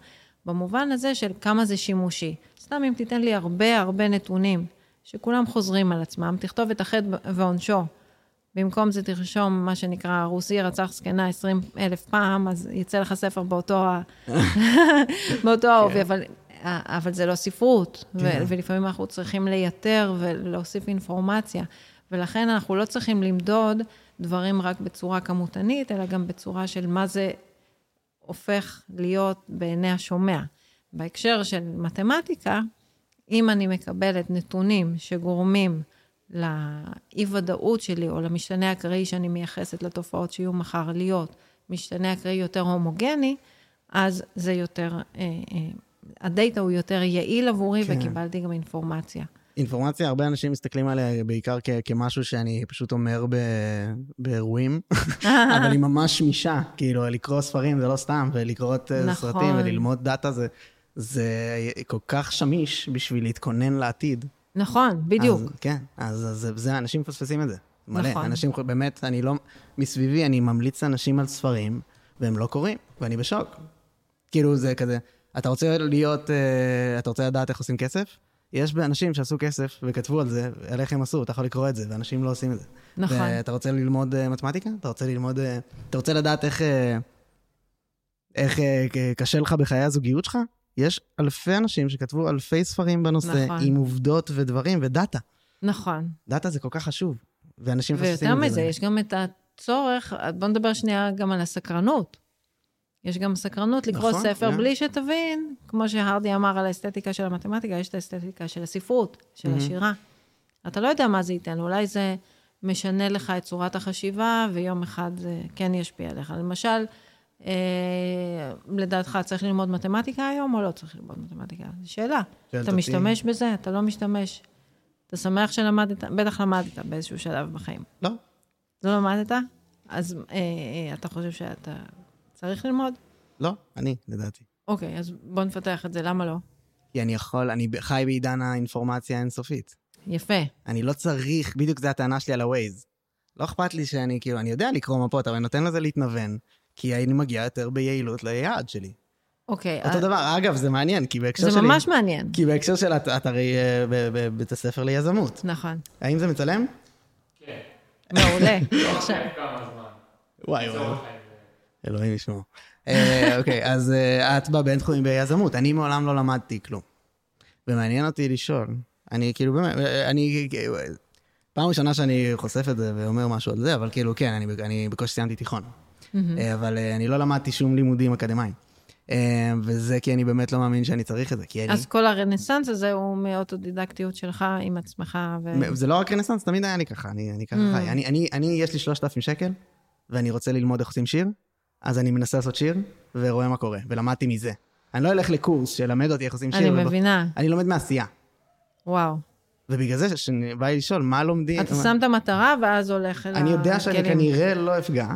במובן הזה של כמה זה שימושי. סתם אם תיתן לי הרבה הרבה נתונים, שכולם חוזרים על עצמם, תכתוב את החטא ועונשו. במקום זה תרשום מה שנקרא, רוסי רצח זקנה 20 אלף פעם, אז יצא לך ספר באותו, באותו העובי, כן. אבל, אבל זה לא ספרות, כן. ו- ולפעמים אנחנו צריכים לייתר ולהוסיף אינפורמציה, ולכן אנחנו לא צריכים למדוד דברים רק בצורה כמותנית, אלא גם בצורה של מה זה הופך להיות בעיני השומע. בהקשר של מתמטיקה, אם אני מקבלת נתונים שגורמים לאי-ודאות שלי, או למשתנה אקראי שאני מייחסת לתופעות שיהיו מחר להיות משתנה אקראי יותר הומוגני, אז זה יותר, אה, אה, הדאטה הוא יותר יעיל עבורי, כן. וקיבלתי גם אינפורמציה. אינפורמציה, הרבה אנשים מסתכלים עליה בעיקר כ- כמשהו שאני פשוט אומר ב- באירועים, אבל היא ממש שמישה, כאילו, לקרוא ספרים זה לא סתם, ולקרוא אה, נכון. סרטים וללמוד דאטה זה, זה כל כך שמיש בשביל להתכונן לעתיד. נכון, בדיוק. אז, כן, אז, אז זה, אנשים מפספסים את זה. מלא. נכון. אנשים, באמת, אני לא, מסביבי, אני ממליץ לאנשים על ספרים, והם לא קוראים, ואני בשוק. כאילו, זה כזה, אתה רוצה להיות, אה, אתה רוצה לדעת איך עושים כסף? יש אנשים שעשו כסף וכתבו על זה, על איך הם עשו, אתה יכול לקרוא את זה, ואנשים לא עושים את זה. נכון. ואתה רוצה ללמוד uh, מתמטיקה? אתה רוצה ללמוד... Uh, אתה רוצה לדעת איך... Uh, איך uh, קשה לך בחיי הזוגיות שלך? יש אלפי אנשים שכתבו אלפי ספרים בנושא, נכון. עם עובדות ודברים ודאטה. נכון. דאטה זה כל כך חשוב, ואנשים מפספסים את זה. ויותר מזה, יש גם את הצורך, בוא נדבר שנייה גם על הסקרנות. יש גם סקרנות לקרוא נכון, ספר yeah. בלי שתבין, כמו שהרדי אמר על האסתטיקה של המתמטיקה, יש את האסתטיקה של הספרות, של mm-hmm. השירה. אתה לא יודע מה זה ייתן, אולי זה משנה לך את צורת החשיבה, ויום אחד זה כן ישפיע עליך. למשל, אה, לדעתך, צריך ללמוד מתמטיקה היום או לא צריך ללמוד מתמטיקה? זו שאלה. שואלת אתה אותי. משתמש בזה? אתה לא משתמש? אתה שמח שלמדת? בטח למדת באיזשהו שלב בחיים. לא. לא למדת? אז אה, אה, אתה חושב שאתה צריך ללמוד? לא, אני, לדעתי. אוקיי, אז בוא נפתח את זה, למה לא? כי אני יכול, אני חי בעידן האינפורמציה האינסופית. יפה. אני לא צריך, בדיוק זו הטענה שלי על ה-Waze. לא אכפת לי שאני, כאילו, אני יודע לקרוא מפות, אבל אני נותן לזה להתנוון, כי אני מגיע יותר ביעילות ליעד שלי. אוקיי. אותו אה, דבר, אגב, זה מעניין, כי בהקשר זה שלי... ממש מעניין. כי בהקשר של, את, את הרי אה, ב- בבית הספר ליזמות. נכון. האם זה מצלם? מעולה. עכשיו, וואי וואי. אלוהים ישמור. אה, אוקיי, אז אה, את בבינתחומי ביזמות, אני מעולם לא למדתי כלום. ומעניין אותי לשאול, אני כאילו באמת, אני, פעם ראשונה שאני חושף את זה ואומר משהו על זה, אבל כאילו כן, אני, אני בקושי סיימתי תיכון. אה, אבל אני לא למדתי שום לימודים אקדמיים. וזה כי אני באמת לא מאמין שאני צריך את זה, כי אני... אז כל הרנסאנס הזה הוא מאוטודידקטיות שלך עם עצמך, ו... זה לא רק רנסאנס, תמיד היה לי ככה, אני, אני ככה Mm. חי. אני, אני, אני, יש לי 3,000 שקל, ואני רוצה ללמוד איך עושים שיר, אז אני מנסה לעשות שיר, ורואה מה קורה, ולמדתי מזה. אני לא אלך לקורס שלמד אותי איך עושים שיר. אני ובא- מבינה. אני לומד מעשייה. וואו. ובגלל זה, כשבא לי לשאול, מה לומדים? אתה שם את המטרה ואז הולך אל אני יודע שאני. כנראה לא אפגע,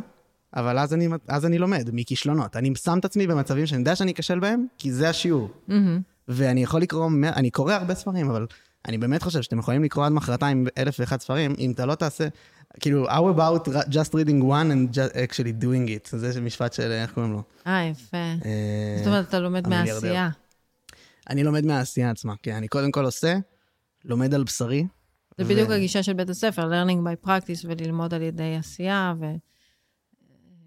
אבל אז אני, אז אני לומד מכישלונות. אני שם את עצמי במצבים שאני יודע שאני אכשל בהם, כי זה השיעור. מהמם. ואני יכול לקרוא, אני קורא הרבה ספרים, אבל אני באמת חושב שאתם יכולים לקרוא עד מחרתיים אלף ואחד ספרים, אם אתה לא תעשה, כאילו, how about just reading one and just actually doing it? זה משפט של, איך קוראים לו? אה, יפה. אה, זאת אומרת, אתה לומד. מעשייה. אני לומד מהעשייה עצמה, כן, אני קודם כל עושה, לומד על בשרי. זה בדיוק הגישה של בית הספר, learning by practice וללמוד על ידי עשייה. ו...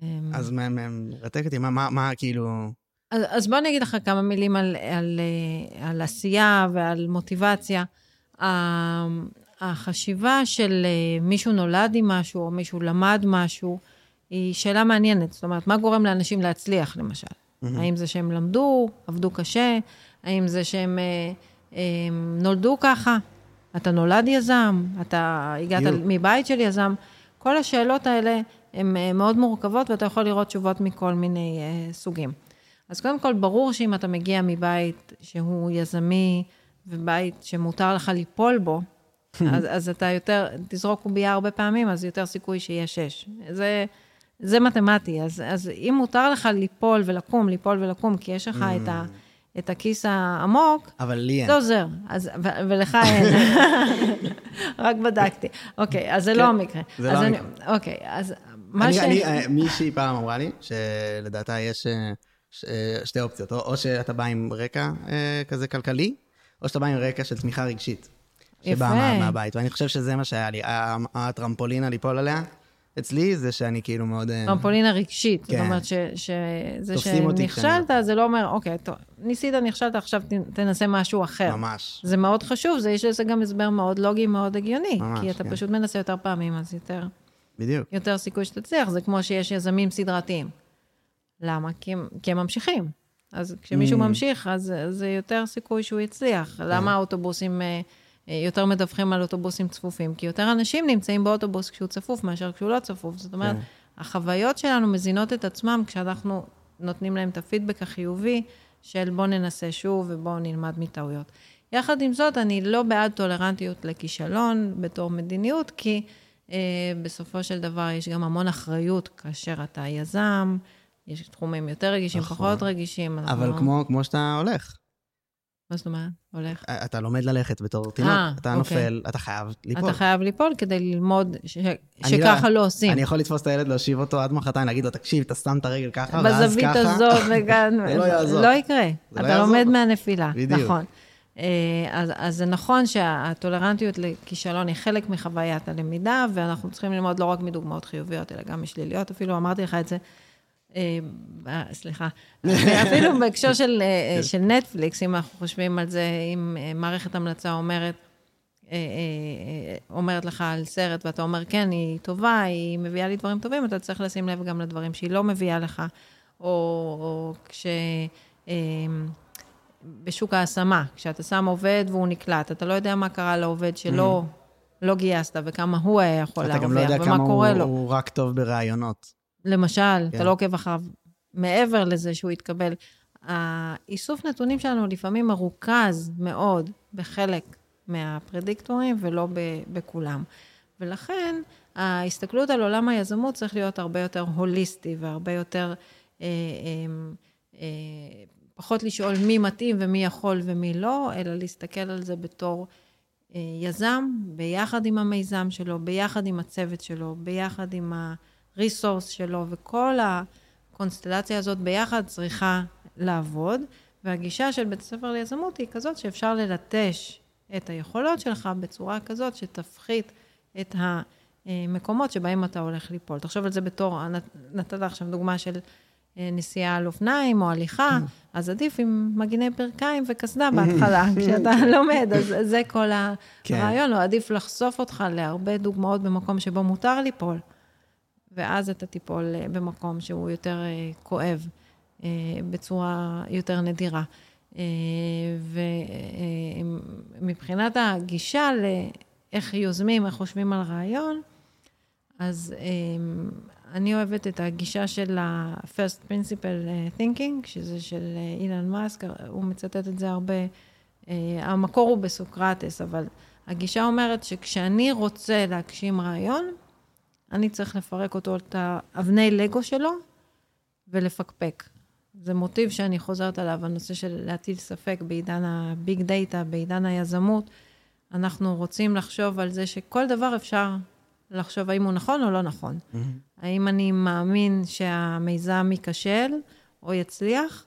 אמ, אז מרתק אותי, מה, כאילו... אז, בוא אני אגיד לך כמה מילים על, אה, על עשייה ועל מוטיבציה. החשיבה של אה, מישהו נולד עם משהו או מישהו למד משהו, היא שאלה מעניינת. זאת אומרת, מה גורם לאנשים להצליח, למשל? האם זה שהם למדו, עבדו קשה? האם זה שהם אה, אה, נולדו ככה? אתה נולד יזם? אתה הגעת בדיוק. מבית של יזם? כל השאלות האלה הן אה, מאוד מורכבות, ואתה יכול לראות תשובות מכל מיני אה, סוגים. אז קודם כל, ברור שאם אתה מגיע מבית שהוא יזמי, ובית שמותר לך ליפול בו, אז, אז אתה יותר, תזרוק קובייה הרבה פעמים, אז יותר סיכוי שיהיה שש. זה, זה מתמטי. אז, אז אם מותר לך ליפול ולקום, ליפול ולקום, כי יש לך את, ה, את הכיס העמוק, אבל לי אין. זה עוזר. אז, ו, ולך אין. רק בדקתי. אוקיי, אז זה לא כן, המקרה. זה לא המקרה. אוקיי, אז מה אני, ש... אה, מישהי פעם אמרה לי, שלדעתה יש אה, אה, שתי אופציות, או, שאתה בא עם רקע כזה כלכלי, או שאתה בא עם רקע של תמיכה רגשית. שבאה. מה, מהבית, ואני חושב שזה מה שהיה לי. הטרמפולינה ליפול עליה, אצלי, זה שאני כאילו מאוד... אה, טרמפולינה רגשית. זאת כן. אומרת ש- שזה שנכשלת, זה לא אומר, אוקיי, טוב, ניסית, נכשלת, עכשיו תנסה משהו אחר. ממש. זה מאוד חשוב, זה, יש לזה גם הסבר מאוד לוגי, מאוד הגיוני. ממש, כי אתה כן. פשוט מנסה יותר פעמים, אז יותר, בדיוק. יותר סיכוי שתצליח. זה כמו שיש יזמים סדרתיים. למה? כי הם, כי הם ממשיכים. אז כשמישהו Mm. ממשיך, אז זה יותר סיכוי שהוא יצליח. למה האוטובוסים אה, אה, יותר מדווחים על אוטובוסים צפופים? כי יותר אנשים נמצאים באוטובוס כשהוא צפוף מאשר כשהוא לא צפוף. זאת אומרת, כן. החוויות שלנו מזינות את עצמם כשאנחנו נותנים להם את הפידבק החיובי של בוא ננסה שוב ובואו נלמד מטעויות. יחד עם זאת, אני לא בעד טולרנטיות לכישלון בתור מדיניות, כי אה, בסופו של דבר יש גם המון אחריות כאשר אתה יזם, יש תחומים יותר רגישים, נכון. פחות רגישים. אנחנו אבל לא- כמו, כמו שאתה הולך, מה זאת אומרת? הולך. אתה לומד ללכת בתור תינוק, אה, אתה אוקיי. נופל, אתה חייב ליפול. אתה חייב ליפול כדי ללמוד ש- שככה לא עושים. אני יכול לתפוס את הילד, להושיב אותו עד מחרתיים, להגיד לו, תקשיב, אתה שם את הרגל ככה, ואז בזווית ככה. הזאת וגם... זה לא יעזור. לא יקרה. לא אתה יעזור. לומד מהנפילה, בדיוק. נכון. אה, אז, אז זה נכון שהטולרנטיות לכישלון היא חלק מחוויית הלמידה, ואנחנו צריכים ללמוד לא רק מדוגמאות חיוביות, אלא גם משליליות. אפילו אמרתי לך את זה, סליחה, אפילו בהקשר של, אה, כן. של נטפליקס, אם אנחנו חושבים על זה, אם אה, מערכת המלצה אומרת, אה, אה, אה, אומרת לך על סרט, ואתה אומר, כן, היא טובה, היא מביאה לי דברים טובים, אתה צריך לשים לב גם לדברים שהיא לא מביאה לך, או, או כש... אה, בשוק ההשמה, כשאתה שם עובד והוא נקלט, אתה לא יודע מה קרה לעובד שלא לא גייסת וכמה הוא היה יכול אתה גם לא להרוויח, יודע ומה כמה קורה הוא, לו. הוא רק טוב בראיונות. למשל, כן. אתה לא עוקב אחריו מעבר לזה שהוא יתקבל. האיסוף נתונים שלנו לפעמים מרוכז מאוד בחלק מהפרדיקטורים ולא בכולם. ולכן, ההסתכלות על עולם היזמות צריך להיות הרבה יותר הוליסטי והרבה יותר, אה, אה, אה, פחות לשאול מי מתאים ומי יכול ומי לא, אלא להסתכל על זה בתור אה, יזם, ביחד עם המיזם שלו, ביחד עם הצוות שלו, ביחד עם הריסורס שלו, וכל הקונסטלציה הזאת ביחד צריכה לעבוד. והגישה של בית הספר ליזמות היא כזאת שאפשר ללטש את היכולות שלך בצורה כזאת שתפחית את המקומות שבהם אתה הולך ליפול. תחשוב על זה בתור, נתת עכשיו דוגמה של אה, נסיעה על אופניים או הליכה, mm. אז עדיף עם מגיני ברכיים וקסדה בהתחלה, כשאתה לומד, אז זה כל כן. הרעיון, או עדיף לחשוף אותך להרבה דוגמאות במקום שבו מותר ליפול, ואז אתה תיפול אה, במקום שהוא יותר אה, כואב, בצורה יותר נדירה. ומבחינת הגישה לאיך יוזמים, איך חושבים על רעיון, אז אני אוהבת את הגישה של ה-first principle אה, thinking, שזה של אה, אילן מאסק, הוא מצטט את זה הרבה. אה, המקור הוא בסוקרטס, אבל הגישה אומרת שכשאני רוצה להגשים רעיון, אני צריך לפרק אותו את האבני לגו שלו ולפקפק. זה מוטיב שאני חוזרת עליו, הנושא של להטיל ספק בעידן הביג דאטה, בעידן היזמות. אנחנו רוצים לחשוב על זה שכל דבר אפשר לחשוב האם הוא נכון או לא נכון. Mm-hmm. האם אני מאמין שהמיזם ייכשל או יצליח?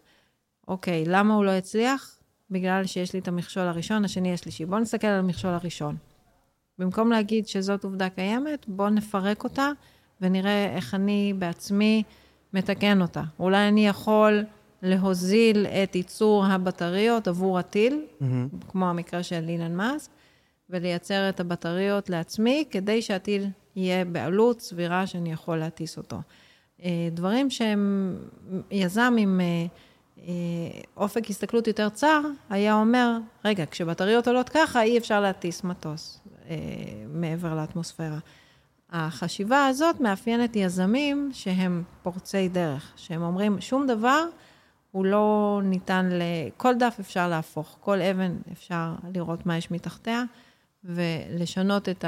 אוקיי, למה הוא לא יצליח? בגלל שיש לי את המכשול הראשון, השני, השלישי. בואו נסתכל על המכשול הראשון. במקום להגיד שזאת עובדה קיימת, בואו נפרק אותה ונראה איך אני בעצמי מתקן אותה. אולי אני יכול להוזיל את ייצור הבטריות עבור הטיל, mm-hmm. כמו המקרה של אילן מאסק, ולייצר את הבטריות לעצמי, כדי שהטיל יהיה בעלות סבירה שאני יכול להטיס אותו. אה, דברים שהם יזם עם אה, אה, אופק הסתכלות יותר צר, היה אומר, רגע, כשבטריות עולות ככה, אי אפשר להטיס מטוס מעבר לאטמוספירה. החשיבה הזאת מאפיינת יזמים שהם פורצי דרך, שהם אומרים, שום דבר הוא לא ניתן ל... כל דף אפשר להפוך, כל אבן אפשר לראות מה יש מתחתיה. ולשנות את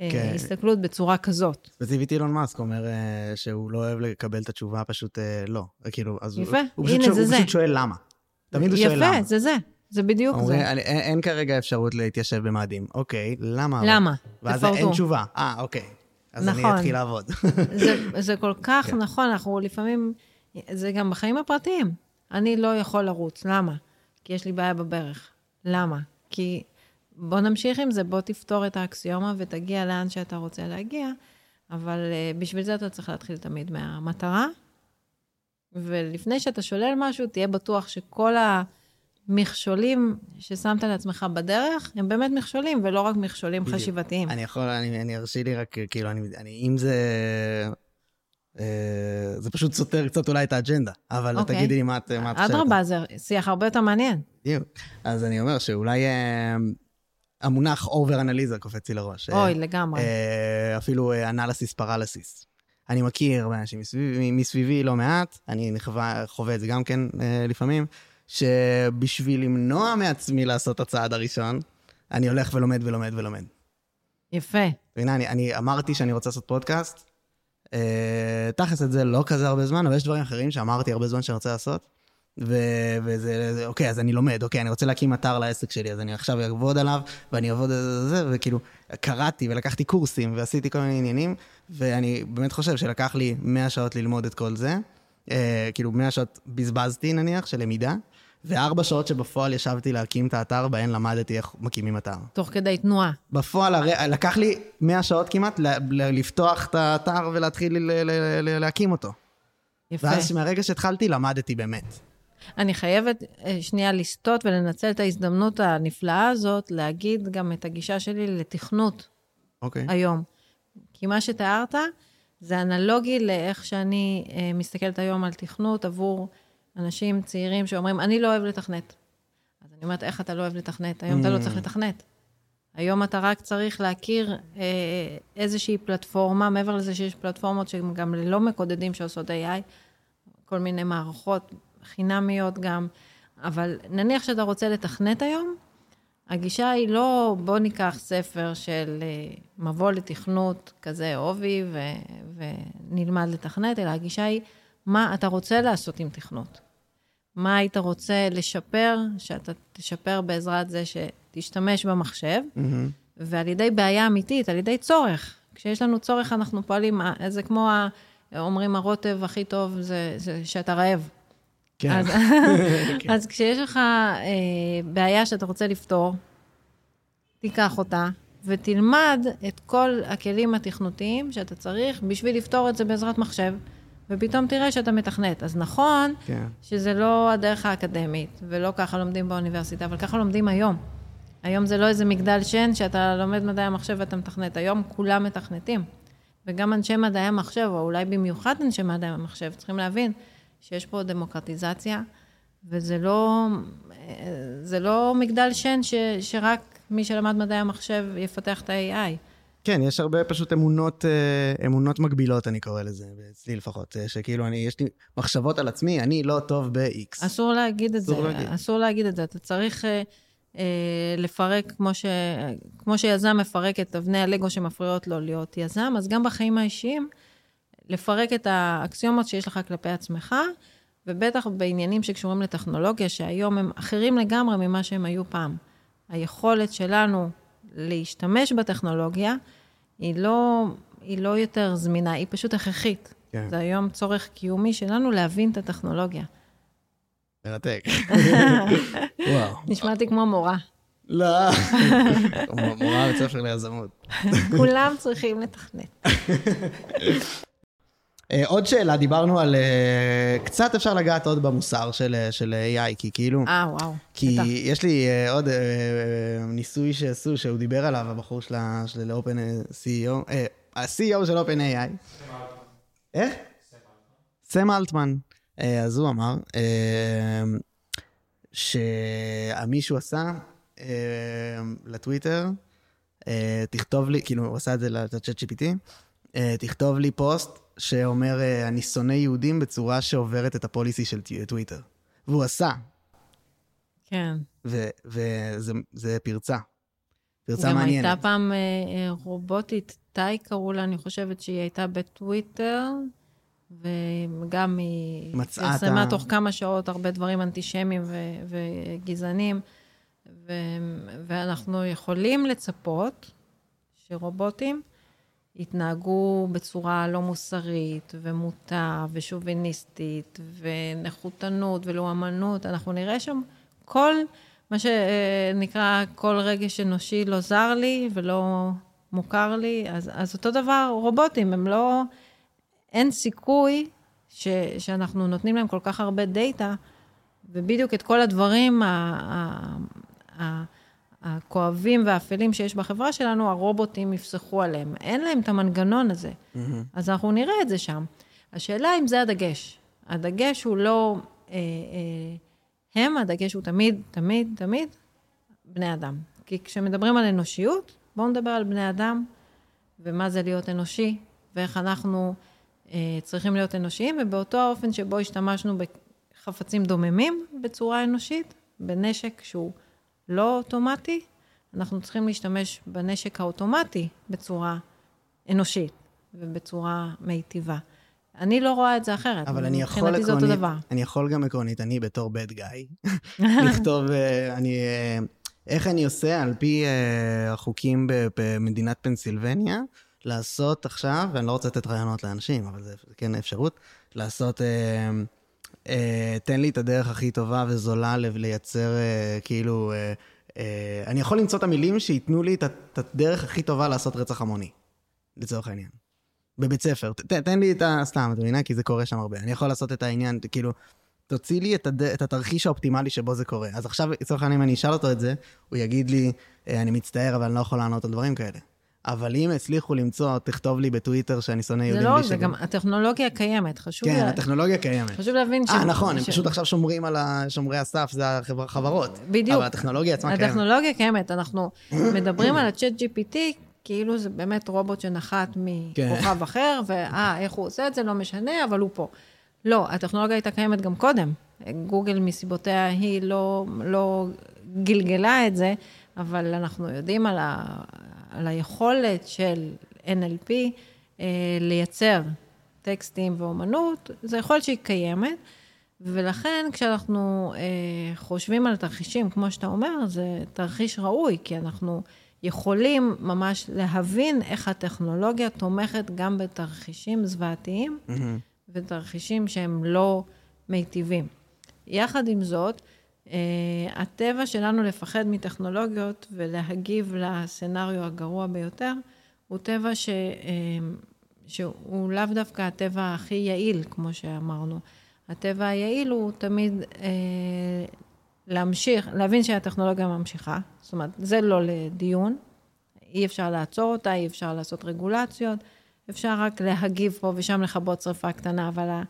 ההסתכלות כן. בצורה כזאת. ספציפית אילון מאסק אומר אה, שהוא לא אוהב לקבל את התשובה, פשוט אה, לא. כאילו, אז יפה, הוא, הנה פשוט, זה הוא זה. פשוט שואל למה. תמיד הוא שואל למה. יפה, זה זה. זה בדיוק אומרים, זה. אין, אין כרגע אפשרות להתיישב במאדים. אוקיי, למה? למה? ואז תפרטו. אין תשובה. אה, אוקיי. אז נכון. אני אתחיל לעבוד. זה, זה כל כך כן. נכון, אנחנו לפעמים, זה גם בחיים הפרטיים. אני לא יכול לרוץ, למה? כי יש לי בעיה בברך. למה? כי בוא נמשיך עם זה, בוא תפתור את האקסיומה ותגיע לאן שאתה רוצה להגיע, אבל uh, בשביל זה אתה צריך להתחיל תמיד מהמטרה, ולפני שאתה שולל משהו, תהיה בטוח שכל המכשולים ששמת לעצמך בדרך, הם באמת מכשולים, ולא רק מכשולים בדיוק. חשיבתיים. אני יכול, אני, אני ארשי לי רק, כאילו, אני, אני, אם זה... אה, זה פשוט סותר קצת אולי את האג'נדה, אבל אוקיי. תגידי לי מה את חושבת. אדרבה, זה שיח הרבה יותר מעניין. בדיוק. אז אני אומר שאולי אה, המונח over אנליזה קופץ לי לראש. אוי, אה, לגמרי. אה, אפילו analysis paralysis. אני מכיר אנשים מסביבי, מסביבי לא מעט, אני נחווה, חווה את זה גם כן אה, לפעמים, שבשביל למנוע מעצמי לעשות את הצעד הראשון, אני הולך ולומד ולומד ולומד. יפה. והנה, אני, אני אמרתי שאני רוצה לעשות פודקאסט. אה, תכלס את זה לא כזה הרבה זמן, אבל יש דברים אחרים שאמרתי הרבה זמן שאני רוצה לעשות. ו- וזה, זה- אוקיי, אז אני לומד, אוקיי, אני רוצה להקים אתר לעסק שלי, אז אני עכשיו אעבוד עליו, ואני אעבוד על זה, זה, וכאילו, קראתי ולקחתי קורסים ועשיתי כל מיני עניינים, ואני באמת חושב שלקח לי 100 שעות ללמוד את כל זה. אה, כאילו, 100 שעות בזבזתי נניח, של למידה, וארבע שעות שבפועל ישבתי להקים את האתר, בהן למדתי איך מקימים אתר. תוך כדי תנועה. בפועל, הרי, לקח לי 100 שעות כמעט ל- ל- לפתוח את האתר ולהתחיל ל- ל- ל- להקים אותו. יפה. ואז מהרגע שהתחלתי, למדתי באמת. אני חייבת אה, שנייה לסטות ולנצל את ההזדמנות הנפלאה הזאת, להגיד גם את הגישה שלי לתכנות אוקיי. היום. כי מה שתיארת זה אנלוגי לאיך שאני אה, מסתכלת היום על תכנות עבור אנשים צעירים שאומרים, אני לא אוהב לתכנת. אז אני אומרת, איך אתה לא אוהב לתכנת? היום אתה לא צריך לתכנת. היום אתה רק צריך להכיר אה, איזושהי פלטפורמה, מעבר לזה שיש פלטפורמות שהן גם ללא מקודדים שעושות AI, כל מיני מערכות חינמיות גם, אבל נניח שאתה רוצה לתכנת היום, הגישה היא לא, בוא ניקח ספר של אה, מבוא לתכנות כזה עובי ו- ונלמד לתכנת, אלא הגישה היא, מה אתה רוצה לעשות עם תכנות? מה היית רוצה לשפר, שאתה תשפר בעזרת זה שתשתמש במחשב, mm-hmm. ועל ידי בעיה אמיתית, על ידי צורך. כשיש לנו צורך, אנחנו פועלים, אה, זה כמו, אומרים, הרוטב הכי טוב זה, זה שאתה רעב. כן. אז, כן. אז כשיש לך אה, בעיה שאתה רוצה לפתור, תיקח אותה ותלמד את כל הכלים התכנותיים שאתה צריך בשביל לפתור את זה בעזרת מחשב, ופתאום תראה שאתה מתכנת. אז נכון כן. שזה לא הדרך האקדמית, ולא ככה לומדים באוניברסיטה, אבל ככה לומדים היום. היום זה לא איזה מגדל שן שאתה לומד מדעי המחשב ואתה מתכנת, היום כולם מתכנתים. וגם אנשי מדעי המחשב, או אולי במיוחד אנשי מדעי המחשב, צריכים להבין שיש פה דמוקרטיזציה, וזה לא, זה לא מגדל שן ש, שרק מי שלמד מדעי המחשב יפתח את ה-AI. כן, יש הרבה פשוט אמונות, אה, אמונות מגבילות, אני קורא לזה, אצלי לפחות, אה, שכאילו, אני, יש לי מחשבות על עצמי, אני לא טוב ב-X. אסור להגיד את אסור זה, להגיד. אסור להגיד את זה. אתה צריך אה, אה, לפרק, כמו, ש, כמו שיזם מפרק את אבני הלגו שמפריעות לו להיות יזם, אז גם בחיים האישיים, לפרק את האקסיומות שיש לך כלפי עצמך, ובטח בעניינים שקשורים לטכנולוגיה, שהיום הם אחרים לגמרי ממה שהם היו פעם. היכולת שלנו להשתמש בטכנולוגיה היא לא, היא לא יותר זמינה, היא פשוט הכרחית. כן. זה היום צורך קיומי שלנו להבין את הטכנולוגיה. מרתק. וואו. נשמעתי כמו מורה. לא, מורה בית ספר ליזמות. כולם צריכים לתכנת. אה, עוד שאלה, דיברנו על... אה, קצת אפשר לגעת עוד במוסר של, אה, של AI, כי כאילו... אה, וואו. כי בטח. יש לי עוד ניסוי שעשו, שהוא דיבר עליו, הבחור של, של אופן CEO, ה-CEO של אופן AI. איך? סם אלטמן. אז הוא אמר שמישהו עשה לטוויטר, תכתוב לי, כאילו, הוא עשה את זה לצ'אט GPT, תכתוב לי פוסט שאומר, אה, אני שונא יהודים בצורה שעוברת את הפוליסי של טוויטר. והוא עשה. כן. וזה פרצה. פרצה גם מעניינת. גם הייתה פעם אה, אה, רובוטית, טאי קראו לה, אני חושבת שהיא הייתה בטוויטר, וגם היא פרסמה ה... תוך כמה שעות הרבה דברים אנטישמיים ו- וגזענים, ו- ואנחנו יכולים לצפות שרובוטים, התנהגו בצורה לא מוסרית ומוטה ושוביניסטית ונחותנות ולאומנות, אנחנו נראה שם כל מה שנקרא כל רגש אנושי לא זר לי ולא מוכר לי, אז, אז אותו דבר רובוטים, הם לא, אין סיכוי ש, שאנחנו נותנים להם כל כך הרבה דאטה, ובדיוק את כל הדברים ה, ה, ה, הכואבים והאפלים שיש בחברה שלנו, הרובוטים יפסחו עליהם. אין להם את המנגנון הזה. Mm-hmm. אז אנחנו נראה את זה שם. השאלה אם זה הדגש. הדגש הוא לא אה, אה, הם, הדגש הוא תמיד, תמיד, תמיד בני אדם. כי כשמדברים על אנושיות, בואו נדבר על בני אדם, ומה זה להיות אנושי, ואיך אנחנו אה, צריכים להיות אנושיים, ובאותו האופן שבו השתמשנו בחפצים דוממים בצורה אנושית, בנשק שהוא... לא אוטומטי, אנחנו צריכים להשתמש בנשק האוטומטי בצורה אנושית ובצורה מיטיבה. אני לא רואה את זה אחרת. אבל אני יכול עקרונית, זה אותו דבר. אני יכול גם עקרונית, אני בתור bad guy, לכתוב, אה, אני, אה, איך אני עושה על פי אה, החוקים במדינת פנסילבניה, לעשות עכשיו, ואני לא רוצה לתת רעיונות לאנשים, אבל זה כן אפשרות, לעשות... אה, תן לי את הדרך הכי טובה וזולה לייצר אה, כאילו... אה, אני יכול למצוא את המילים שייתנו לי את, הדרך הכי טובה לעשות רצח המוני, לצורך העניין. בבית ספר. ת, תן לי את ה... סתם, את מבינה? כי זה קורה שם הרבה. אני יכול לעשות את העניין, כאילו, תוציא לי את, הד... את התרחיש האופטימלי שבו זה קורה. אז עכשיו, לצורך העניין, אם אני אשאל אותו את זה, הוא יגיד לי, אני מצטער, אבל אני לא יכול לענות על דברים כאלה. אבל אם הצליחו למצוא, תכתוב לי בטוויטר שאני שונא יהודים שווים. זה לא, זה גם, הטכנולוגיה קיימת, חשוב... כן, לה... הטכנולוגיה קיימת. חשוב להבין ש... אה, נכון, ש... הם פשוט עכשיו שומרים על שומרי הסף, זה החברות. בדיוק. אבל הטכנולוגיה עצמה קיימת. הטכנולוגיה קיימת, אנחנו מדברים על ה-chat GPT, כאילו זה באמת רובוט שנחת מכוכב כן. אחר, ואה, איך הוא עושה את זה, לא משנה, אבל הוא פה. לא, הטכנולוגיה הייתה קיימת גם קודם. גוגל מסיבותיה היא לא, לא גלגלה את זה, אבל אנחנו יודעים על, ה, על היכולת של NLP אה, לייצר טקסטים ואומנות, זו יכולת שהיא קיימת, ולכן כשאנחנו אה, חושבים על תרחישים, כמו שאתה אומר, זה תרחיש ראוי, כי אנחנו יכולים ממש להבין איך הטכנולוגיה תומכת גם בתרחישים זוועתיים mm-hmm. ותרחישים שהם לא מיטיבים. יחד עם זאת, הטבע שלנו לפחד מטכנולוגיות ולהגיב לסצנריו הגרוע ביותר, הוא טבע ש, uh, שהוא לאו דווקא הטבע הכי יעיל, כמו שאמרנו. הטבע היעיל הוא תמיד uh, להמשיך, להבין שהטכנולוגיה ממשיכה, זאת אומרת, זה לא לדיון, אי אפשר לעצור אותה, אי אפשר לעשות רגולציות, אפשר רק להגיב פה ושם לכבות שרפה קטנה, אבל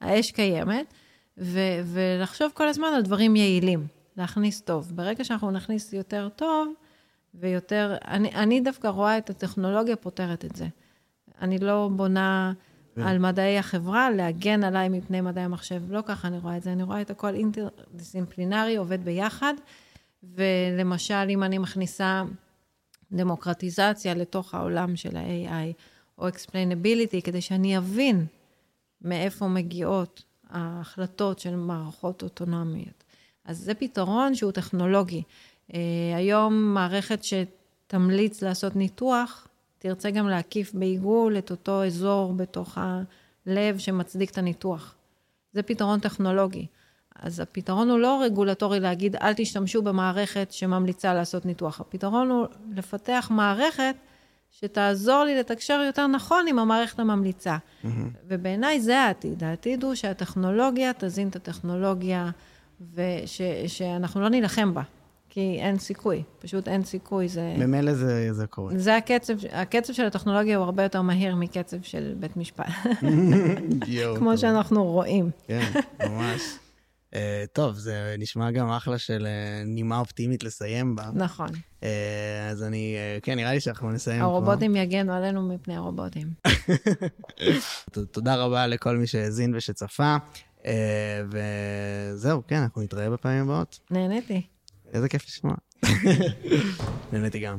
האש קיימת. ו- ולחשוב כל הזמן על דברים יעילים, להכניס טוב. ברגע שאנחנו נכניס יותר טוב ויותר, אני, אני דווקא רואה את הטכנולוגיה פותרת את זה. אני לא בונה כן. על מדעי החברה להגן עליי מפני מדעי המחשב, לא ככה אני רואה את זה, אני רואה את הכל אינטרדיסציפלינרי, עובד ביחד, ולמשל, אם אני מכניסה דמוקרטיזציה לתוך העולם של ה-AI, או explainability, כדי שאני אבין מאיפה מגיעות ההחלטות של מערכות אוטונומיות. אז זה פתרון שהוא טכנולוגי. Uh, היום מערכת שתמליץ לעשות ניתוח, תרצה גם להקיף בעיגול את אותו אזור בתוך הלב שמצדיק את הניתוח. זה פתרון טכנולוגי. אז הפתרון הוא לא רגולטורי להגיד, אל תשתמשו במערכת שממליצה לעשות ניתוח. הפתרון הוא לפתח מערכת שתעזור לי לתקשר יותר נכון עם המערכת הממליצה. Mm-hmm. ובעיניי זה העתיד. העתיד הוא שהטכנולוגיה תזין את הטכנולוגיה, ושאנחנו לא נילחם בה. כי אין סיכוי, פשוט אין סיכוי. זה... ממילא זה, זה קורה. זה הקצב, הקצב של הטכנולוגיה הוא הרבה יותר מהיר מקצב של בית משפט. כמו. שאנחנו רואים. כן, ממש. Uh, טוב, זה נשמע גם אחלה של uh, נימה אופטימית לסיים בה. נכון. Uh, אז אני, uh, כן, נראה לי שאנחנו נסיים פה. הרובוטים יגנו עלינו מפני הרובוטים. תודה רבה לכל מי שהאזין ושצפה. Uh, וזהו, כן, אנחנו נתראה בפעמים הבאות. נהניתי. איזה כיף לשמוע. נהניתי גם.